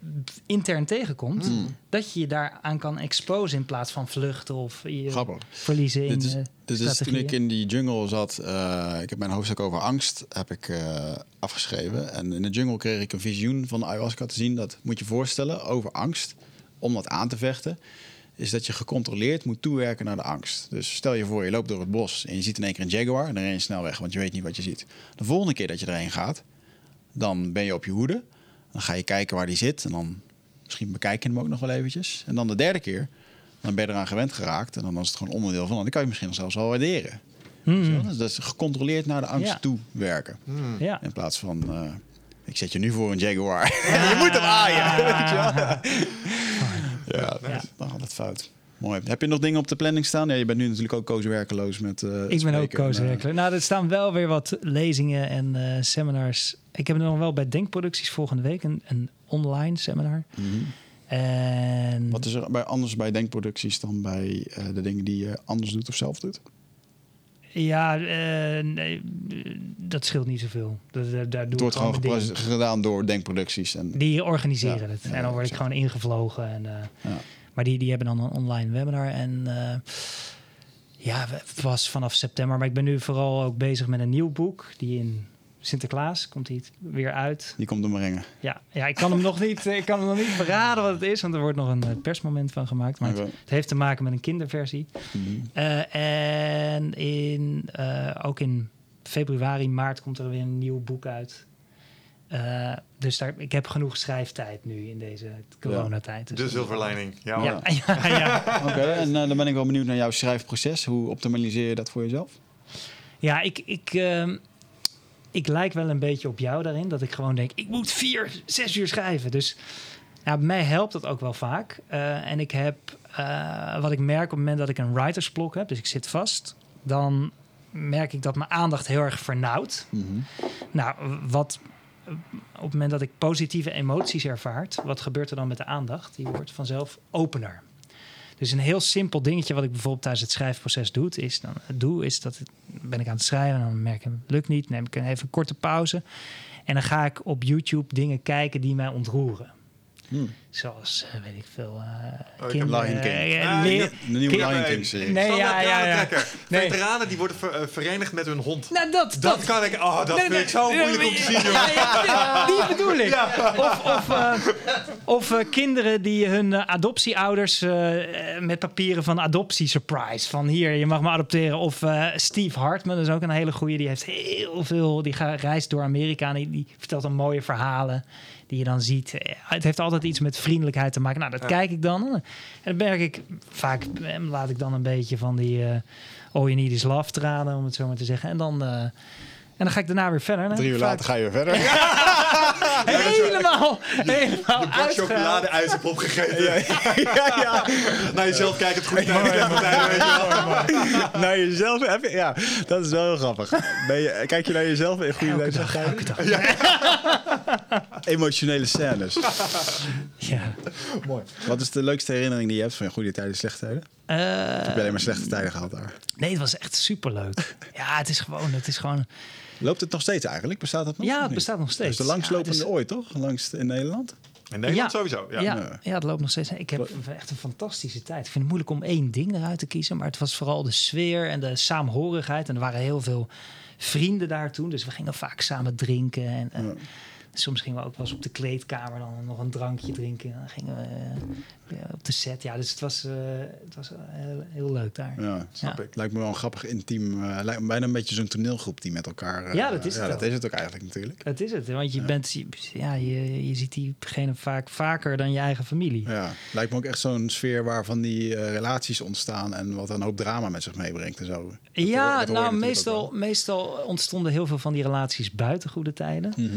intern tegenkomt. Hmm. Dat je je daaraan kan exposen in plaats van vluchten of je verliezen in Dit is, eh, dit is toen ik in die jungle zat. eh, ik heb mijn hoofdstuk over angst heb ik, eh, afgeschreven. En in de jungle kreeg ik een visioen van de ayahuasca te zien. Dat moet je voorstellen over angst. Om dat aan te vechten. Is dat je gecontroleerd moet toewerken naar de angst. Dus stel je voor, je loopt door het bos en je ziet in één keer een jaguar. En dan ren je snel weg, want je weet niet wat je ziet. De volgende keer dat je erheen gaat, dan ben je op je hoede. Dan ga je kijken waar die zit. En dan misschien bekijk je hem ook nog wel eventjes. En dan de derde keer, dan ben je eraan gewend geraakt. En dan is het gewoon onderdeel van. Dan kan je misschien nog zelfs wel waarderen. Wel? Dus dat is gecontroleerd naar de angst Ja. toe werken. Hmm. Ja. In plaats van, eh, ik zet je nu voor een jaguar. je moet hem aaien. weet je wel? ja, Ja. dan gaat het fout. Mooi. Heb je nog dingen op de planning staan? Ja, je bent nu natuurlijk ook koos werkeloos met. eh, Ik ben ook spreken en, eh, kooswerkelijk. Nou, er staan wel weer wat lezingen en eh, seminars. Ik heb nog wel bij Denkproducties volgende week een, een online seminar. mhm. En Wat is er bij, anders bij denkproducties dan bij eh, de dingen die je anders doet of zelf doet? ja, nee, dat scheelt niet zoveel. Dat, dat- daar doe Het ik wordt gewoon gedaan door denkproducties. En, Die organiseren Ja, het. ja, en dan word ik gewoon ingevlogen. En, Ja. Maar die, die hebben dan een online webinar. En eh, ja, het was vanaf september. Maar ik ben nu vooral ook bezig met een nieuw boek. Die in Sinterklaas komt die weer uit. Die komt om brengen. Ja, ja ik kan hem nog niet, ik kan hem nog niet verraden wat het is. Want er wordt nog een eh, persmoment van gemaakt. Maar het, heeft te maken met een kinderversie. Eh, en in, eh, ook in februari, maart komt er weer een nieuw boek uit. Eh, dus daar, ik heb genoeg schrijftijd nu in deze coronatijd. Dus De dat- silver lining. Ja, Ja, ja, ja. Oké, en eh, dan ben ik wel benieuwd naar jouw schrijfproces. Hoe optimaliseer je dat voor jezelf? ja ik, ik, ehm, ik lijk wel een beetje op jou daarin. Dat ik gewoon denk, ik moet vier, zes uur schrijven. Dus ja, bij mij helpt dat ook wel vaak. Eh, en ik heb, eh, wat ik merk op het moment dat ik een writersblok heb... dus ik zit vast, dan merk ik dat mijn aandacht heel erg vernauwt. Mhm. Nou, wat op het moment dat ik positieve emoties ervaart, wat gebeurt er dan met de aandacht? Die wordt vanzelf opener. Dus een heel simpel dingetje wat ik bijvoorbeeld tijdens het schrijfproces doe, is dan doe, is dat ben ik aan het schrijven en dan merk ik, het lukt niet, neem ik even een korte pauze en dan ga ik op YouTube dingen kijken die mij ontroeren. Hmm. Zoals, eh, weet ik veel, eh ik heb Lion King. Ah. De nieuwe Lion King serie. Nee, ja, ja, ja. Nee. Veteranen die worden ver- eh, verenigd met hun hond. Nou, dat, Dat kan ik, oh, dat Nee, vind nee, ik zo nee, moeilijk om te zien, jongen. ja, ja, die bedoel ik. Ja. Of, of, eh, of eh, kinderen die hun adoptieouders met papieren van adoptie surprise. Van hier, je mag me adopteren. Of eh, Steve Hartman, dat is ook een hele goeie. Die heeft heel veel, die gaat, reist door Amerika en die, die vertelt dan mooie verhalen. Die je dan ziet. Eh, Het heeft altijd iets met vriendelijkheid te maken. Nou, dat Ja. kijk ik dan. En dan merk ik, vaak eh, laat ik dan een beetje van die... eh All You Need Is Love tranen, om het zo maar te zeggen. En dan... En dan ga ik daarna weer verder. En Drie uur vaak later ga je weer verder. Helemaal, helemaal Een bak uitgehaald. chocolade-ijs opgegeten. ja, ja, ja. Naar jezelf kijken, het goed naar je jezelf heb je, ja, dat is wel heel grappig. Ben je, kijk je naar jezelf in goede dag, elke dag. Emotionele scènes. Ja. Mooi. Wat is de leukste herinnering die je hebt van je goede tijden, slechte tijden? Eh, Heb je alleen maar slechte tijden gehad daar? nee, het was echt superleuk. Ja, het is gewoon, het is gewoon... Loopt het nog steeds eigenlijk? Bestaat dat nog? Ja, het bestaat nog steeds. Het is de langslopende Ja, het is- ooit, toch? Langs in Nederland? In Nederland Ja. sowieso. Ja. Ja, Ja. ja. het loopt nog steeds. Ik heb echt een fantastische tijd. Ik vind het moeilijk om één ding eruit te kiezen. Maar het was vooral de sfeer en de saamhorigheid. En er waren heel veel vrienden daar toen. Dus we gingen vaak samen drinken. En, en Ja. Soms gingen we ook wel eens op de kleedkamer dan nog een drankje drinken. Dan gingen we eh, ja, op de set. Ja, dus het was, eh, het was heel, heel leuk daar. Ja, Snap Ja. ik. lijkt me wel een grappig intiem. eh, lijkt me bijna een beetje zo'n toneelgroep die met elkaar. Ja, dat is het ja, dat is het ook eigenlijk natuurlijk. Het is het, want je, bent, ja, je, je ziet diegene vaak vaker dan je eigen familie. Ja, lijkt me ook echt zo'n sfeer waarvan die relaties ontstaan en wat een hoop drama met zich meebrengt en zo. Dat ja, hoor- dat nou, meestal, meestal ontstonden heel veel van die relaties buiten goede tijden. Mhm.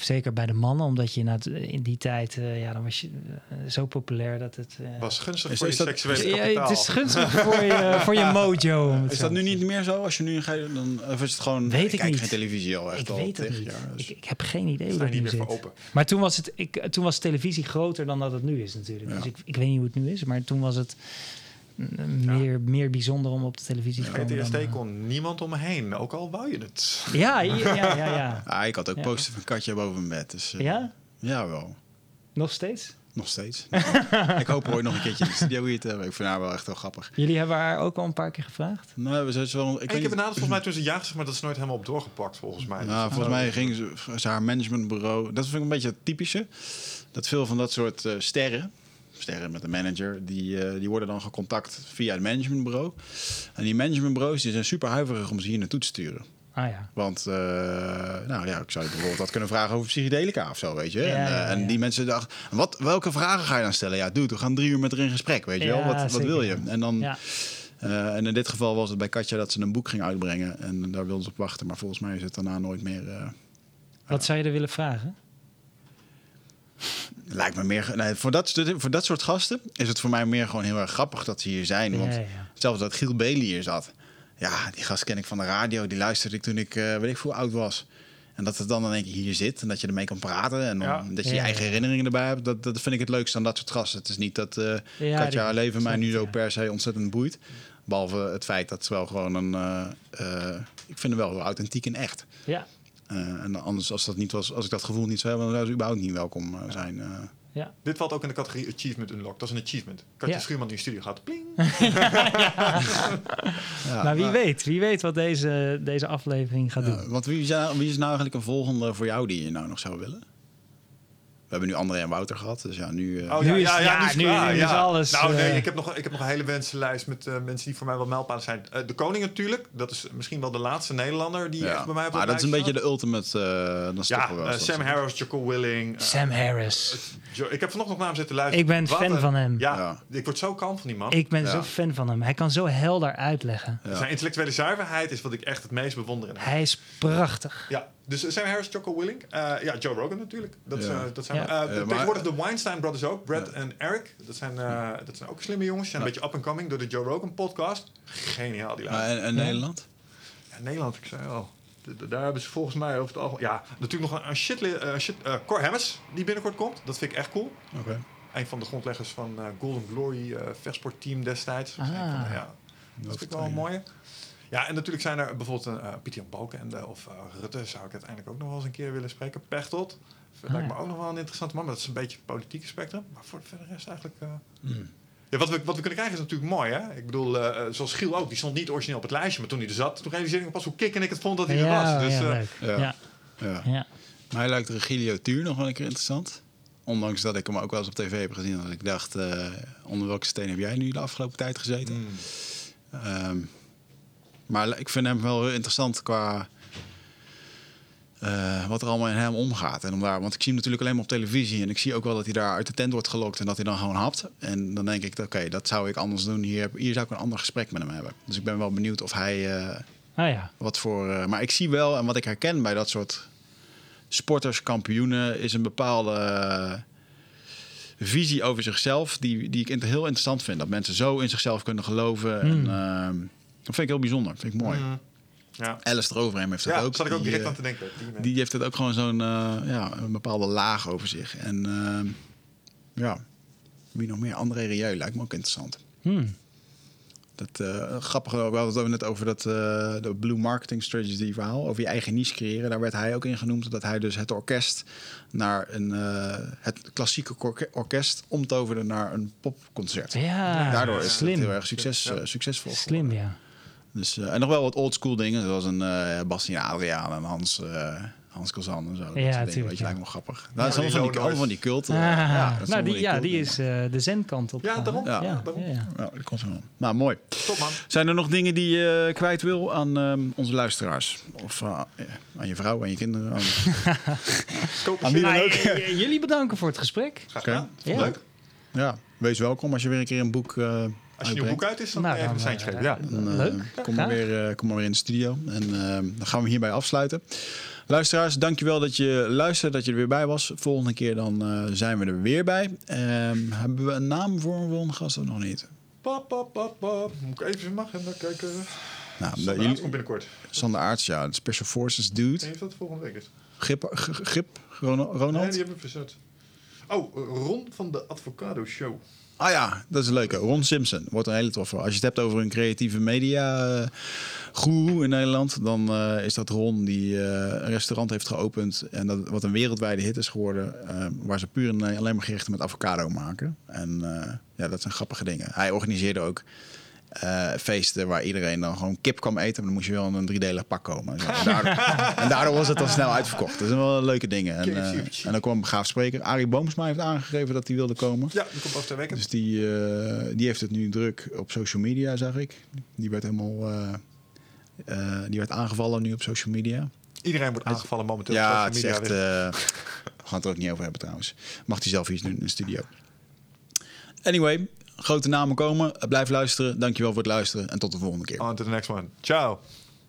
Zeker bij de mannen, omdat je na- in die tijd, eh, ja, dan was je eh, zo populair dat het. eh, Was gunstig Is- voor is je dat- seksuele ja, kapitaal. het is gunstig voor je, voor je mojo. Is zo dat nu niet meer zo? Als je nu ga je dan of is het gewoon? Weet ik kijk niet. geen televisie al echt Ik al weet het niet. jaar, dus- Ik, ik heb geen idee hoe dat niet meer voor zit. open. Maar toen was, het, ik, toen was televisie groter dan dat het nu is natuurlijk. Ja. Dus ik, ik weet niet hoe het nu is, maar toen was het meer, meer bijzonder om op de televisie te komen. PTSD dan, eh, kon niemand om me heen, ook al wou je het. Ja, ja, ja, ja, ja. Ah, ik had ook Ja. poster van Katja boven mijn bed. Dus, eh, Ja? Ja, wel. Nog steeds? Nog steeds. ik hoop ooit nog een keertje in de studio hier te hebben. Ik vind haar wel echt wel grappig. Jullie hebben haar ook al een paar keer gevraagd? Nou, we zijn wel. Ik, heb niet- benaderd volgens mij toen ze ja gezegd, maar dat is nooit helemaal op doorgepakt volgens mij. Nou, Dus- volgens mij ging ze, ze haar managementbureau. Dat vind ik een beetje het typische. Dat veel van dat soort eh, sterren, sterren met een manager, die, eh, die worden dan gecontact via het managementbureau. En die managementbureaus die zijn super huiverig om ze hier naartoe te sturen. Ah ja. Want, eh, nou ja, ik zou je bijvoorbeeld wat kunnen vragen over psychedelica of zo, weet je. Ja, en, eh, ja, en die mensen dachten, wat, welke vragen ga je dan stellen? Ja, dude, we gaan drie uur met haar in gesprek, weet je wel. Wat, wat wil je? En dan... En in dit geval was het bij Katja dat ze een boek ging uitbrengen. En daar wilden ze op wachten. Maar volgens mij is het daarna nooit meer... Wat zou je er willen vragen? Lijkt me meer... Nee, voor, dat, voor dat soort gasten is het voor mij meer gewoon heel erg grappig dat ze hier zijn. Want Ja, ja. zelfs dat Giel Bailey hier zat. Ja, die gast ken ik van de radio. Die luisterde ik toen ik, eh, weet ik hoe oud was. En dat het dan in één keer hier zit en dat je ermee kan praten. En dan, Ja. dat je je eigen herinneringen erbij hebt. Dat, dat vind ik het leukste aan dat soort gasten. Het is niet dat eh Ja, Katja leven mij nu zo ja. per se ontzettend boeit. Behalve het feit dat ze wel gewoon een... eh, ik vind het wel heel authentiek en echt. Ja, en anders, als, dat niet was, als ik dat gevoel niet zou hebben, dan zou ze überhaupt niet welkom eh, zijn. eh. ja. Dit valt ook in de categorie Achievement Unlocked. Dat is een achievement. Katja Ja. Schuurman die in de studio gaat. Pling. Ja, maar wie maar- weet, wie weet wat deze, deze aflevering gaat Ja, doen. want wie is, nou, wie is nou eigenlijk een volgende voor jou die je nou nog zou willen? We hebben nu André en Wouter gehad, dus ja, nu... eh, Oh Nu ja, is- ja, ja, ja, nu is, nu- klaar, nu is ja. alles, Nou, nee, eh, ik heb, nog, ik heb nog een hele wensenlijst met eh, mensen die voor mij wel mijlpalen zijn. Eh, de Koning natuurlijk. Dat is misschien wel de laatste Nederlander die ja. echt bij mij op maar dat dat is een beetje de ultimate... dan we Sam Harris, Jocko Willing. Sam Harris. Jo- ik heb vanochtend nog naar hem zitten luisteren. Ik ben Wat fan een- van hem. Ja, Ja. ik word zo kalm van die man. Ik ben Ja. zo fan van hem. Hij kan zo helder uitleggen. Ja. Zijn intellectuele zuiverheid is wat ik echt het meest bewonder in hem. Hij is prachtig. Ja, dus Sam Harris, Jocko Willing. Eh, ja, Joe Rogan natuurlijk. Dat, Ja. eh, dat zijn Ja. eh, tegenwoordig de Weinstein Brothers ook. Brad Ja. en Eric. Dat zijn, eh, dat zijn ook slimme jongens. Ze zijn een beetje up-and-coming door de Joe Rogan podcast. Geniaal, die Maar laatste. en, en Ja. Nederland? Ja, Nederland, ik zei al. Daar hebben ze volgens mij over het algemeen... Ja, natuurlijk nog een, een shit... shit Cor Hammers, die binnenkort komt. Dat vind ik echt cool. Oké. Een van de grondleggers van eh, Golden Glory uh, vechtsportteam destijds. Dat Ah. van de- ja, dat vind ik wel een mooie. Ja, en natuurlijk zijn er bijvoorbeeld een uh, Pieter Jan Balkenende of uh, Rutte zou ik uiteindelijk ook nog wel eens een keer willen spreken. Pechtold. Dat lijkt Ah, me ook nog wel een interessante man, maar dat is een beetje het politieke spectrum. Maar voor de rest eigenlijk... uh, Hmm. ja, wat, we, wat we kunnen krijgen is natuurlijk mooi, hè? Ik bedoel, uh, zoals Giel ook, die stond niet origineel op het lijstje, maar toen hij er zat, toen realiseerde ik me pas hoe kick en ik het vond dat hij er was. Dus, ja, uh, leuk. Ja. Ja. Ja. Ja. Mij lijkt Regilio Tuur nog wel een keer interessant. Ondanks dat ik hem ook wel eens op tv heb gezien. Dat ik dacht, eh, onder welke steen heb jij nu de afgelopen tijd gezeten? mm. Ehm, maar ik vind hem wel heel interessant qua eh, wat er allemaal in hem omgaat. En om daar, want ik zie hem natuurlijk alleen maar op televisie. En ik zie ook wel dat hij daar uit de tent wordt gelokt en dat hij dan gewoon hapt. En dan denk ik, oké, dat zou ik anders doen. Hier, heb- hier zou ik een ander gesprek met hem hebben. Dus ik ben wel benieuwd of hij, eh, Ah ja. Wat voor, eh, maar ik zie wel, en wat ik herken bij dat soort sporters, kampioenen, is een bepaalde visie over zichzelf, die, die ik heel interessant vind. Dat mensen zo in zichzelf kunnen geloven. En, Hmm. ehm, dat vind ik heel bijzonder, vind ik mooi. Mm. Ja, Alice eroverheen heeft dat ja ook. zat ik ook Die, direct eh, aan te denken. Die, heeft het ook gewoon zo'n eh, ja, een bepaalde laag over zich. En ehm, ja, wie nog meer? André Rieu lijkt me ook interessant. Hmm. Dat, eh grappig, we hadden het net over dat eh, de Blue Marketing Strategy verhaal. Over je eigen niche creëren. Daar werd hij ook in genoemd. Dat hij dus het orkest naar een, eh, het klassieke orke- orkest omtoverde naar een popconcert. Ja, Daardoor is het slim. heel erg succes, eh, succesvol. Slim, ja. Dus, eh, en nog wel wat oldschool dingen, zoals een eh Bastien Adriaan en Hans, eh Hans Kazan en zo. Dat Ja, soort dingen, tuurlijk, weet je, ja. lijkt me grappig. Nou, dat zijn allemaal van die, van die culten. Ah, ja, dat nou, die, ja, cult die is eh, de zendkant op. Ja, daarom. Ja. Ja, daarom. ja, ja. Ja, dat komt zo wel. Nou, mooi. Top man. Zijn er nog dingen die je kwijt wil aan ehm, onze luisteraars? Of aan je vrouw, aan je kinderen? Aan... Wie dan Nou, ook. jullie bedanken voor het gesprek. Graag gedaan. Ja. Leuk. Ja, wees welkom als je weer een keer een boek eh Als je een nieuw boek uit is, dan Nou, kan je even een dan, seintje eh, geven. Ja. Dan, eh, Leuk. Kom maar, weer, eh, kom maar weer in de studio. En ehm, dan gaan we hierbij afsluiten. Luisteraars, dankjewel dat je luistert, dat je er weer bij was. Volgende keer dan eh, zijn we er weer bij. Ehm, hebben we een naam voor een volgende gast of nog niet? Pap, pap, pap, pap. Moet ik even in mijn agenda kijken. Nou, Sander jullie, Aarts komt binnenkort. Sander Aarts, ja, de Special Forces Ik dude. weet niet of dat volgende week is. Grip, Grip Ronald? Nee, die hebben we verzet. Oh, Ron van de Avocado Show. Ah ja, dat is een leuke. Ron Simpson wordt een hele toffe. Als je het hebt over een creatieve media guru in Nederland, dan eh, is dat Ron die eh, een restaurant heeft geopend en dat wat een wereldwijde hit is geworden, waar ze puur en alleen maar gerechten met avocado maken. En ja, dat zijn grappige dingen. Hij organiseerde ook eh, feesten waar iedereen dan gewoon kip kwam eten, maar dan moest je wel in een driedelig pak komen. En, daardoor, en daardoor was het dan snel uitverkocht. Dat zijn wel leuke dingen. En, eh, en dan kwam een gaaf spreker. Arie Boomsma heeft aangegeven dat hij wilde komen. Ja, die komt over twee weken. Dus die, eh, die heeft het nu druk op social media, zag ik. Die werd helemaal die werd aangevallen nu op social media. Iedereen wordt aangevallen momenteel op ja, social het is media. echt. eh, we gaan het er ook niet over hebben trouwens. Mag hij zelf iets doen in de studio. Anyway, grote namen komen. Blijf luisteren. Dankjewel voor het luisteren en tot de volgende keer. On to the next one. Ciao.